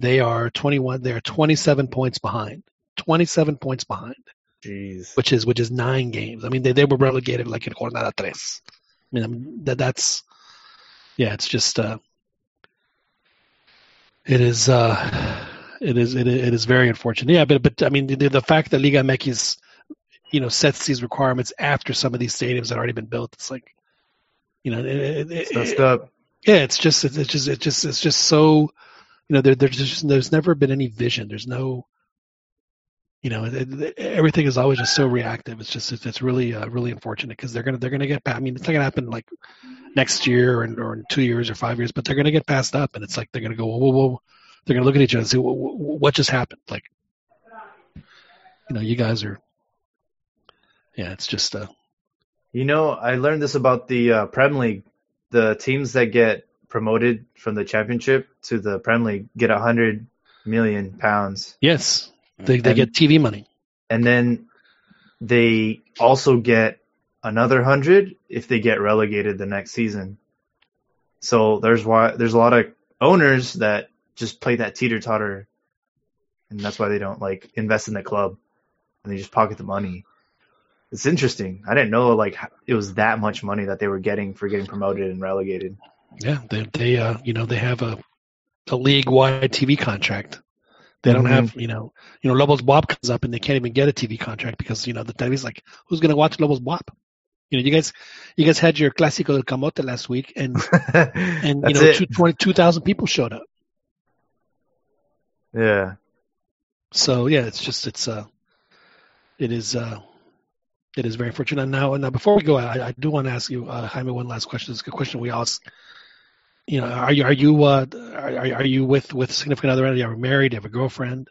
they are 21. They are 27 points behind. 27 points behind Jeez. which is which is nine games. I mean, they, they were relegated like in jornada tres. I mean, that that's yeah, it's just uh, it is uh, it is it, it is very unfortunate. Yeah, but but I mean the, the fact that Liga MX, you know, sets these requirements after some of these stadiums had already been built, it's like, you know, it, it, It's it- messed up. yeah, it's just it's, it's just it's just it's just so, you know, there there's just there's never been any vision. There's no, you know, it, it, everything is always just so reactive. It's just it's, it's really uh, really unfortunate because they're gonna they're gonna get. I mean, it's not gonna happen like next year or, or in two years or five years, but they're gonna get passed up, and it's like they're gonna go whoa whoa whoa. They're gonna look at each other and say, what, what just happened? Like, you know, you guys are. Yeah, it's just uh, You know, I learned this about the uh, Prem League. The teams that get promoted from the championship to the Prem League get a hundred million pounds, yes, they they And- get TV money. and then they also get another hundred if they get relegated the next season. So there's why there's a lot of owners that just play that teeter totter, and that's why they don't like invest in the club, and they just pocket the money. It's interesting. I didn't know like it was that much money that they were getting for getting promoted and relegated. Yeah, they they uh you know they have a a league wide TV contract. They don't have you know you know Lobos BUAP comes up and they can't even get a TV contract because you know the TV's like who's gonna watch Lobos BUAP? You know you guys you guys had your Clásico del Camote last week and and you know two twenty two thousand people showed up. Yeah. So yeah, it's just it's uh it is uh it is very fortunate. And now now before we go, I, I do want to ask you uh, Jaime one last question. It's a good question we ask. You know, are you are you uh are are you with with a significant other? Are you married? Do you have a girlfriend?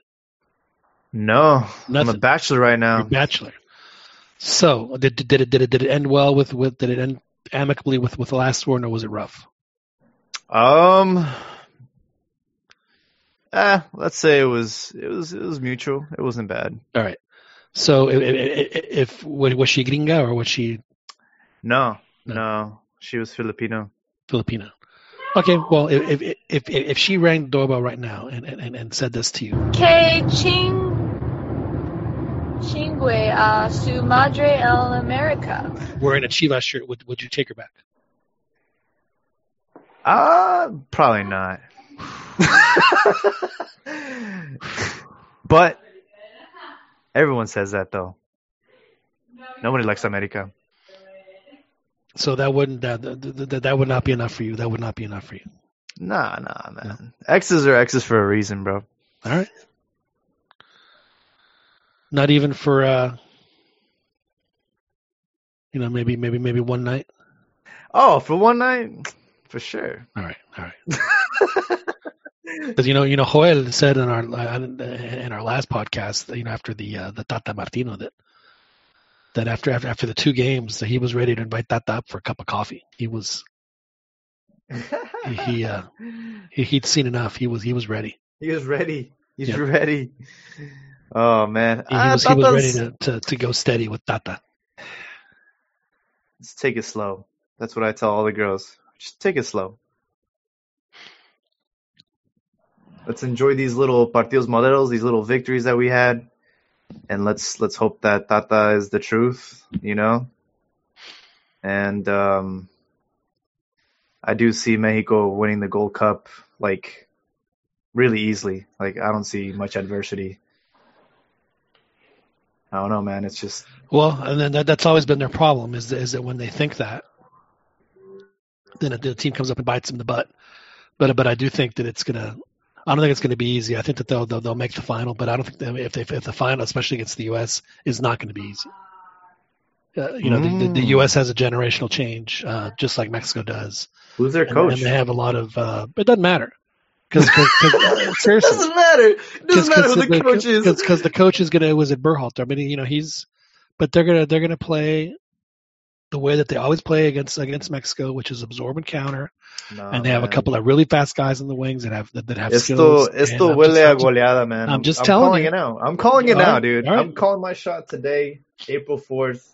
No, I'm a bachelor right now. You're a bachelor. So did did it did it did it end well with with did it end amicably with with the last one or was it rough? Um, eh, let's say it was it was it was mutual. It wasn't bad. All right. So if, if, if was she gringa or was she No, No. no, she was Filipino. Filipino? Okay, well if if if, if she rang the doorbell right now and, and, and said this to you, Que ching chingue a su madre el America. wearing a Chivas shirt, would would you take her back? Uh, probably not. but everyone says that though. Nobody likes America. So that wouldn't that, that that- would not be enough for you. That would not be enough for you. Nah, nah, man. X's are X's for a reason, bro. All right. Not even for uh you know, maybe maybe maybe one night. Oh, for one night, for sure. All right, all right. Because you know, you know, Joel said in our in our last podcast, you know, after the uh, the Tata Martino that that after after after the two games, that he was ready to invite Tata up for a cup of coffee. He was he uh, he he'd seen enough. He was he was ready. He was ready. He's Yeah. ready. Oh man, He, he I was he was ready to, to to go steady with Tata. Let's take it slow. That's what I tell all the girls. Just take it slow. Let's enjoy these little partidos modelos, these little victories that we had, and let's let's hope that Tata is the truth, you know. And um, I do see Mexico winning the Gold Cup like really easily. Like I don't see much adversity. I don't know, man. It's just Well, and then that, that's always been their problem is is that when they think that, then the team comes up and bites them in the butt. But but I do think that it's gonna. I don't think it's going to be easy. I think that they'll, they'll they'll make the final, but I don't think that if they if the final, especially against the U.S., is not going to be easy. Uh, you know, the, the, the Mm. U.S. has a generational change, uh, just like Mexico does, who's their coach? and they have a lot of. Uh, it doesn't matter because seriously, doesn't matter. It doesn't matter who the coach is. because the coach is gonna was it Berhalter. I mean, you know, he's but they're gonna they're gonna play the way that they always play against against Mexico, which is absorb and counter, No, and they have a couple of really fast guys in the wings that have that, that have Esto, skills. esto I'm huele just- a I'm goleada, man. I'm just telling calling you. it now. I'm calling it now, dude. right. I'm calling my shot today, April 4th.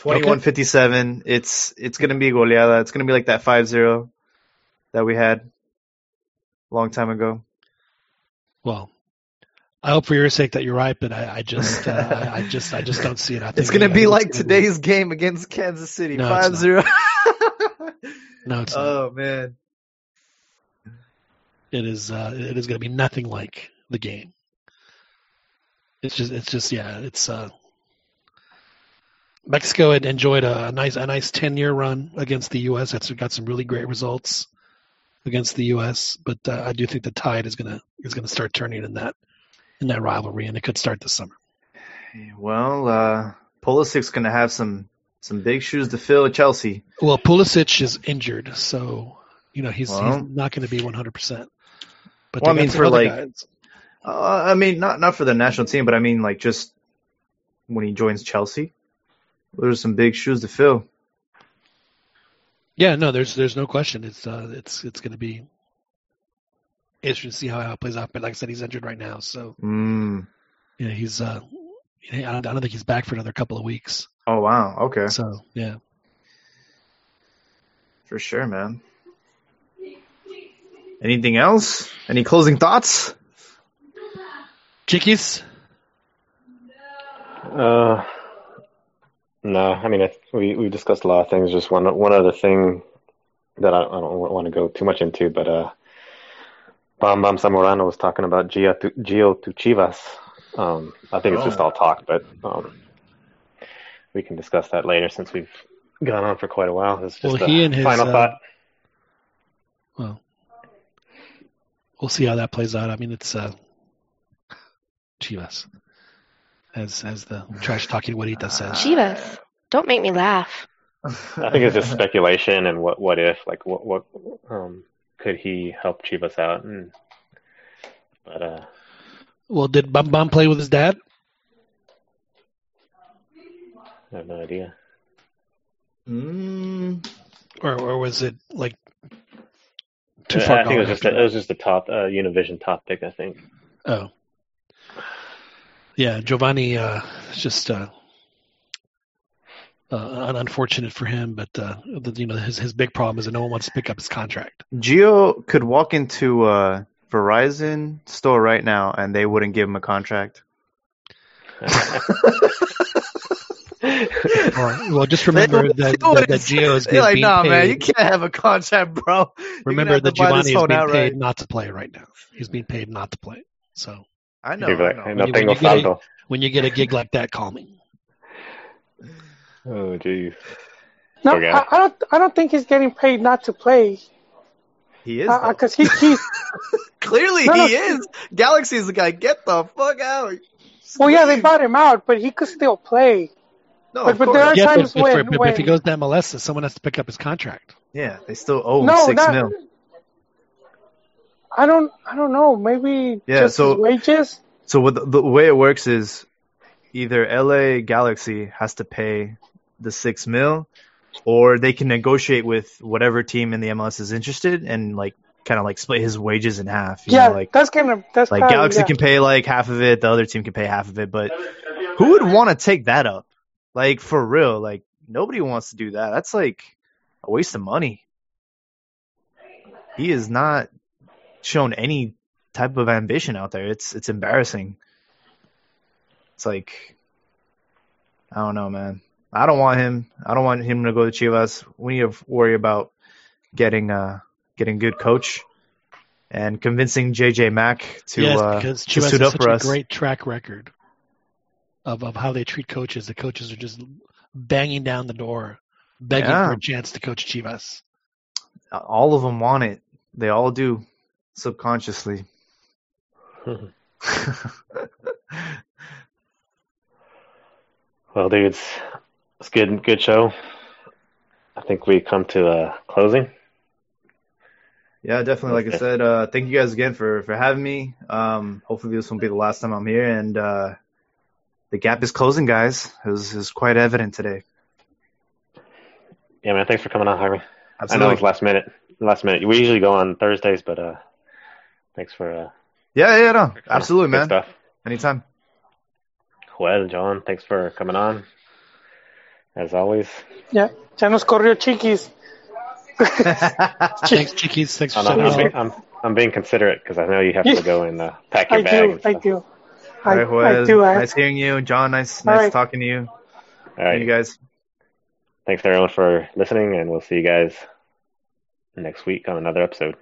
21-57. It's it's gonna be goleada. It's gonna be like that 5-0 that we had a long time ago. Well, I hope for your sake that you're right, but I, I just uh, I, just I just don't see it. I think It's gonna be like today's game against Kansas City, No, 5-0. No, it's not. oh man. It is uh, it is going to be nothing like the game. It's just it's just yeah it's uh, Mexico had enjoyed a, nice a nice ten year run against the U.S. That's got some really great results against the U.S. But uh, I do think the tide is gonna is gonna start turning in that in that rivalry, and it could start this summer. Well, uh, Pulisic's going to have some some big shoes to fill at Chelsea. Well, Pulisic is injured, so you know he's, Well. he's not going to be 100. percent But Well, I mean, for like, uh, I mean, not not for the national team, but I mean, like, just when he joins Chelsea, there's some big shoes to fill. Yeah, no, there's there's no question. It's uh, it's it's going to be interesting to see how, how it plays out. But like I said, he's injured right now, so Mm. you know he's uh, I don't, I don't think he's back for another couple of weeks. Oh wow, okay, So yeah, for sure, man. Anything else? Any closing thoughts? Chickies. Uh, no, I mean, I, we we discussed a lot of things. Just one one other thing that I, I don't want to go too much into, but uh, Bam Bam Zamorano was talking about Gio to, Gio to Chivas. Um, I think it's just Oh. all talk, but um, we can discuss that later since we've gone on for quite a while. It's just Well, a he and his, final uh, thought. Well, we'll see how that plays out. I mean, it's uh, Chivas, as as the trash talking Juanita says. Chivas. Don't make me laugh. I think it's just speculation and what what if like what what um could he help Chivas out and but uh Well, did Bam Bam play with his dad? I have no idea. Mm. Or or was it like too I far think it was just a, it was just a top uh, Univision top pick I think. Oh. Yeah, Giovanni uh just uh uh, unfortunate for him, but uh, the, you know his his big problem is that no one wants to pick up his contract. Gio could walk into a Verizon store right now and they wouldn't give him a contract. Or, well, just remember that, that, that Gio is They're like, being nah, man, you can't have a contract, bro. You're remember that to buy Giovanni is being outright. paid not to play right now. He's being paid not to play. So I know. You'd be I know. When you, when, you a, when you get a gig like that, call me. Oh jeez. No, Poor guy. I, I don't. I don't think he's getting paid not to play. He is. Uh, though. Uh, because he, he's Clearly, No, no. he is. Galaxy is the guy. Get the fuck out. well, yeah, they bought him out, but he could still play. No, But- of but there are Yeah, times but, when- but if he goes to MLS, someone has to pick up his contract. Yeah, they still owe him no, six not. mil. I don't. I don't know. Maybe Yeah, just so- wages. So what the, the way it works is either LA Galaxy has to pay the six mil, or they can negotiate with whatever team in the MLS is interested and like kind of like split his wages in half. You Yeah, know, like that's kind of that's like kind Galaxy yeah. can pay like half of it, the other team can pay half of it, but who would want to take that up? Like for real, like nobody wants to do that. That's like a waste of money. He has not shown any type of ambition out there. It's it's embarrassing. It's like I don't know, man. I don't want him. I don't want him to go to Chivas. We need to worry about getting uh getting good coach and convincing JJ Mack to yes, uh, because to Chivas suit has up such for a us. great track record of, of how they treat coaches. The coaches are just banging down the door, begging Yeah. for a chance to coach Chivas. All of them want it. They all do, subconsciously. Well, dudes, it's good. Good show. I think we come to a closing. Yeah, definitely. Like I said, uh, thank you guys again for for having me. Um, hopefully this won't be the last time I'm here, and uh, the gap is closing, guys. It was, it was quite evident today. Yeah, man. Thanks for coming on, Harvey. I know Absolutely. it's last minute. Last minute. We usually go on Thursdays, but uh, thanks for uh, Yeah, yeah, no, absolutely, man. stuff. Anytime. Well, John, thanks for coming on. As always. Yeah, ya nos corrió Chiquis. Thanks, Chickies. Thanks for I'm, I'm, coming I'm, on. being, I'm, I'm being considerate because I know you have Yeah. to go and uh, pack your I bag. do. I stuff. do. I, right, Juez, I do. I, nice hearing you, John. Nice, nice right. talking to you. All See you guys. Thanks everyone for listening, and we'll see you guys next week on another episode.